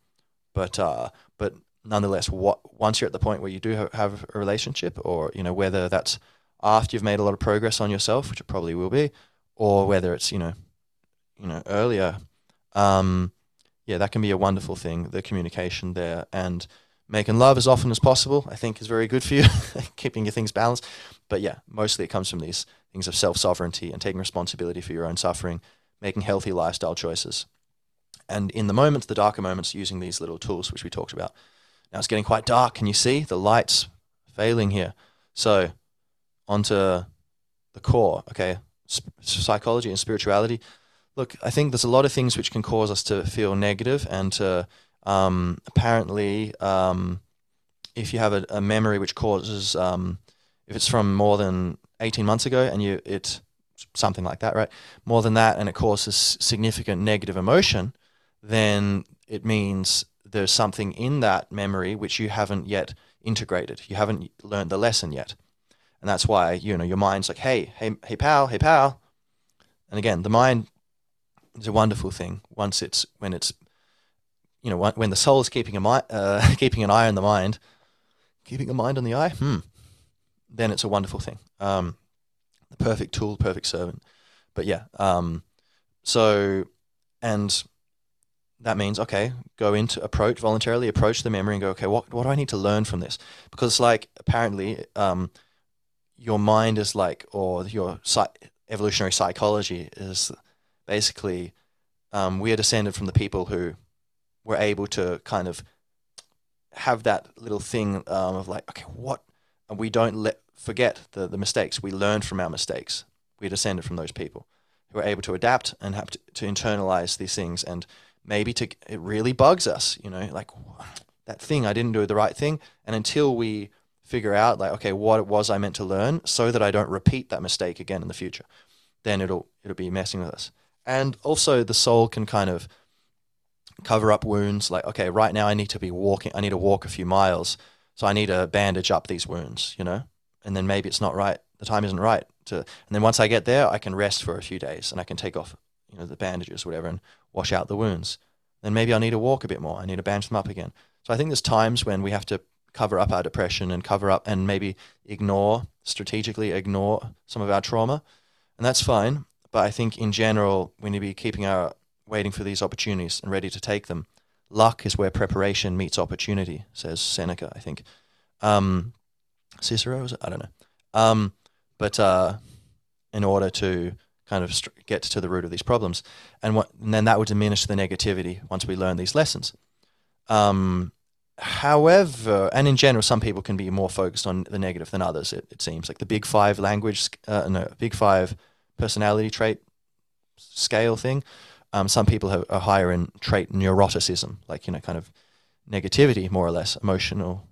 but uh, but nonetheless, what once you're at the point where you do ha- have a relationship, or you know, whether that's after you've made a lot of progress on yourself, which it probably will be, or whether it's you know, you know, earlier. Um, yeah, that can be a wonderful thing, the communication there. And making love as often as possible, I think, is very good for you, keeping your things balanced. But yeah, mostly it comes from these things of self sovereignty and taking responsibility for your own suffering, making healthy lifestyle choices. And in the moments, the darker moments, using these little tools, which we talked about. Now it's getting quite dark. Can you see the lights failing here? So, onto the core. Okay, psychology and spirituality. Look, I think there's a lot of things which can cause us to feel negative, and to um, apparently, um, if you have a, a memory which causes, um, if it's from more than 18 months ago, and you it something like that, right? More than that, and it causes significant negative emotion, then it means there's something in that memory which you haven't yet integrated. You haven't learned the lesson yet. And that's why, you know, your mind's like, hey, hey, hey, pal, hey, pal. And again, the mind is a wonderful thing once it's, when it's, you know, when the soul is keeping, a mi- uh, keeping an eye on the mind, keeping a mind on the eye, hmm, then it's a wonderful thing. Um, the perfect tool, perfect servant. But yeah, um, so, and that means okay, go into approach voluntarily approach the memory and go okay, what what do I need to learn from this? Because like apparently, um, your mind is like or your evolutionary psychology is basically um, we are descended from the people who were able to kind of have that little thing um, of like okay, what and we don't let forget the the mistakes we learn from our mistakes. We're descended from those people who are able to adapt and have to, to internalize these things and maybe to it really bugs us, you know, like that thing I didn't do the right thing, and until we figure out like okay what it was I meant to learn so that I don't repeat that mistake again in the future, then it'll it'll be messing with us. And also the soul can kind of cover up wounds like okay right now I need to be walking I need to walk a few miles so I need to bandage up these wounds you know and then maybe it's not right the time isn't right to and then once I get there I can rest for a few days and I can take off you know the bandages or whatever and wash out the wounds. Then maybe I need to walk a bit more. I need to bandage them up again. So I think there's times when we have to cover up our depression and cover up and maybe ignore, strategically ignore some of our trauma. And that's fine. But I think in general, we need to be keeping our waiting for these opportunities and ready to take them. Luck is where preparation meets opportunity, says Seneca, I think. Um, Cicero, I don't know. Um, but uh, in order to kind of get to the root of these problems, and, what, and then that would diminish the negativity once we learn these lessons. Um, however, and in general, some people can be more focused on the negative than others. It, it seems like the Big Five language, uh, no, Big Five personality trait scale thing. Um, some people have, are higher in trait neuroticism, like you know, kind of negativity, more or less, emotional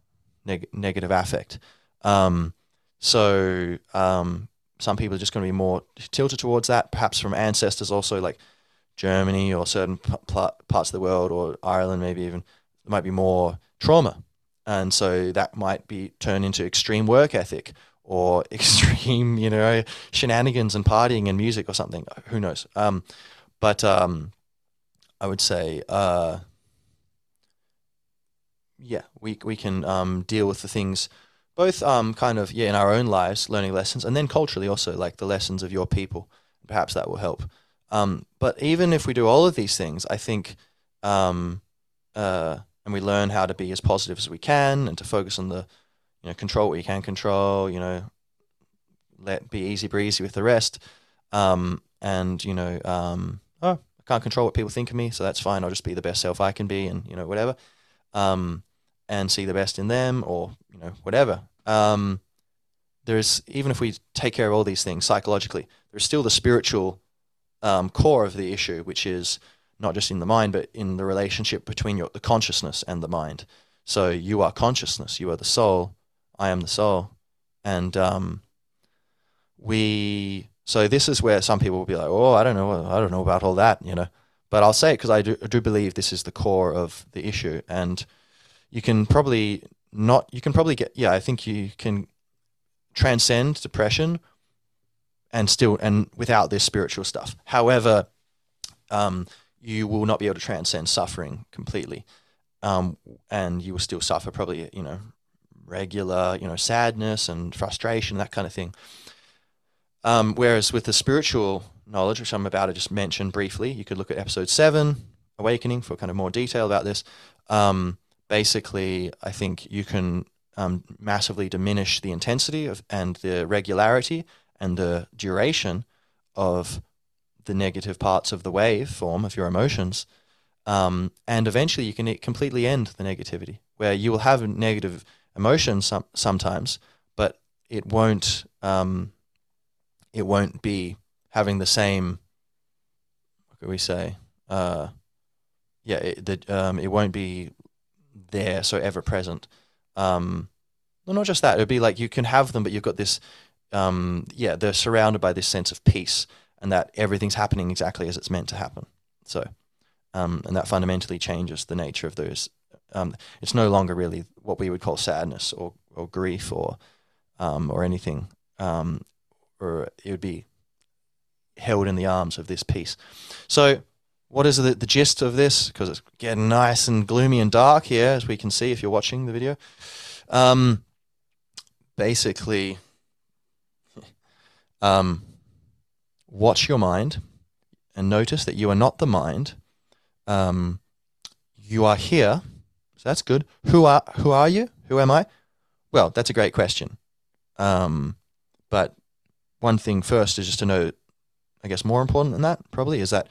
neg- negative affect. Um, so um, some people are just going to be more tilted towards that, perhaps from ancestors also like Germany or certain parts of the world or Ireland, maybe even there might be more trauma, and so that might be turned into extreme work ethic or extreme, you know, shenanigans and partying and music or something. Who knows? Um, but um, I would say, uh, yeah, we we can um, deal with the things both um, kind of yeah in our own lives learning lessons and then culturally also like the lessons of your people. Perhaps that will help. Um, but even if we do all of these things i think um, uh, and we learn how to be as positive as we can and to focus on the you know control what you can control you know let be easy breezy with the rest um, and you know um, oh i can't control what people think of me so that's fine. I'll just be the best self i can be and you know whatever um, and see the best in them or you know whatever. Um, there's even if we take care of all these things psychologically there's still the spiritual um, core of the issue which is not just in the mind but in the relationship between your, the consciousness and the mind. So you are consciousness you are the soul i am the soul and um, we so this is where some people will be like oh i don't know i don't know about all that you know. But i'll say it because I do, I do believe this is the core of the issue. And you can probably not you can probably get yeah i think you can transcend depression and still and without this spiritual stuff. However um, you will not be able to transcend suffering completely. Um, and you will still suffer probably you know regular you know sadness and frustration that kind of thing um, whereas with the spiritual knowledge which i'm about to just mention briefly you could look at episode 7 awakening for kind of more detail about this um, basically, I think you can um, massively diminish the intensity of and the regularity and the duration of the negative parts of the wave form of your emotions. Um, and eventually you can completely end the negativity where you will have negative emotions some, sometimes, but it won't, um, it won't be having the same. What could we say? Uh, yeah, it, the, um, it won't be there, so ever present. Um, well, not just that. It'd be like you can have them, but you've got this. Um, yeah, they're surrounded by this sense of peace, and that everything's happening exactly as it's meant to happen. So, um, and that fundamentally changes the nature of those. Um, it's no longer really what we would call sadness or or grief or um, or anything, um, or it would be held in the arms of this peace. So, what is the, the gist of this? Because it's getting nice and gloomy and dark here, as we can see if you're watching the video. Um, basically, um, watch your mind and notice that you are not the mind. Um, you are here, so that's good. Who are who are you? Who am I? Well, that's a great question. Um, but one thing first is just to know, I guess more important than that probably is that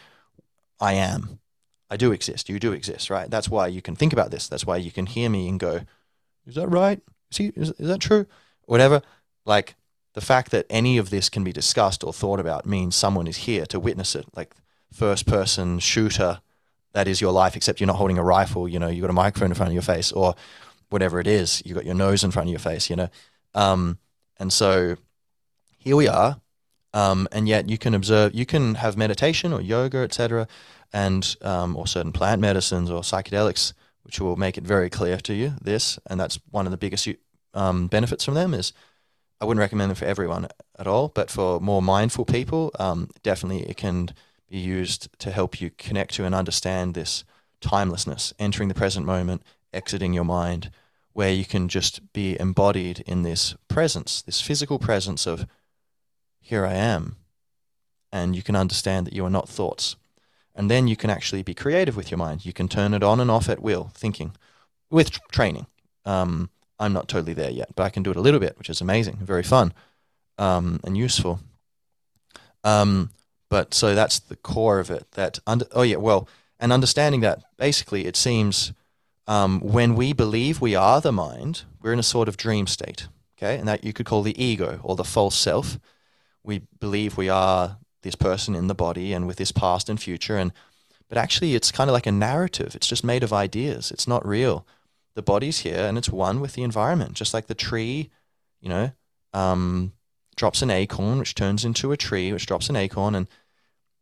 I am. I do exist. You do exist, right? That's why you can think about this. That's why you can hear me and go, "Is that right? Is? Is, is that true?" Whatever. Like the fact that any of this can be discussed or thought about means someone is here to witness it. Like first person shooter, that is your life. Except you're not holding a rifle. You know, you got a microphone in front of your face, or whatever it is. You got your nose in front of your face. You know, um, and so here we are um, and yet you can observe, you can have meditation or yoga, etc., and um, or certain plant medicines or psychedelics, which will make it very clear to you this, and that's one of the biggest um, benefits from them. Is I wouldn't recommend them for everyone at all, but for more mindful people, um, definitely it can be used to help you connect to and understand this timelessness, entering the present moment, exiting your mind, where you can just be embodied in this presence, this physical presence of here I am. And you can understand that you are not thoughts. And then you can actually be creative with your mind. You can turn it on and off at will, thinking, with tr- training. Um, I'm not totally there yet, but I can do it a little bit, which is amazing, very fun, um, and useful. Um, but so that's the core of it. That under, oh yeah, well, and understanding that basically it seems um, when we believe we are the mind, we're in a sort of dream state. Okay, and that you could call the ego or the false self we believe we are this person in the body and with this past and future. And but actually it's kind of like a narrative. It's just made of ideas. It's not real. The body's here and it's one with the environment. Just like the tree you know um, drops an acorn which turns into a tree which drops an acorn and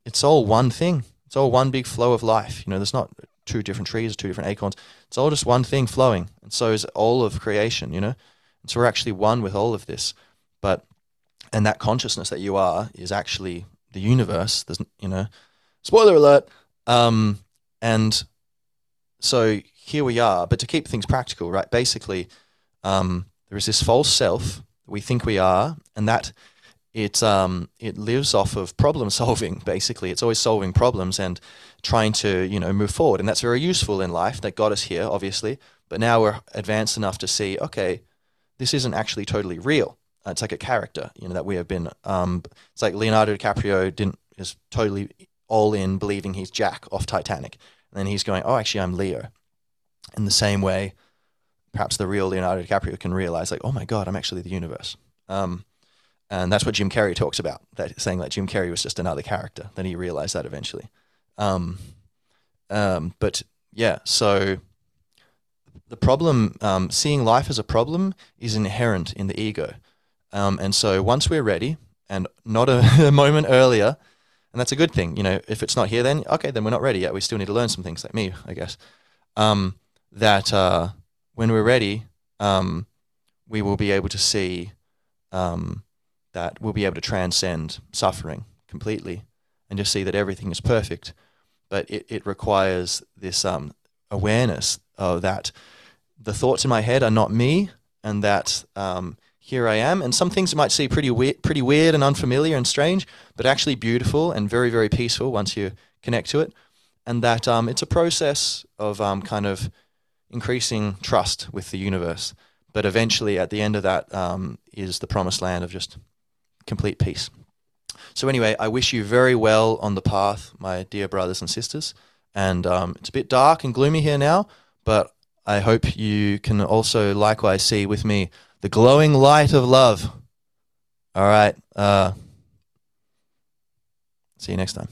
it's all one thing. It's all one big flow of life. You know there's not two different trees two different acorns. It's all just one thing flowing. And so is all of creation you know? And so we're actually one with all of this. But and that consciousness that you are is actually the universe. There's, you know, spoiler alert. Um, and so here we are. But to keep things practical, right? Basically, um, there is this false self we think we are, and that it um, it lives off of problem solving. Basically, it's always solving problems and trying to you know move forward, and that's very useful in life. That got us here, obviously. But now we're advanced enough to see, okay, this isn't actually totally real. Uh, it's like a character, you know, that we have been. Um, it's like Leonardo DiCaprio didn't is totally all in, believing he's Jack off Titanic, and then he's going, "Oh, actually, I'm Leo." In the same way, perhaps the real Leonardo DiCaprio can realize, like, "Oh my God, I'm actually the universe." Um, and that's what Jim Carrey talks about. That saying that Jim Carrey was just another character. Then he realized that eventually. Um, um, but yeah, so the problem, um, seeing life as a problem, is inherent in the ego. Um, and so once we're ready, and not a, a, moment earlier, and that's a good thing. You know, if it's not here, then okay, then we're not ready yet. We still need to learn some things, like me, I guess. Um, that uh, when we're ready, um, we will be able to see um, that we'll be able to transcend suffering completely, and just see that everything is perfect. But it, it requires this um, awareness of that the thoughts in my head are not me, and that um, here I am. And some things might seem pretty weird, pretty weird and unfamiliar and strange, but actually beautiful and very, very peaceful once you connect to it. And that um, it's a process of um, kind of increasing trust with the universe. But eventually, at the end of that, um, is the promised land of just complete peace. So, anyway, I wish you very well on the path, my dear brothers and sisters. And um, it's a bit dark and gloomy here now, but I hope you can also likewise see with me the glowing light of love. All right. Uh, see you next time.